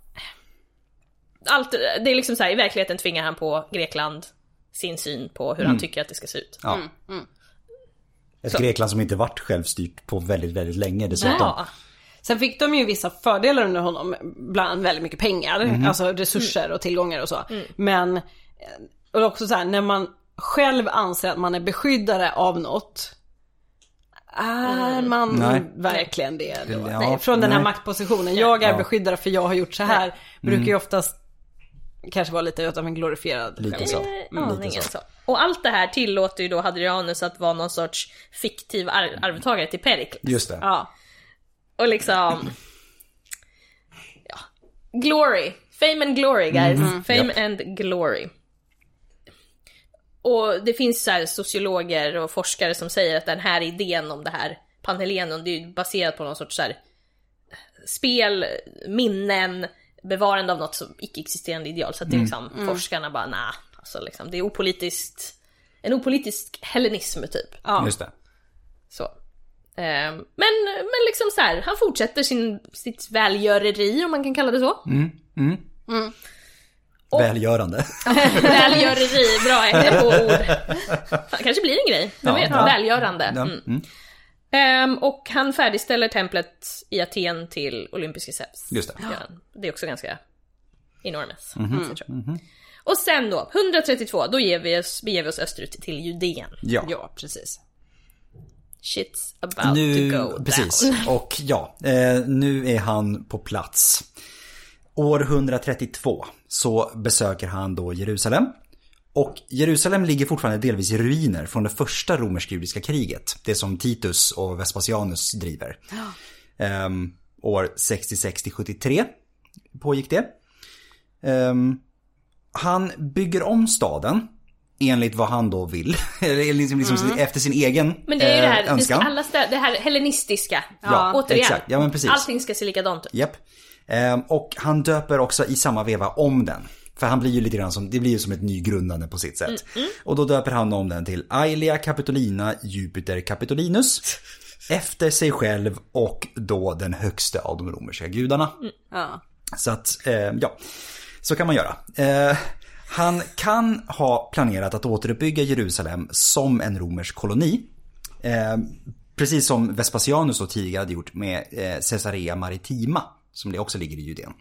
Allt, det är liksom så här, i verkligheten tvingar han på Grekland sin syn på hur han tycker att det ska se ut. Ja. Ett Grekland som inte varit självstyrt på väldigt, väldigt länge dessutom. Ja. Sen fick de ju vissa fördelar under honom, bland annat väldigt mycket pengar, Mhm. alltså resurser och tillgångar och så. Men, eh, och också så här, när man själv anser att man är beskyddare av något, är man Nej. verkligen det då? Ja, nej, från den här nej. maktpositionen. Jag är Ja. beskyddare för jag har gjort så här. Brukar ju oftast kanske vara lite utav en glorifierad Lite så. Eh, aningen så. Och allt det här tillåter ju då Hadrianus att vara någon sorts fiktiv ar- arvtagare till Perikles. Just det. Ja. Och liksom... Ja. Glory. Fame and glory guys. Fame and glory. Och det finns så här sociologer och forskare som säger att den här idén om det här Panhelenon, det är ju baserat på någon sorts så här spel, minnen, bevarande av något som icke-existerande ideal. Så att det är liksom, forskarna bara nah, alltså liksom, det är opolitiskt, en opolitisk hellenism typ. Ja. Just det. Så. Ehm, men, men liksom så här, han fortsätter sin, sitt välgöreri om man kan kalla det så. Välgörande. Välgöreri, bra är på ord. Kanske blir en grej, vem Ja. vet? Ja. Välgörande. Ja. Mm. Mm. Ehm, och han färdigställer templet i Aten till olympiske Zeus. Just det. Han. Det är också ganska enormous. Så tror jag. Och sen då, 132, då ger vi oss, beger vi oss österut till Judeen. Ja. ja, precis. Shit's about Nu, to go precis. down. Och ja, eh, nu är han på plats. År 132 så besöker han då Jerusalem. Och Jerusalem ligger fortfarande delvis i ruiner från det första romersk-judiska kriget. Det som Titus och Vespasianus driver. Ehm, år 66-73 pågick det. Ehm, han bygger om staden enligt vad han då vill. Eller liksom, liksom efter sin egen Men det är ju det eh, här, ska önskan. alla stä- det här hellenistiska. Ja, Återigen. exakt. Ja, men precis. Allting ska se likadant ut. Japp. Ehm, och han döper också i samma veva om den. För han blir ju lite grann som, det blir ju som ett nygrundande på sitt sätt. Och då döper han om den till Aelia Capitolina Jupiter Capitolinus. Efter sig själv och då den högste av de romerska gudarna. Ja. Så att, eh, ja, så kan man göra. Eh, han kan ha planerat att återuppbygga Jerusalem som en romersk koloni. Precis som Vespasianus då tidigare hade gjort med eh, Caesarea Maritima, som det också ligger i Judeen.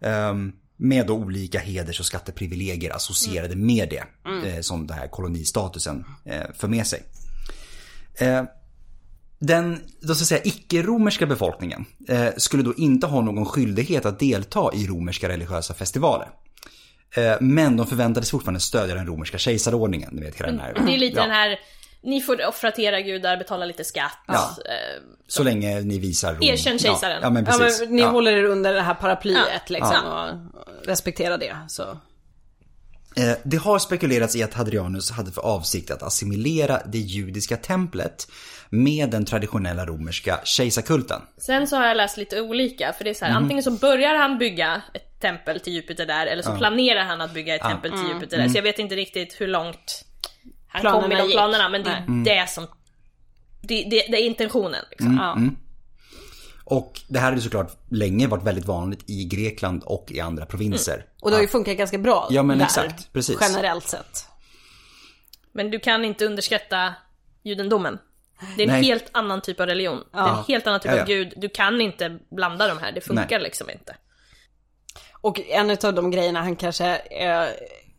Eh, med då olika heders och skatteprivilegier associerade med det, eh, som den här kolonistatusen eh, för med sig. Eh, den då jag säga, icke-romerska befolkningen eh, skulle då inte ha någon skyldighet att delta i romerska religiösa festivaler. Men de förväntades fortfarande stödja den romerska kejsarordningen. Ni vet hela den här. Det är lite Ja, den här, ni får offra till era gudar, betala lite skatt. Ja. Eh, Så länge ni visar Rom. Erkänn kejsaren. Ja, ja men Ja, men ni Ja. håller er under det här paraplyet Ja. liksom och respekterar det. Så. Eh, Det har spekulerats i att Hadrianus hade för avsikt att assimilera det judiska templet med den traditionella romerska kejsarkulten. Sen så har jag läst lite olika, för det är så här, Mhm. antingen så börjar han bygga ett tempel till Jupiter där, eller så planerar han att bygga ett tempel till Jupiter Mm. där. Så jag vet inte riktigt hur långt han Planerna kom i de gick. planerna, men det är Mm. det som... Det, det, det är intentionen liksom. Ja. Och det här hade såklart länge varit väldigt vanligt i Grekland och i andra provinser. Och det har ju funkat ganska bra Ja, men där, exakt. Precis. Generellt sett. Men du kan inte underskatta judendomen. Det är en Nej. helt annan typ av religion. Det är en helt annan typ Ja, ja. av gud. Du kan inte blanda de här, det funkar liksom inte. Och en av de grejerna han kanske eh,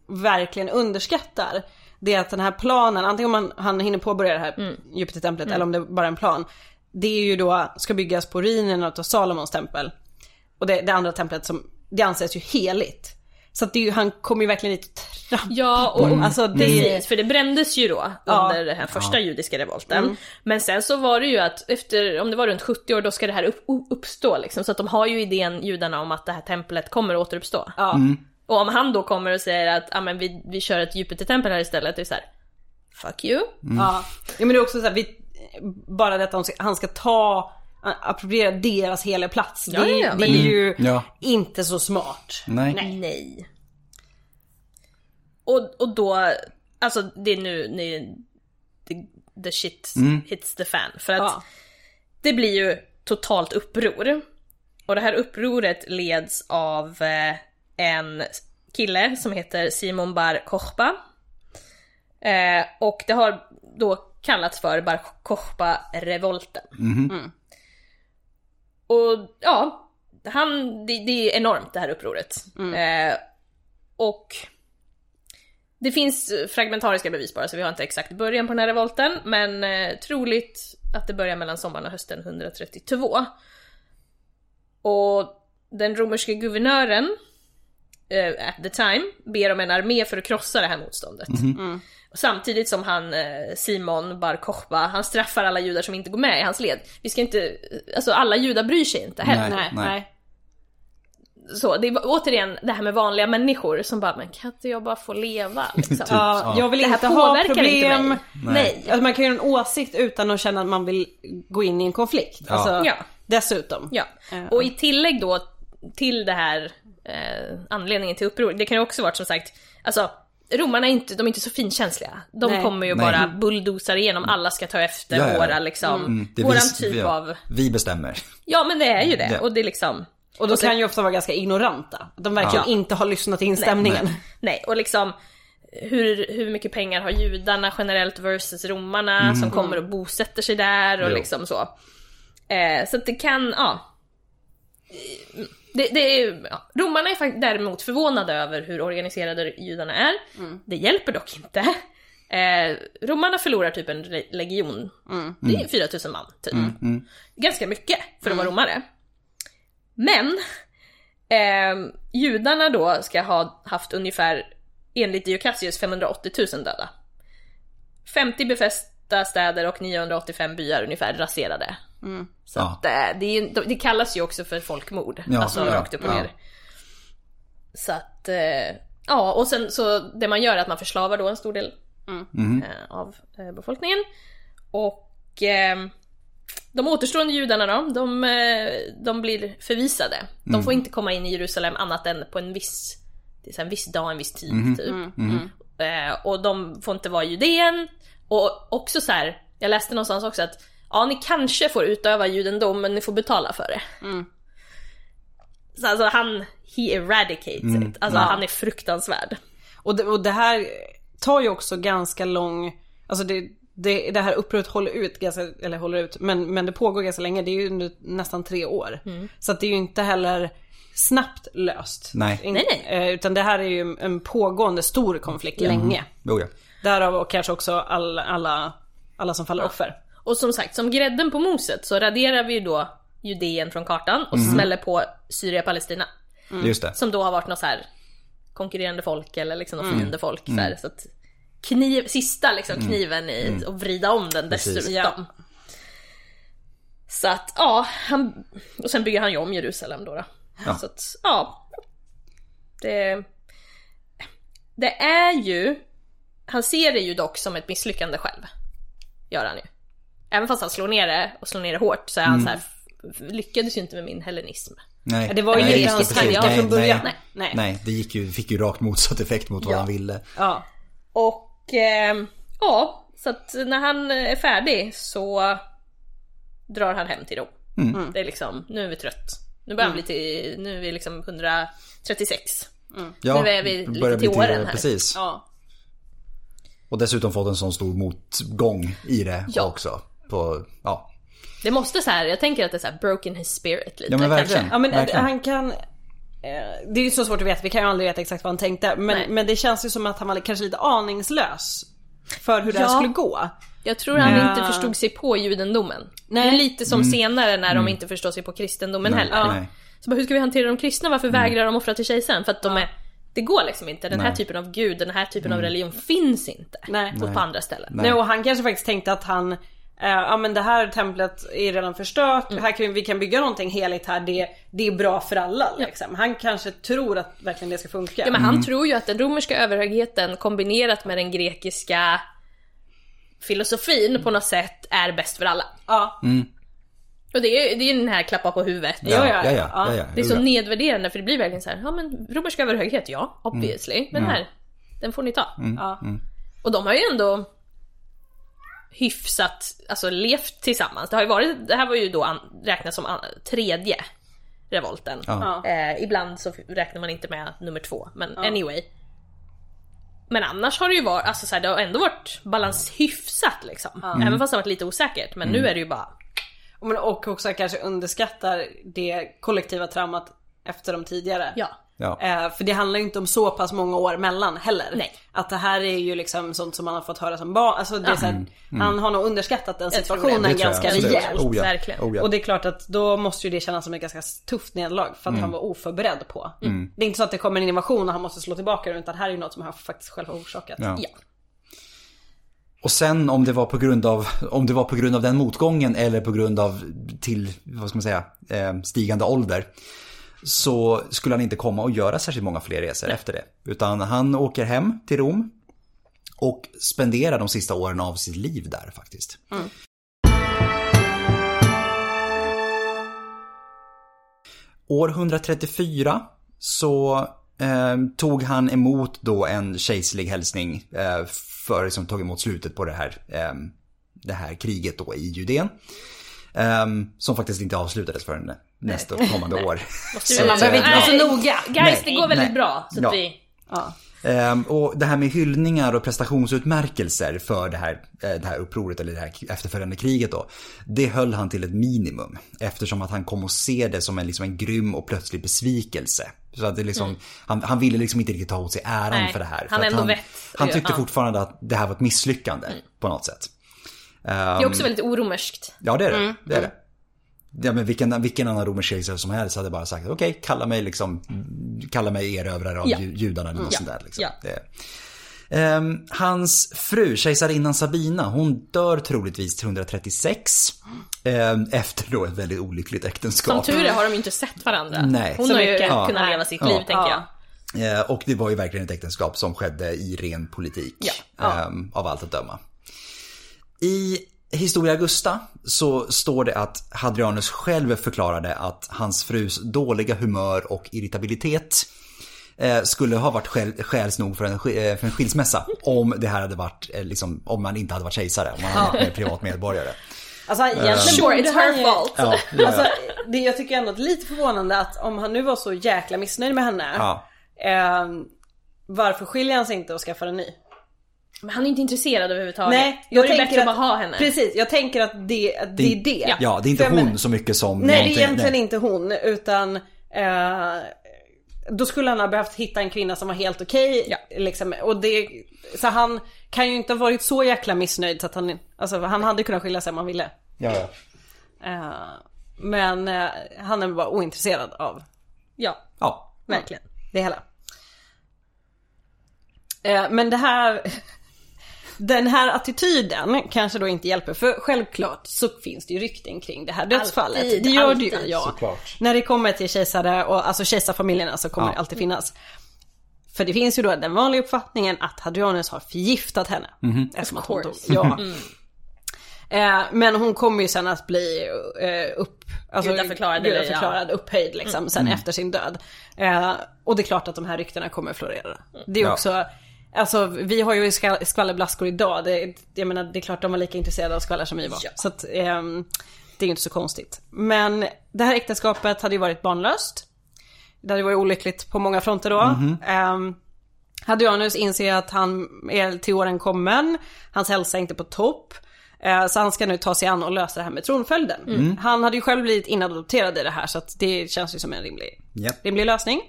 verkligen underskattar. Det är att den här planen, antingen om man, han hinner påbörja det här Mm. Jupitertemplet eller om det är bara en plan. Det är ju då, ska byggas på ruinerna av Salomons tempel. Och det, det andra templet som, det anses ju heligt. Så att det är ju, han kommer ju verkligen lite trampa Ja, och, på. Alltså det Precis, för det brändes ju då Ja. under den här första judiska revolten. Mm. Men sen så var det ju att efter, om det var runt 70 år, då ska det här upp, uppstå liksom. Så att de har ju idén, judarna, om att det här templet kommer återuppstå. Ja. Och om han då kommer och säger att ah, men vi, vi kör ett Jupitertempel här istället, det är så här. Fuck you. Ja. ja men det är också så här, vi, bara det att han ska ta, appropriera deras hela plats. Ja, det, ja, ja, det är ju Ja. inte så smart. Nej. Nej. Och, och då, alltså det är nu, nu the, the shit hits the fan. För att Ja. det blir ju totalt uppror. Och det här upproret leds av eh, en kille som heter Simon Bar Kochba. Eh, och det har då kallats för Bar Kochba-revolten. Mm. Och ja, han, det, det är enormt det här upproret. Eh, och det finns fragmentariska bevis bara så vi har inte exakt början på den här revolten men eh, troligt att det börjar mellan sommaren och hösten 132. Och den romerske guvernören eh, at the time ber om en armé för att krossa det här motståndet. Och Samtidigt som han, eh, Simon Bar Kochba, han straffar alla judar som inte går med i hans led. Vi ska inte, alltså alla judar bryr sig inte heller. Nej. Nej, nej. Så det är återigen det här med vanliga människor som bara, men kan inte jag bara få leva liksom? Ja, jag vill inte ha inte problem. mig. Nej. Alltså man kan ju ha en åsikt utan att känna att man vill gå in i en konflikt. Ja. Alltså, Ja. Dessutom. Ja, Eh, och i tillägg då till det här eh, anledningen till uppror, det kan ju också varit som sagt, alltså romarna är inte, de är inte så finkänsliga. De Nej. kommer ju Nej. bara bulldozar igenom, alla ska ta efter Ja, ja. våra liksom, Mm, våran vi, typ vi, av, vi bestämmer. ja men det är ju det, Ja. och det är liksom, Och då Och sen- kan ju ofta vara ganska ignoranta. De verkligen Ja. inte har lyssnat in stämningen. nej, och liksom hur, hur mycket pengar har judarna generellt versus romarna som kommer och bosätter sig där och Jo. liksom så. Eh, så att det kan, ja. Det, det är, ja. Romarna är faktiskt däremot förvånade över hur organiserade judarna är. Det hjälper dock inte. Eh, romarna förlorar typ en legion. Det är 4000 man, typ. Ganska mycket för att vara romare. Men eh, judarna då ska ha haft ungefär, enligt Diocassius, 580 000 döda. 50 befästa städer och 985 byar ungefär raserade. Så Ja. att, eh, det, är, ju- det kallas ju också för folkmord. Ja, alltså ja, rakt upp och ja. ner. Så att, eh, ja och sen så det man gör är att man förslavar då en stor del Mhm. eh, av befolkningen. Och eh, de återstående judarna då, de, de blir förvisade. De får inte komma in i Jerusalem annat än på en viss, det är så här en viss dag, en viss tid typ. Eh, och de får inte vara i Judeen. Och också så här, jag läste någonstans också att ja, ni kanske får utöva judendom men ni får betala för det. Så alltså han, he eradicates it. Alltså han är fruktansvärd. Och, det, och det här tar ju också ganska lång, alltså det, det, det här upproret håller ut, ganska, eller håller ut, men, men det pågår ganska länge. Det är ju under nästan tre år. Så att det är ju inte heller snabbt löst. Nej. In, Nej, nej. eh, Utan det här är ju en pågående stor konflikt länge. Jo, ja. Därav och kanske också alla, alla, alla som faller offer. Och som sagt, som grädden på moset så raderar vi ju då Judeen från kartan och smäller på Syria-Palestina. Just det. Som då har varit något så här konkurrerande folk eller liksom något fiendefolk. Så, här, så att kniv, sista liksom kniven i och vrida om den Precis. dessutom. Så att ja, han, och sen bygger han ju om Jerusalem då. då. Ja. Så att ja. Det, det är ju, han ser det ju dock som ett misslyckande själv. Gör han ju. Även fast han slår ner det och slår ner det hårt så är han så här, "F- lyckades ju inte med min hellenism. Nej. Det var ju Nej, inte hans tanke Nej, från början. Nej, Nej. nej. det gick ju, fick ju rakt motsatt effekt mot vad Ja. han ville. Ja. Och ehm, ja, så att när han är färdig så drar han hem till Rom. Mm. Det är liksom, nu är vi trött. Nu börjar han bli till, nu är vi liksom 136. Ja, Nu är vi lite till åren här. Precis. ja. Och dessutom fått en sån stor motgång i det Ja. också. På, ja. Det måste så här, jag tänker att det är så här broken his spirit lite ja men verkligen. kanske. Ja men verkligen. han kan eh, Det är ju så svårt att veta, vi kan ju aldrig veta exakt vad han tänkte. Nej. Men, men det känns ju som att han var kanske lite aningslös. För hur det här Ja. skulle gå. Jag tror han Ja. inte förstod sig på judendomen. Nej. Lite som senare när de inte förstår sig på kristendomen Mm. Nej, heller. nej. Så bara, hur ska vi hantera de kristna? Varför vägrar de offra till kejsaren? För att de är... Det går liksom inte. Den här Nej. typen av gud, den här typen av religion finns inte. Nej. På, på andra ställen. Nej. och han kanske faktiskt tänkte att han eh, Ja men det här templet är redan förstört, här kan vi, vi kan bygga någonting heligt här, det, det är bra för alla liksom. Han kanske tror att verkligen det ska funka. Ja men han tror ju att den romerska överhögheten kombinerat med den grekiska filosofin på något sätt är bäst för alla. Ja. Och det är, det är den här klappa på huvudet. Ja, ja, ja, ja, ja. ja, ja. Det är så ja. nedvärderande för det blir verkligen så här, ja men romersk överhöghet, ja, obviously. Men här, den får ni ta. Ja. Och de har ju ändå hyfsat, alltså levt tillsammans. Det har ju varit, det här var ju då an, räknat som an, tredje revolten. Ja. Eh, ibland så räknar man inte med nummer två, men anyway. Men annars har det ju varit, alltså så här, det har ändå varit balans hyfsat liksom. Även fast det har varit lite osäkert, men nu är det ju bara Och också kanske underskattar det kollektiva traumat efter de tidigare. Ja. Ja. Eh, för det handlar ju inte om så pass många år mellan heller. Nej. Att det här är ju liksom sånt som man har fått höra som barn. Alltså det är så här, Han har nog underskattat den situationen ganska rejält. Oh, ja. Verkligen. Oh, ja. Och det är klart att då måste ju det kännas som ett ganska tufft nederlag för att han var oförberedd på. Det är inte så att det kommer en innovation och han måste slå tillbaka det, utan det här är ju något som han faktiskt själv har orsakat. Ja. Ja. Och sen om det var på grund av, om det var på grund av den motgången eller på grund av till, vad ska man säga, eh, stigande ålder. Så skulle han inte komma och göra särskilt många fler resor efter det. Utan han åker hem till Rom. Och spenderar de sista åren av sitt liv där faktiskt. År 134 så eh, tog han emot då en kejserlig hälsning eh, för liksom tog emot slutet på det här, eh, det här kriget då i Judeen. Eh, som faktiskt inte avslutades förrän nästa kommande år. Så man behöver inte vara så Nej, noga. Guys, det går väldigt nej. bra. Så Ja. att vi... Ja. Ehm, och det här med hyllningar och prestationsutmärkelser för det här, eh, det här upproret eller det här efterföljande kriget då. Det höll han till ett minimum. Eftersom att han kom att se det som en, liksom en grym och plötslig besvikelse. Så att det liksom, han, han ville liksom inte riktigt ta åt sig äran Nej, för det här. han för han, vett att han tyckte ja. fortfarande att det här var ett misslyckande på något sätt. Det är också väldigt oromerskt. Ja det är det. Mm, det, är det. Ja, men vilken, vilken annan romersk kejsare som helst hade bara sagt okej, kalla mig liksom, kalla mig erövrare av Ja. ju- judarna eller något Ja. sånt där. Liksom. Ja. Det. Ehm, hans fru, kejsarinnan Sabina, hon dör troligtvis till 136. ehm, efter då ett väldigt olyckligt äktenskap. Som tur är har de inte sett varandra. Nej. Hon Så har ju. Ja. kunnat leva sitt Ja. liv, tänker jag. Ja. Eh, och det var ju verkligen ett äktenskap som skedde i ren politik. Ja. ehm, av allt att döma. I Historia Augusta så står det att Hadrianus själv förklarade att hans frus dåliga humör och irritabilitet eh, skulle ha varit skäl, skäls nog för en, eh, för en skilsmässa om det här hade varit, eh, liksom, om man inte hade varit kejsare, om man hade varit privat medborgare. Alltså egentligen Sure, it's han her fault. Ja, ja, Alltså, ja. det, jag tycker ändå att det är lite förvånande att om han nu var så jäkla missnöjd med henne. Ja. ehm, varför skiljer han sig inte och skaffar en ny? Men han är inte intresserad överhuvudtaget. Nej, Då är det bättre att bara ha henne. Precis, jag tänker att det, att det är det. Ja. ja, det är inte För jag hon menar- så mycket som Nej, det är någonting- egentligen nej. inte hon utan eh, då skulle han ha behövt hitta en kvinna som var helt okej. Ja. liksom, och det, så han kan ju inte ha varit så jäkla missnöjd så att han, alltså han hade kunnat skilja sig om han ville. Ja, ja. Eh, men eh, han är bara ointresserad av Ja, ja. verkligen. det hela. Eh, men det här, den här attityden kanske då inte hjälper. För självklart så finns det ju rykten kring det här dödsfallet. Alltid, det gör det ju. alltid. Ja. Såklart. När det kommer till kejsare och alltså kejsarfamiljerna så kommer Ja. det alltid finnas. För det finns ju då den vanliga uppfattningen att Hadrianus har förgiftat henne. Mhm. Eftersom att Of hon dog. course. Ja. Eh, men hon kommer ju sen att bli eh, upp, alltså, Gudaförklarad gudaförklarad, upphöjd liksom sen efter sin död. Eh, och det är klart att de här ryktena kommer att florera. Det är Ja. också, alltså vi har ju skvallerblaskor idag. Det, jag menar det är klart de var lika intresserade av skvaller som vi var. Ja. Så att, ehm, det är ju inte så konstigt. Men det här äktenskapet hade ju varit barnlöst. Det hade varit olyckligt på många fronter då. Ehm, Hadrianus inser att han är till åren kommen. Hans hälsa är inte på topp. Eh, Så han ska nu ta sig an och lösa det här med tronföljden. Han hade ju själv blivit inadopterad i det här så att det känns ju som en rimlig, Japp. rimlig lösning.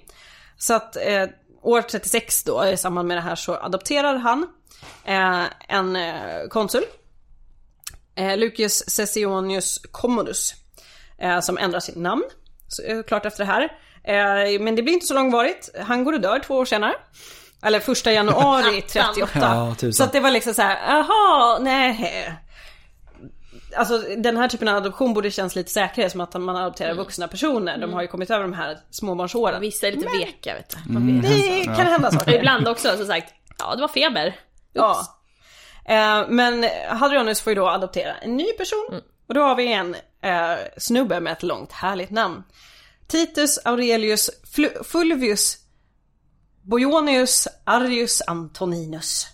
Så att eh, år 36 då i samband med det här så adopterar han eh, en eh, konsul. Eh, Lucius Cessionius Commodus. Eh, som ändrar sitt namn. Eh, klart efter det här. Eh, men det blir inte så långvarigt. Han går och dör två år senare. Eller första januari 38. Ja, så att det var liksom så här, jaha, nej. Alltså den här typen av adoption borde kännas lite säkrare som att man adopterar vuxna personer. De har ju kommit över de här småbarnsåren. Vissa är lite veka vet du. Vet. Det kan hända saker. ibland också som sagt, ja det var feber. Oops. Ja. Eh, men Hadrianus får ju då adoptera en ny person. Och då har vi en eh, snubbe med ett långt härligt namn. Titus Aurelius Flu- Fulvius Boionius Arius Antoninus.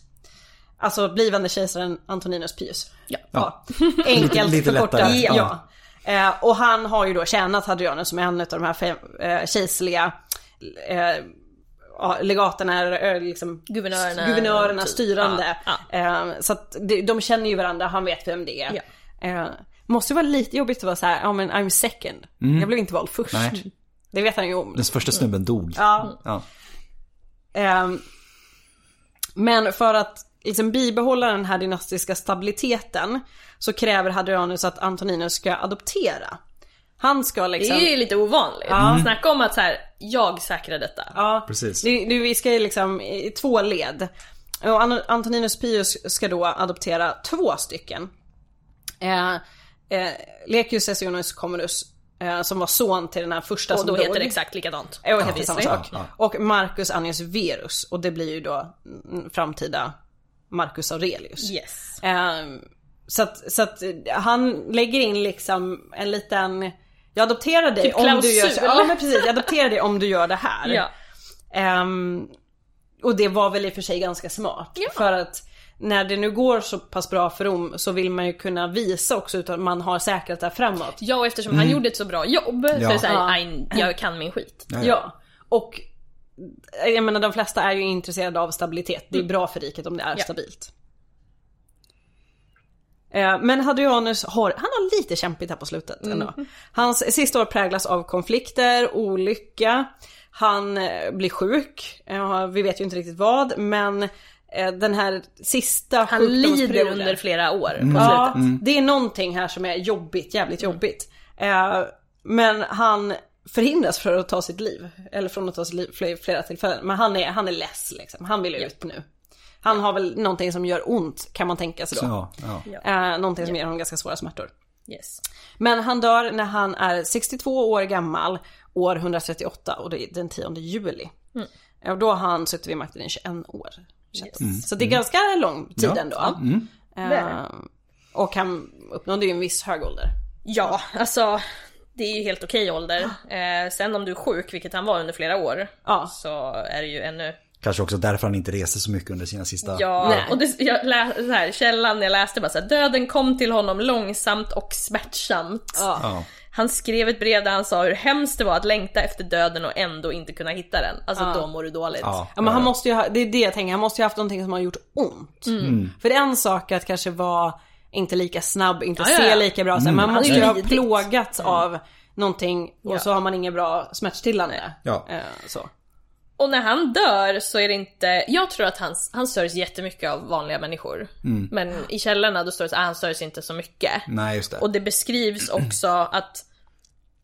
Alltså blivande kejsaren Antoninus Pius. Ja. Ja. Enkelt Lite förkortat. lättare, Ja. ja. Eh, och han har ju då tjänat Hadrianus som är en av de här fem, eh, kejserliga eh, ja, legaterna, eh, liksom, Guvernörerna, guvernörerna typ. styrande. Ja, Eh, så att de, de känner ju varandra, han vet vem det är. Ja. Eh, måste ju vara lite jobbigt att vara så här, ja men I'm second. Jag blev inte vald först. Nej. Det vet han ju om. Den första snubben dog. Ja. Ja. Ehm, men för att liksom bibehålla den här dynastiska stabiliteten så kräver Hadrianus att Antoninus ska adoptera. Han ska Det liksom... är ju lite ovanligt. Snacka om att så här, jag säkrar detta. Ja, Precis. Det, det, vi ska ju liksom i två led. Och An- Antoninus Pius ska då adoptera två stycken. Eh, eh, Lekius Sessionus Commodus, eh, som var son till den här första Och som då dog. heter det exakt likadant. Ja, det heter samma sak. Ja. Och Marcus Annius Verus, och det blir ju då mm, framtida Marcus Aurelius. Yes. Ehm, så att, så att han lägger in liksom en liten, jag adopterar dig Typ om du gör. Ja men precis, jag adopterar dig om du gör det här. Ja. Ehm, och det var väl i och för sig ganska smart. Ja. För att när det nu går så pass bra för Rom så vill man ju kunna visa också att man har säkrat det här framåt. Ja, och eftersom han gjorde ett så bra jobb, Ja. för så här, Ja. "Aj, jag kan min skit. Ja, Ja. ja. Och jag menar de flesta är ju intresserade av stabilitet. Det är bra för riket om det är Ja. stabilt. Eh, Men Hadrianus har, han har lite kämpigt här på slutet ändå. Hans sista år präglas av konflikter, olycka, han eh, blir sjuk, Eh, vi vet ju inte riktigt vad, men den här sista Han lider under flera år på Ja, slutet. det är någonting här som är jobbigt, jävligt jobbigt. Eh, men han förhindras för att ta sitt liv. Eller från att ta sitt liv flera, flera tillfällen. Men han är, han är less liksom. Han vill ut nu. Han har väl någonting som gör ont kan man tänka sig då. Så, ja. Eh, någonting som ger honom ganska svåra smärtor. Yes. Men han dör när han är 62 år gammal, år 138 och det är den 10 juli. Eh, Och då har han suttit vid makten i 21 år. känns det. Så det är ganska lång tid Ja. ändå. Mm. Eh, och han uppnådde ju en viss hög ålder. Ja, alltså det är ju helt okej ålder. Eh, sen om du är sjuk, vilket han var under flera år, Ja. så är det ju ännu... Kanske också därför han inte reste så mycket under sina sista... Ja, Nej. och det, jag lä, så här, källan jag läste bara så här, döden kom till honom långsamt och smärtsamt. Ja. Ja. Han skrev ett brev där han sa hur hemskt det var att längta efter döden och ändå inte kunna hitta den. Alltså Ja. då mår du dåligt. Ja. Men han måste ju ha, det är det jag tänker, han måste ju ha haft någonting som har gjort ont. För det är en sak att kanske vara inte lika snabb, inte Ja, ja, se ja. lika bra. Så man Han måste är ju ha plågats av någonting och Ja. så har man inget bra smärtstillande. Ja. Eh, så. Och när han dör så är det inte, jag tror att han, han sörjs jättemycket av vanliga människor. Men i källorna då står det så att han sörjs inte så mycket. Nej, just det. Och det beskrivs också att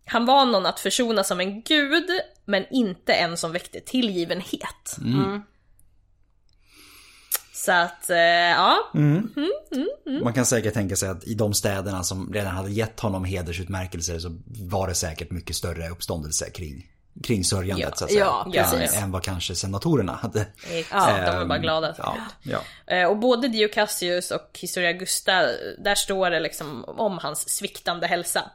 han var någon att försona som en gud, men inte en som väckte tillgivenhet. Så att, eh, ja. Man kan säkert tänka sig att i de städerna som redan hade gett honom hedersutmärkelser så var det säkert mycket större uppståndelse kring, kring sörjandet Ja. så att säga. Ja, precis. Än, än vad kanske senatorerna hade. Exakt, de var bara glada. Ja, ja. Eh, Och både Dio Cassius och Historia Augusta, där står det liksom om hans sviktande hälsa.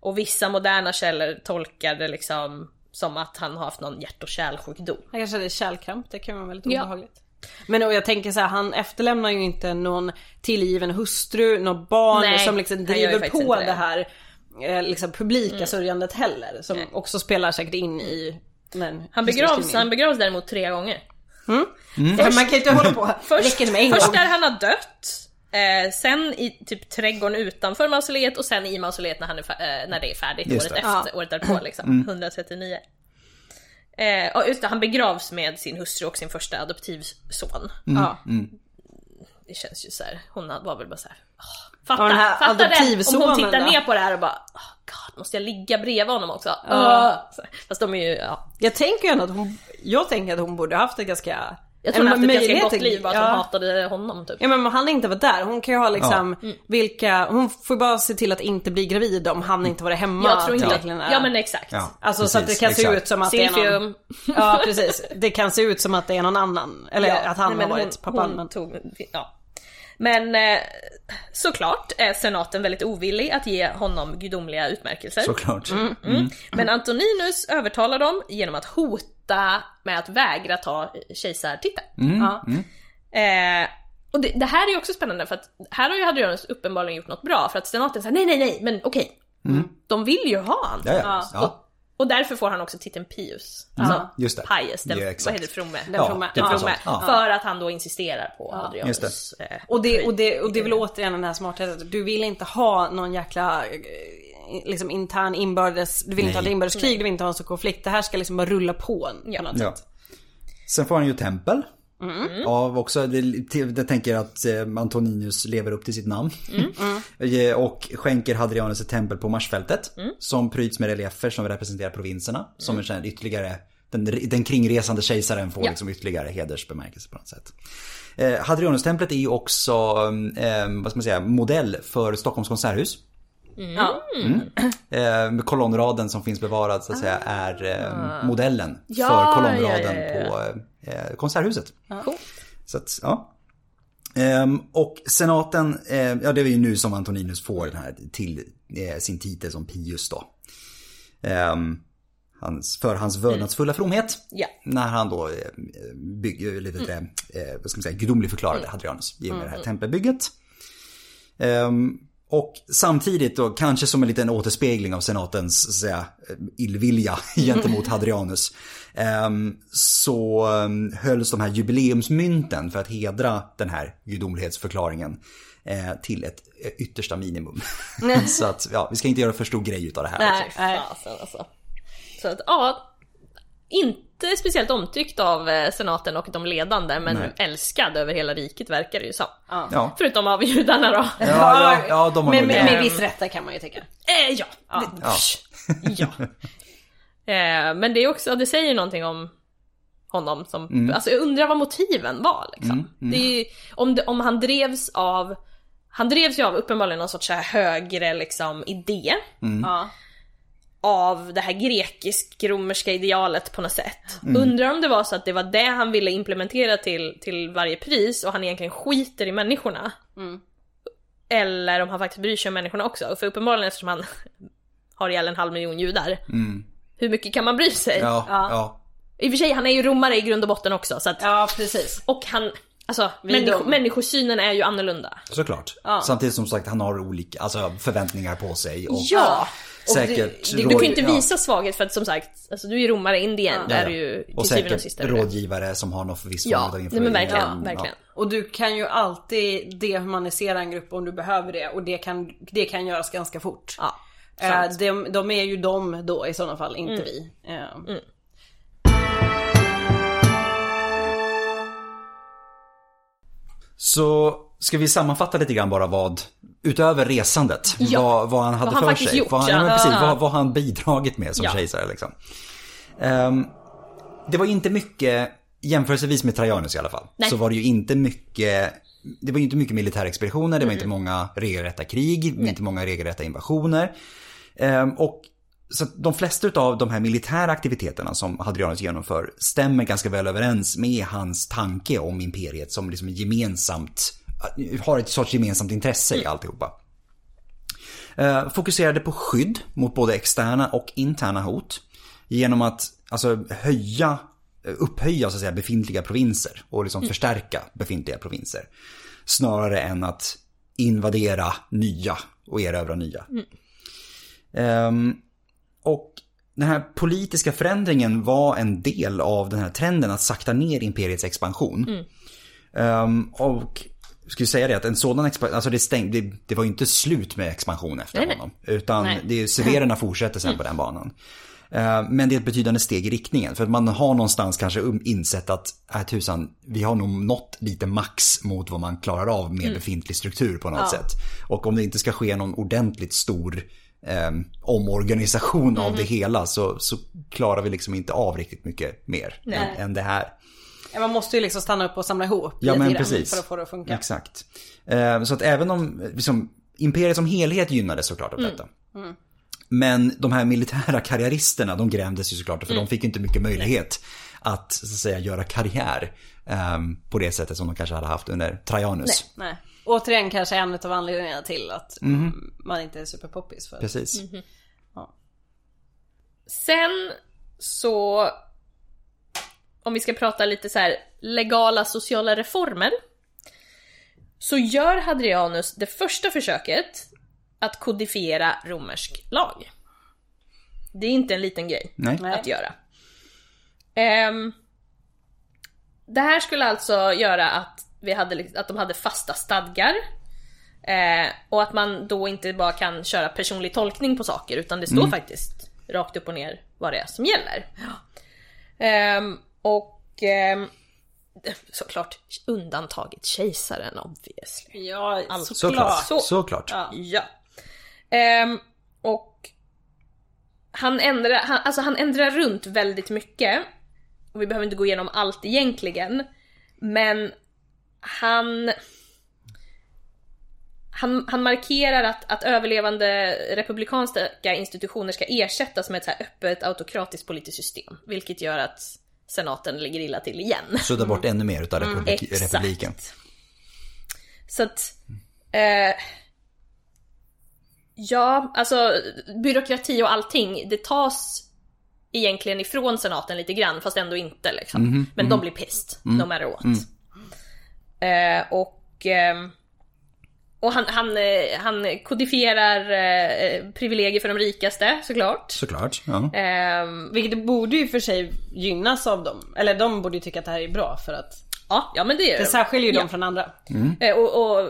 Och vissa moderna källor tolkar det liksom som att han har haft någon hjärt och kärlsjukdom. Han kanske hade kärlkramp, det kan vara väldigt Ja. obehagligt. Men och jag tänker så här, han efterlämnar ju inte någon tillgiven hustru, något barn Nej, som liksom driver på det. här eh, liksom publika sörjandet heller. Som också spelar säkert in i men, Han begravs, han begravs däremot tre gånger. Man kan ju inte hålla på. Först, först där han har dött, eh, sen i typ trädgården utanför mausoleet och sen i mausoleet när, han är, eh, när det är färdigt Just året, det. Mm. efter, året därpå liksom, 139. Eh, och just det, han begravs med sin hustru och sin första adoptivson. Ja. Det känns ju så här. hon var väl bara så här. "Åh, fatta, den här fatta det! Om hon tittar då? ner på det här och bara oh God, måste jag ligga bredvid honom också? Ja. Fast de är ju, ja. Jag tänker ju ändå att hon, jag tänker att hon borde haft ett ganska... Jag tror hon haft ett ganska gott liv, bara att ja. hon hatade honom typ. Ja men om han inte var där, hon kan ju ha liksom Mm. vilka, hon får bara se till att inte bli gravid om han inte varit hemma. Jag tror inte nära. ja men exakt. Ja, Alltså så att det precis, kan se exakt. ut som att det är någon... Silfium. Ja precis. Det kan se ut som att det är någon annan. Eller att han Nej, har varit hon, pappan. hon Men... tog, ja. Men eh, såklart är senaten väldigt ovillig att ge honom gudomliga utmärkelser. Såklart. Mm. Men Antoninus övertalar dem genom att hota med att vägra ta kejsartiteln. Ja. Eh, och det, det här är ju också spännande för att här har ju Hadrianus uppenbarligen gjort något bra för att senaten säger nej, nej, nej, men okej. De vill ju ha han. Ja, ja. Ja. Och därför får han också titeln Pius. Alltså just det. Pius, den, Ja, exakt. vad heter det, fromme? Ja, fromme. typ Den fromme. Ja. För att han då insisterar på Hadrianus. Just eh, Och det, och, det, och det är väl återigen den här smartheten. Du vill inte ha någon jäkla eh, liksom intern inbördes, du vill inte ha ett Nej. inbördeskrig, du vill inte ha en sån konflikt. Det här ska liksom bara rulla på en, på något Ja. sätt. Sen får han ju tempel. Mm. Av också, jag tänker att eh, Antoninus lever upp till sitt namn. Mm. Eh, och skänker Hadrianus ett tempel på Marsfältet. Mm. Som pryds med reliefer som representerar provinserna. Som en sån här ytterligare, den, den kringresande kejsaren får Ja. liksom ytterligare hedersbemärkelse på något sätt. Eh, Hadrianustemplet är ju också, eh, vad ska man säga, modell för Stockholms konserthus. Ja. Eh, med kolonnraden som finns bevarad så att säga är eh, modellen Ah. Ja, för kolonnraden ja, ja, ja. på eh, konserthuset. Coolt. Så att, ja. Ehm, och senaten, eh, ja det är ju nu som Antoninus får den här till eh, sin titel som Pius då. Ehm, hans, för hans vördnadsfulla fromhet. Ja. När han då eh, bygger, vet mm. eh, vad ska man säga, gudomlig förklarade Hadrianus i och med det här tempelbygget. Ehm, och samtidigt då, kanske som en liten återspegling av senatens så att säga, illvilja gentemot Hadrianus. ehm, så ehm, hölls de här jubileumsmynten för att hedra den här gudomlighetsförklaringen eh, till ett eh, yttersta minimum. så att, ja, vi ska inte göra för stor grej utav det här. Nej, nej. Fasen alltså. Så att ja, inte speciellt omtyckt av eh, senaten och de ledande men Nej. älskad över hela riket verkar det ju som. Ja. Förutom av judarna då. Ja, ja, ja, de har med, nog med, med viss rätta kan man ju tycka. Eh, ja. Ja. Ja. Eh, men det är också, det säger ju någonting om honom som, Mm. alltså jag undrar vad motiven var liksom. Det är, ju- om, det, om han drevs av, han drevs ju av uppenbarligen någon sorts så här högre liksom idé. Mm. Ja. Av det här grekisk-romerska idealet på något sätt. Undrar om det var så att det var det han ville implementera till, till varje pris och han egentligen skiter i människorna. Eller om han faktiskt bryr sig om människorna också. För uppenbarligen eftersom han har ihjäl en halv miljon judar. Hur mycket kan man bry sig? Ja, ja. I och för sig, han är ju romare i grund och botten också. Så att, ja, precis. Och han, alltså människo, människosynen är ju annorlunda. Såklart. Samtidigt som sagt han har olika alltså, förväntningar på sig. Och Ja! Säkert det, det, du kan ju inte visa svaghet för att som sagt, alltså du är romare, Indien, Ja, är ja. du ju Och till syvende och säkert sist. är du rådgivare som har någon viss form Ja, av nej, information. men verkligen, Ja, verkligen. Och du kan ju alltid dehumanisera en grupp om du behöver det och det kan, det kan göras ganska fort. Ja, Eh, de, de är ju de då i sådana fall, inte vi. Eh, Så ska vi sammanfatta lite grann bara vad, utöver resandet, Ja. vad, vad han hade Vad han för sig. gjort, vad, han- ja. ja, precis, vad, vad han bidragit med som Ja. kejsare. Liksom. Ehm, det var inte mycket, jämförelsevis med Trajanus i alla fall, Nej. så var det ju inte mycket det var inte mycket militärexpeditioner, det var inte många regelrätta krig, inte många regelrätta invasioner. Ehm, och så att de flesta av de här militära aktiviteterna som Hadrianus genomför stämmer ganska väl överens med hans tanke om imperiet som liksom gemensamt, har ett sorts gemensamt intresse i alltihopa. Eh, fokuserade på skydd mot både externa och interna hot. Genom att alltså, höja, upphöja så att säga, befintliga provinser och liksom förstärka befintliga provinser. Snarare än att invadera nya och erövra nya. Ehm, och den här politiska förändringen var en del av den här trenden att sakta ner imperiets expansion. Ehm, och jag skulle säga det att en sådan expansion, alltså det, stäng, det, det var ju inte slut med expansion efter Nej, honom. Utan Nej. det, severerna fortsätter sen på den banan. Ehm, Men det är ett betydande steg i riktningen. För att man har någonstans kanske um- insett att, äh, tusan, vi har nog nått lite max mot vad man klarar av med befintlig struktur på något sätt. Och om det inte ska ske någon ordentligt stor eh, omorganisation av det hela så, så klarar vi liksom inte av riktigt mycket mer än, än det här. Ja, man måste ju liksom stanna upp och samla ihop Ja men precis. för att få det att funka. Exakt. Eh, så att även om liksom, imperiet som helhet gynnades såklart av detta. Men de här militära karriäristerna, de grämdes ju såklart för de fick inte mycket möjlighet att, så att säga, göra karriär eh, på det sättet som de kanske hade haft under Trajanus. Nej. återigen kanske en av anledningarna till att man inte är superpoppis. För Precis. Sen så... Om vi ska prata lite så här legala sociala reformer. Så gör Hadrianus det första försöket att kodifiera romersk lag. Det är inte en liten grej Nej. Att göra. Ehm, det här skulle alltså göra att, vi hade, att de hade fasta stadgar. Eh, och att man då inte bara kan köra personlig tolkning på saker utan det står faktiskt rakt upp och ner vad det är som gäller. Ehm, och ehm, såklart undantaget kejsaren obviously. Ja, Alltså, såklart. Så. Såklart. Ja. Ja. Ehm, och han ändrar, han, alltså han ändrar runt väldigt mycket. Och vi behöver inte gå igenom allt egentligen. Men han... Han, han markerar att, att överlevande republikanska institutioner ska ersättas med ett så här öppet autokratiskt politiskt system. Vilket gör att senaten ligger illa till igen. Sudda bort ännu mer utav republik- Exakt. republiken. Så att... Eh, ja, alltså byråkrati och allting, det tas egentligen ifrån senaten lite grann, fast ändå inte liksom. Men de blir pissed, no matter what. Eh, och... ehm, och han, han, eh, han kodifierar eh, privilegier för de rikaste, såklart. Såklart. Ja. Ehm, Vilket borde ju för sig gynnas av dem. Eller de borde ju tycka att det här är bra för att ja, ja, men det gör det de. särskiljer ju Ja. dem från andra. Eh, Och, och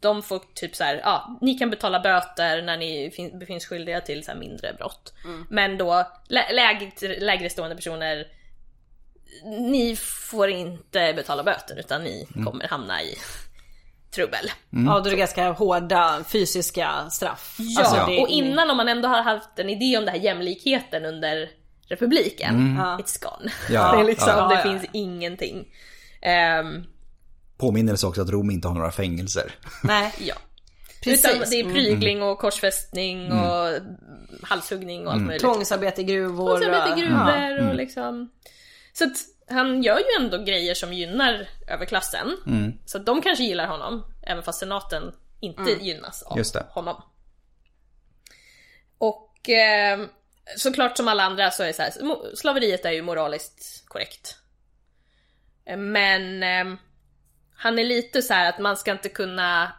de får typ så här, ja, ni kan betala böter när ni fin- befinns skyldiga till så här mindre brott. Men då, lä- lägre, lägre stående personer, ni får inte betala böter utan ni kommer hamna i trubbel. Ja, då är det ganska hårda fysiska straff. Ja, Alltså, det och innan om man ändå har haft en idé om den här jämlikheten under republiken, it's gone. Ja, det liksom, ja. det finns ingenting. Ehm, Påminnelse också att Rom inte har några fängelser. Nej, ja. precis. Utan det är prygling och korsfästning och halshuggning och allt möjligt. Tvångsarbete i gruvor. Tvångsarbete i och- gruvor och liksom. Så att han gör ju ändå grejer som gynnar överklassen. Så att de kanske gillar honom, även fast senaten inte gynnas av Just det. honom. Och eh, såklart som alla andra så är det så här, slaveriet är ju moraliskt korrekt. Eh, Men eh, han är lite så här att man ska inte kunna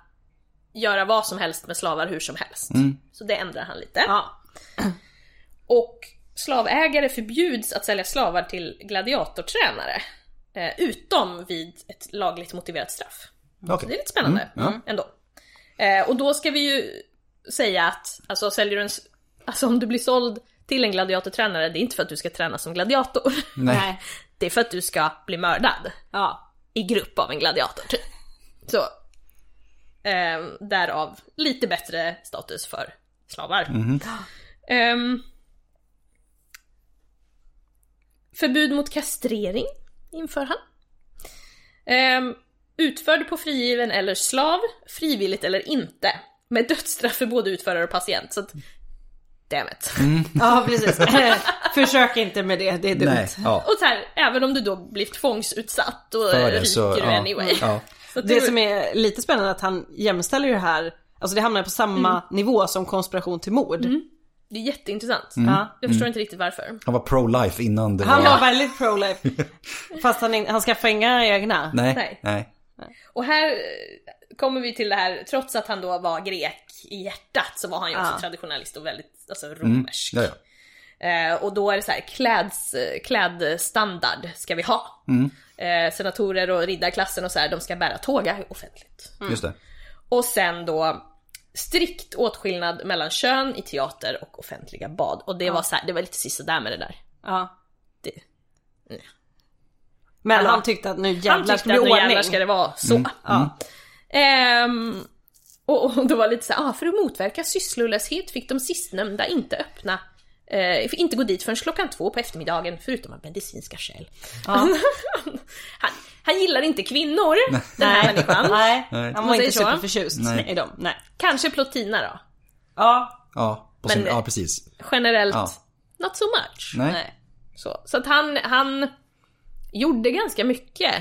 göra vad som helst med slavar hur som helst. Så det ändrar han lite. Ja. Och slavägare förbjuds att sälja slavar till gladiatortränare. Eh, utom vid ett lagligt motiverat straff. Okej. Så det är lite spännande Mm, ja. ändå. Eh, och då ska vi ju säga att, alltså säljer du en, alltså om du blir såld till en gladiatortränare, det är inte för att du ska träna som gladiator. Nej. Det är för att du ska bli mördad Ja. i grupp av en gladiator. typ. Så. Eh, därav lite bättre status för slavar. Ehm, förbud mot kastrering inför han. Ehm, utförd på frigiven eller slav, frivilligt eller inte. Med dödsstraff för både utförare och patient. Så att, damn it. ja, precis. Försök inte med det, det är dumt. Nej. Ja. Och så här, även om du då blir tvångsutsatt, För det, ryker så, du ja. anyway. Ja. Det som är lite spännande är att han jämställer ju det här, alltså det hamnar på samma Mm. nivå som konspiration till mord. Det är jätteintressant. Ja. Jag förstår inte riktigt varför. Han var pro-life innan det Han var... var väldigt pro-life. Fast han, han skaffade inga egna. Nej. Nej. Nej. Och här eh, kommer vi till det här, trots att han då var grek i hjärtat så var han ju också Ja. traditionalist och väldigt alltså, romersk. Ja, ja. Eh, och då är det så här, kläds, eh, klädstandard ska vi ha. Eh, senatorer och riddarklassen och så här, de ska bära tåga offentligt. Just det. Och sen då strikt åtskillnad mellan kön i teater och offentliga bad. Och det var så här, det var lite sisådär med det där. Ja. Det, Men Eller- han tyckte att nu han jävlar ska det ordning. jävlar ska det vara så. Ja. Ehm, och, och det var lite så här, ah, för att motverka sysslolöshet fick de sistnämnda inte öppna eh, inte gå dit förrän klockan två på eftermiddagen förutom av medicinska skäl. han, han gillar inte kvinnor, den här människan. Nej, Nej. han var inte så. superförtjust Nej. i dem. Nej. Kanske Plotina då. Ja. Ja, på sin... Men- ja precis. Generellt, Ja. not so much. Nej. Nej. Så, så att han, han gjorde ganska mycket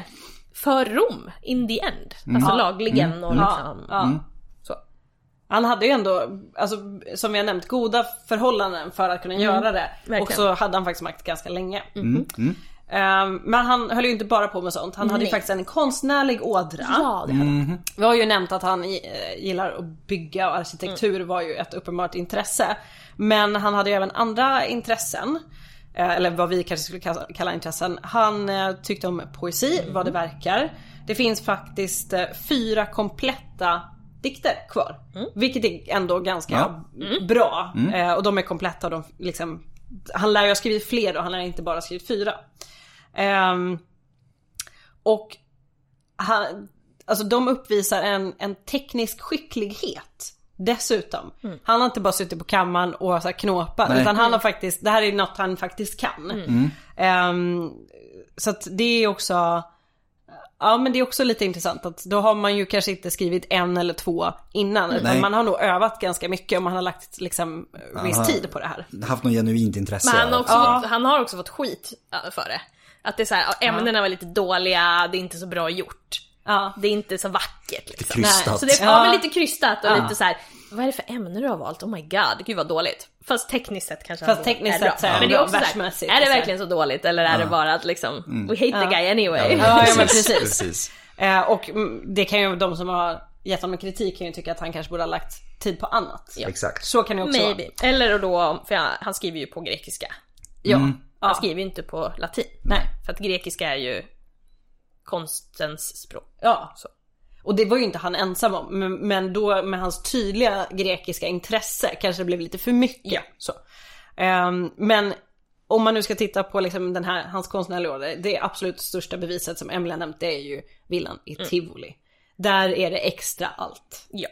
för Rom in the end. Alltså lagligen och liksom. Ja. Så. Han hade ju ändå, alltså, som vi har nämnt, goda förhållanden för att kunna göra det. Och verkligen. så hade han faktiskt makt ganska länge. Ehm, men han höll ju inte bara på med sånt. Han hade ju Nej. faktiskt en konstnärlig ådra. Ja, det hade han. Vi har ju nämnt att han eh, gillar att bygga och arkitektur var ju ett uppenbart intresse. Men han hade ju även andra intressen. Eh, Eller vad vi kanske skulle kalla- intressen. Han eh, tyckte om poesi, vad det verkar. Det finns faktiskt fyra kompletta dikter kvar. Vilket är ändå ganska Ja. bra. Eh, Och de är kompletta och de liksom Han lär ju ha skrivit fler då, han lär inte bara ha skrivit fyra. Ehm, och han, alltså de uppvisar en, en teknisk skicklighet. Dessutom. Han har inte bara suttit på kammaren och så här knåpat. Nej. Utan han har faktiskt, det här är något han faktiskt kan. Ehm, så att det är också, ja men det är också lite intressant att då har man ju kanske inte skrivit en eller två innan. Utan Nej. man har nog övat ganska mycket och man har lagt liksom viss tid på det här. Haft något genuint intresse. Men han har, också Ja. fått, han har också fått skit äh, för det. Att det är så här, ja, ämnena var lite dåliga, det är inte så bra gjort. Ja. Det är inte så vackert liksom. krystat. Så det är Ja. ja. men lite krystat och Ja. lite så här. vad är det för ämne du har valt? Oh my god, gud vad dåligt. Fast tekniskt sett kanske Fast tekniskt är bra. sett så är Men han det är också så här, världsmässigt är det verkligen så dåligt eller är det bara att liksom, we hate the guy anyway. Ja, ja men precis. Precis. Eh, och mm, det kan ju de som har gett honom kritik kan ju tycka att han kanske borde ha lagt tid på annat. Exakt. Så kan det också Maybe. Eller då, för han, skriver ju på grekiska. vara. Ja. Mm. Han ja. skriver ju inte på latin. Nej. För att grekiska är ju konstens språk. Ja. Så. Och det var ju inte han ensam om. Men, då med hans tydliga grekiska intresse kanske det blev lite för mycket. Ja. Så. Ehm, men om man nu ska titta på liksom den här, hans konstnärliga ådra, det absolut största beviset som Emelie har nämnt det är ju villan i Tivoli. Där är det extra allt. Ja.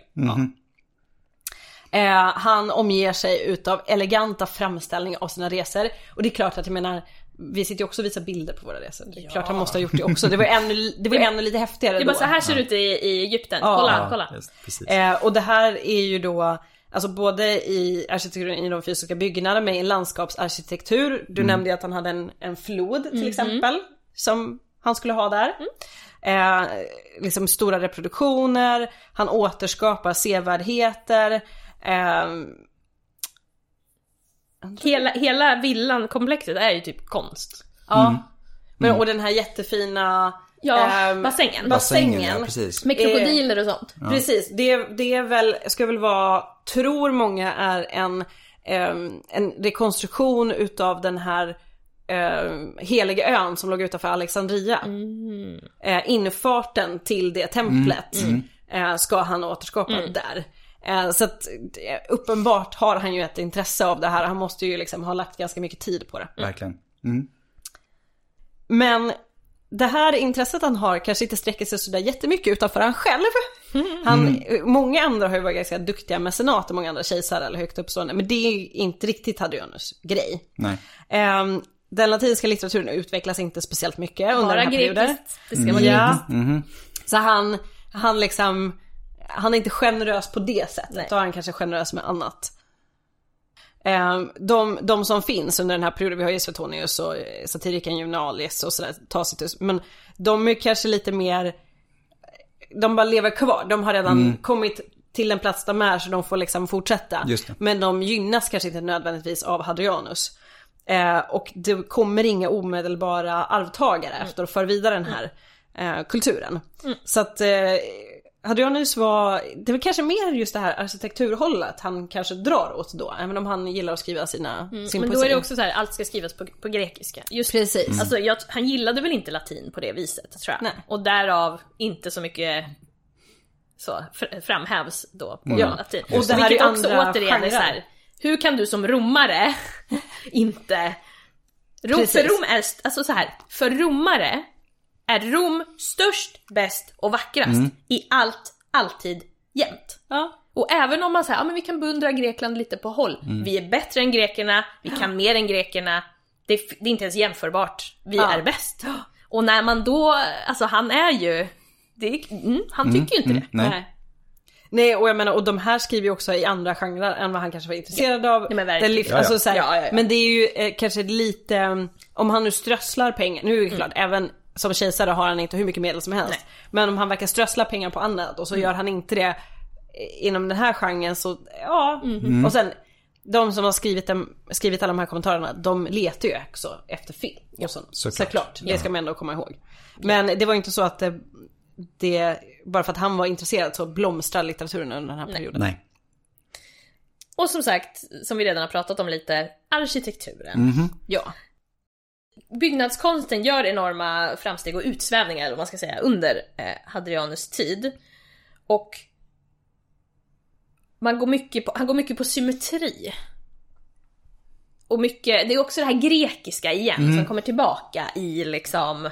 Eh, han omger sig utav eleganta framställningar av sina resor. Och det är klart att jag menar, vi sitter ju också och visar bilder på våra resor. Det är klart han måste ha gjort det också. Det var ännu, det var ännu lite häftigare Det är bara så här ser det ut i, i Egypten. Ja. kolla, Ja, kolla. just, precis. Eh, och det här är ju då, alltså både i arkitekturen i de fysiska byggnaderna med en landskapsarkitektur. Du nämnde ju att han hade en, en flod till exempel. Som han skulle ha där. Eh, liksom stora reproduktioner, han återskapar sevärdheter. Eh, Hela, hela villan, komplexet är ju typ konst. ja. Men, och den här jättefina Ja, ehm, bassängen. bassängen. ja, precis. Med krokodiler och sånt. Precis, det, det är väl, ska väl vara, tror många är en, ehm, en rekonstruktion utav den här um, heliga ön som låg utanför Alexandria. Eh, infarten till det templet eh, ska han återskapa där. Eh, så att eh, uppenbart har han ju ett intresse av det här. Han måste ju liksom ha lagt ganska mycket tid på det. Verkligen. Mm. Men det här intresset han har kanske inte sträcker sig sådär jättemycket utanför han själv. Han, Många andra har ju varit ganska duktiga mecenater, många andra kejsare eller högt uppstående. Men det är inte riktigt Hadrianus grej. Nej. Ehm, den latinska litteraturen utvecklas inte speciellt mycket under Bara den här perioden. Det ska vara Ja. grekiskt. Så han, han liksom, han är inte generös på det sättet. Då är han kanske generös med annat. Ehm, De, de som finns under den här perioden, vi har ju Suetonius och eh, satiriken Juvenalis och sådär, Tacitus. Men de är kanske lite mer, de bara lever kvar. De har redan kommit till en plats de är så de får liksom fortsätta. Men de gynnas kanske inte nödvändigtvis av Hadrianus. Eh, och det kommer inga omedelbara arvtagare efter att föra vidare den här eh, kulturen. Så att eh, Hadrianus var, det var kanske mer just det här arkitekturhållet han kanske drar åt då. Även om han gillar att skriva sina, sin Men då är det också så här, allt ska skrivas på, på grekiska. Just Precis. Alltså, jag, han gillade väl inte latin på det viset, tror jag. Nej. Och därav inte så mycket så, fr- framhävs då på Ja. latin. Och det här Vilket är också andra återigen är så här, genrer. hur kan du som romare inte... Rom, Precis. för Rom är, alltså så här, för romare är Rom störst, bäst och vackrast i allt, alltid, jämt. Ja. Och även om man säger, ja men vi kan beundra Grekland lite på håll. Vi är bättre än grekerna, vi kan mer än grekerna. Det är, det är inte ens jämförbart. Vi Ja. är bäst. Och när man då, alltså han är ju, det mm, han tycker ju inte det. Nej. Nej. Nej och jag menar och de här skriver ju också i andra genrer än vad han kanske var intresserad av. Nej, men lyft- Ja, ja. Alltså, så här, Ja, ja, ja. Men det är ju eh, kanske lite, om han nu strösslar pengar, nu är det klart även som kejsare har han inte hur mycket medel som helst. Nej. Men om han verkar strössla pengar på annat och så gör han inte det inom den här genren så, ja. Och sen de som har skrivit, dem, skrivit alla de här kommentarerna, de letar ju också efter film. Och så, såklart. såklart. Det ska man ändå komma ihåg. Men det var inte så att det, det bara för att han var intresserad så blomstrar litteraturen under den här perioden. Nej. Och som sagt, som vi redan har pratat om lite, arkitekturen. Mhm. Ja. Byggnadskonsten gör enorma framsteg och utsvävningar, eller vad man ska säga, under eh, Hadrianus tid. Och man går mycket på, han går mycket på symmetri. Och mycket, det är också det här grekiska igen som kommer tillbaka i liksom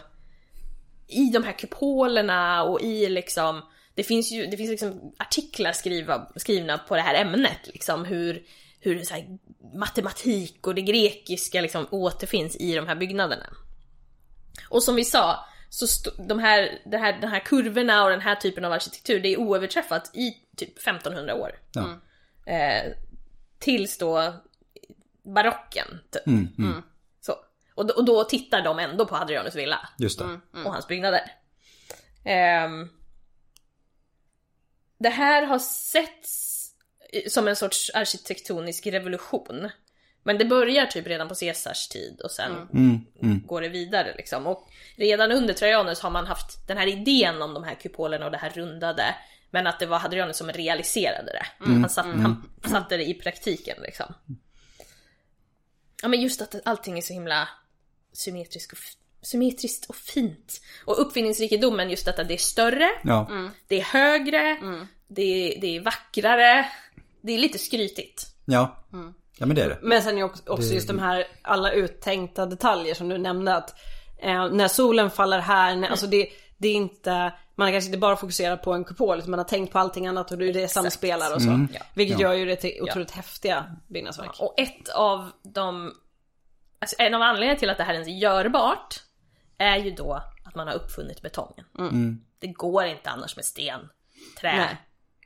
i de här kupolerna och i liksom det finns ju det finns liksom artiklar skriva, skrivna på det här ämnet liksom hur, hur så här, matematik och det grekiska liksom återfinns i de här byggnaderna. Och som vi sa, så de här, det här, de här kurvorna och den här typen av arkitektur, det är oöverträffat i typ 1500 år. Ja. Eh, tills då barocken, typ. Mm, mm. Så. Och, och då tittar de ändå på Hadrianus villa Just det. och hans byggnader. Ehm, det här har setts som en sorts arkitektonisk revolution. Men det börjar typ redan på Caesars tid och sen Mm, mm. går det vidare liksom. Och redan under Trajanus har man haft den här idén om de här kupolerna och det här rundade. Men att det var Hadrianus som realiserade det. Han, satt, han satte det i praktiken liksom. Ja men just att allting är så himla symmetriskt och, symmetriskt och fint. Och uppfinningsrikedomen just detta, det är större, Ja. det är högre, det, är, det är vackrare. Det är lite skrytigt. Ja. ja, men det är det. Men sen är också, också just de här alla uttänkta detaljer som du nämnde att eh, när solen faller här, när, alltså det, det är inte, man har kanske inte bara fokuserat på en kupol utan man har tänkt på allting annat och hur det samspelar och så. Vilket Ja. gör ju det till otroligt häftiga byggnadsverk. Och ett av de... Alltså en av anledningarna till att det här ens är görbart är ju då att man har uppfunnit betongen. Det går inte annars med sten, trä. Nej.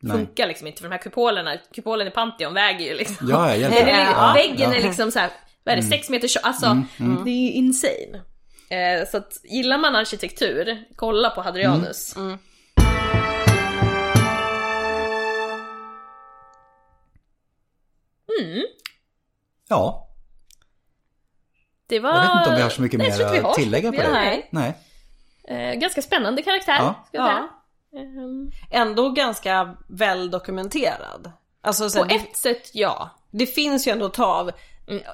Funkar liksom inte för de här kupolerna, kupolen i Pantheon väger ju liksom. Ja, ja, är, Ja. Väggen är liksom så här, vad är det, sex meter tjock? Alltså, det är ju insane. Eh, så att gillar man arkitektur, kolla på Hadrianus. Ja, Det var... jag vet inte om vi har så mycket Nej, mer att tillägga på det. mer. Nej. Eh, ganska spännande karaktär, Ja. ska jag Ja. säga. Ehm, Ändå ganska väl dokumenterad. Alltså så på det, ett sätt, ja. det finns ju ändå att ta av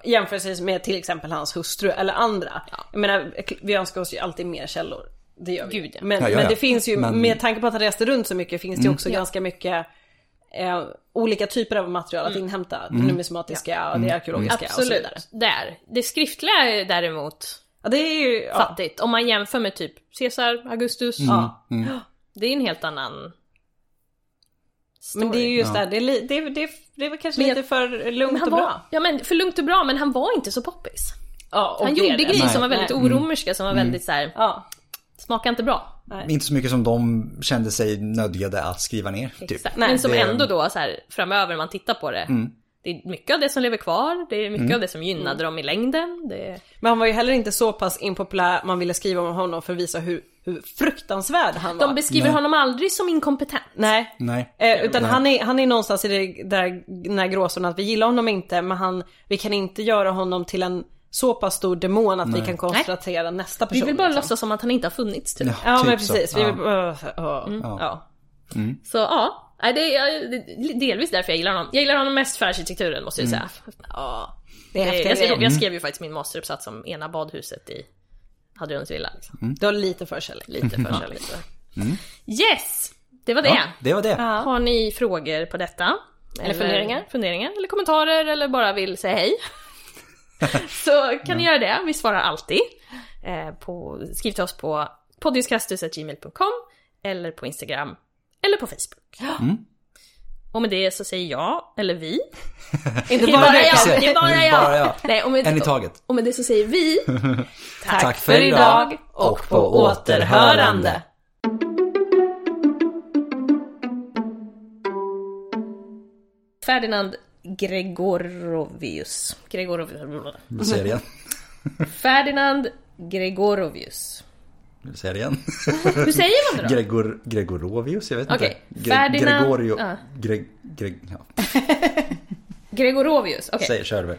jämfört med till exempel hans hustru eller andra. Jag menar, vi önskar oss ju alltid mer källor. Det gör vi. Gud, ja. men, Ja, ja, men ja. det finns ju, Men- med tanke på att han reste runt så mycket finns det ju också ganska mycket eh, olika typer av material att inhämta. Det numismatiska och det arkeologiska och så vidare. Absolut. Där. Det skriftliga är däremot Ja, det är ju... Ja. fattigt. Om man jämför med typ Caesar, Augustus. Ja. Det är en helt annan story. Men det är ju just det här, det det, det, det är väl kanske Men jag- lite för lugnt och var, bra. Ja men för lugnt och bra, men han var inte så poppis. Ja, och Han det gjorde det. grejer Nej. som var väldigt Nej. oromerska, som var väldigt så här. Ja. smakar inte bra. Inte så mycket som de kände sig nödgade att skriva ner. Typ. Nej, men som det- ändå då så här framöver när man tittar på det. Det är mycket av det som lever kvar, det är mycket av det som gynnade dem i längden. Det... Men han var ju heller inte så pass impopulär man ville skriva om honom för att visa hur fruktansvärd han var. De beskriver honom aldrig som inkompetent. Nej. Nej. Eh, utan han är, han är någonstans i det där, den här gråzonen att vi gillar honom inte men han, vi kan inte göra honom till en så pass stor demon att vi kan konstatera nästa person. Vi vill bara liksom. låtsas som att han inte har funnits typ. Ja typ men så. precis. Vi Ja. vill, uh, uh, ja. Så ja, Nej, det är delvis därför jag gillar honom. Jag gillar honom mest för arkitekturen måste jag säga. Ja, Det är jag, skrev, jag skrev ju faktiskt min masteruppsats om ena badhuset i Hadrianus villa. Liksom. Du har lite förkärlek. Lite förkärlek för Yes! Det var det. Ja, det var det. Har ni frågor på detta? Eller, funderingar? funderingar? Eller kommentarer eller bara vill säga hej? så kan ni göra det, vi svarar alltid. Eh, på, skriv till oss på poddiskastus.gmail.com eller på Instagram eller på Facebook. Och med det så säger jag, eller vi. Inte bara jag! Det är bara jag! Bara jag. Nej, och med, En i taget. Och med det så säger vi tack, Tack för idag och på återhörande. Ferdinand Gregorovius. Gregorovius. Vi säger det igen. Ferdinand Gregorovius. Vill du säga det igen? Hur säger man det då? Gregor, Gregorovius, jag vet Okej, inte. Ferdinand- Gregorio, ja. Greg, Greg, ja. Gregorovius, okej. Säg, kör du.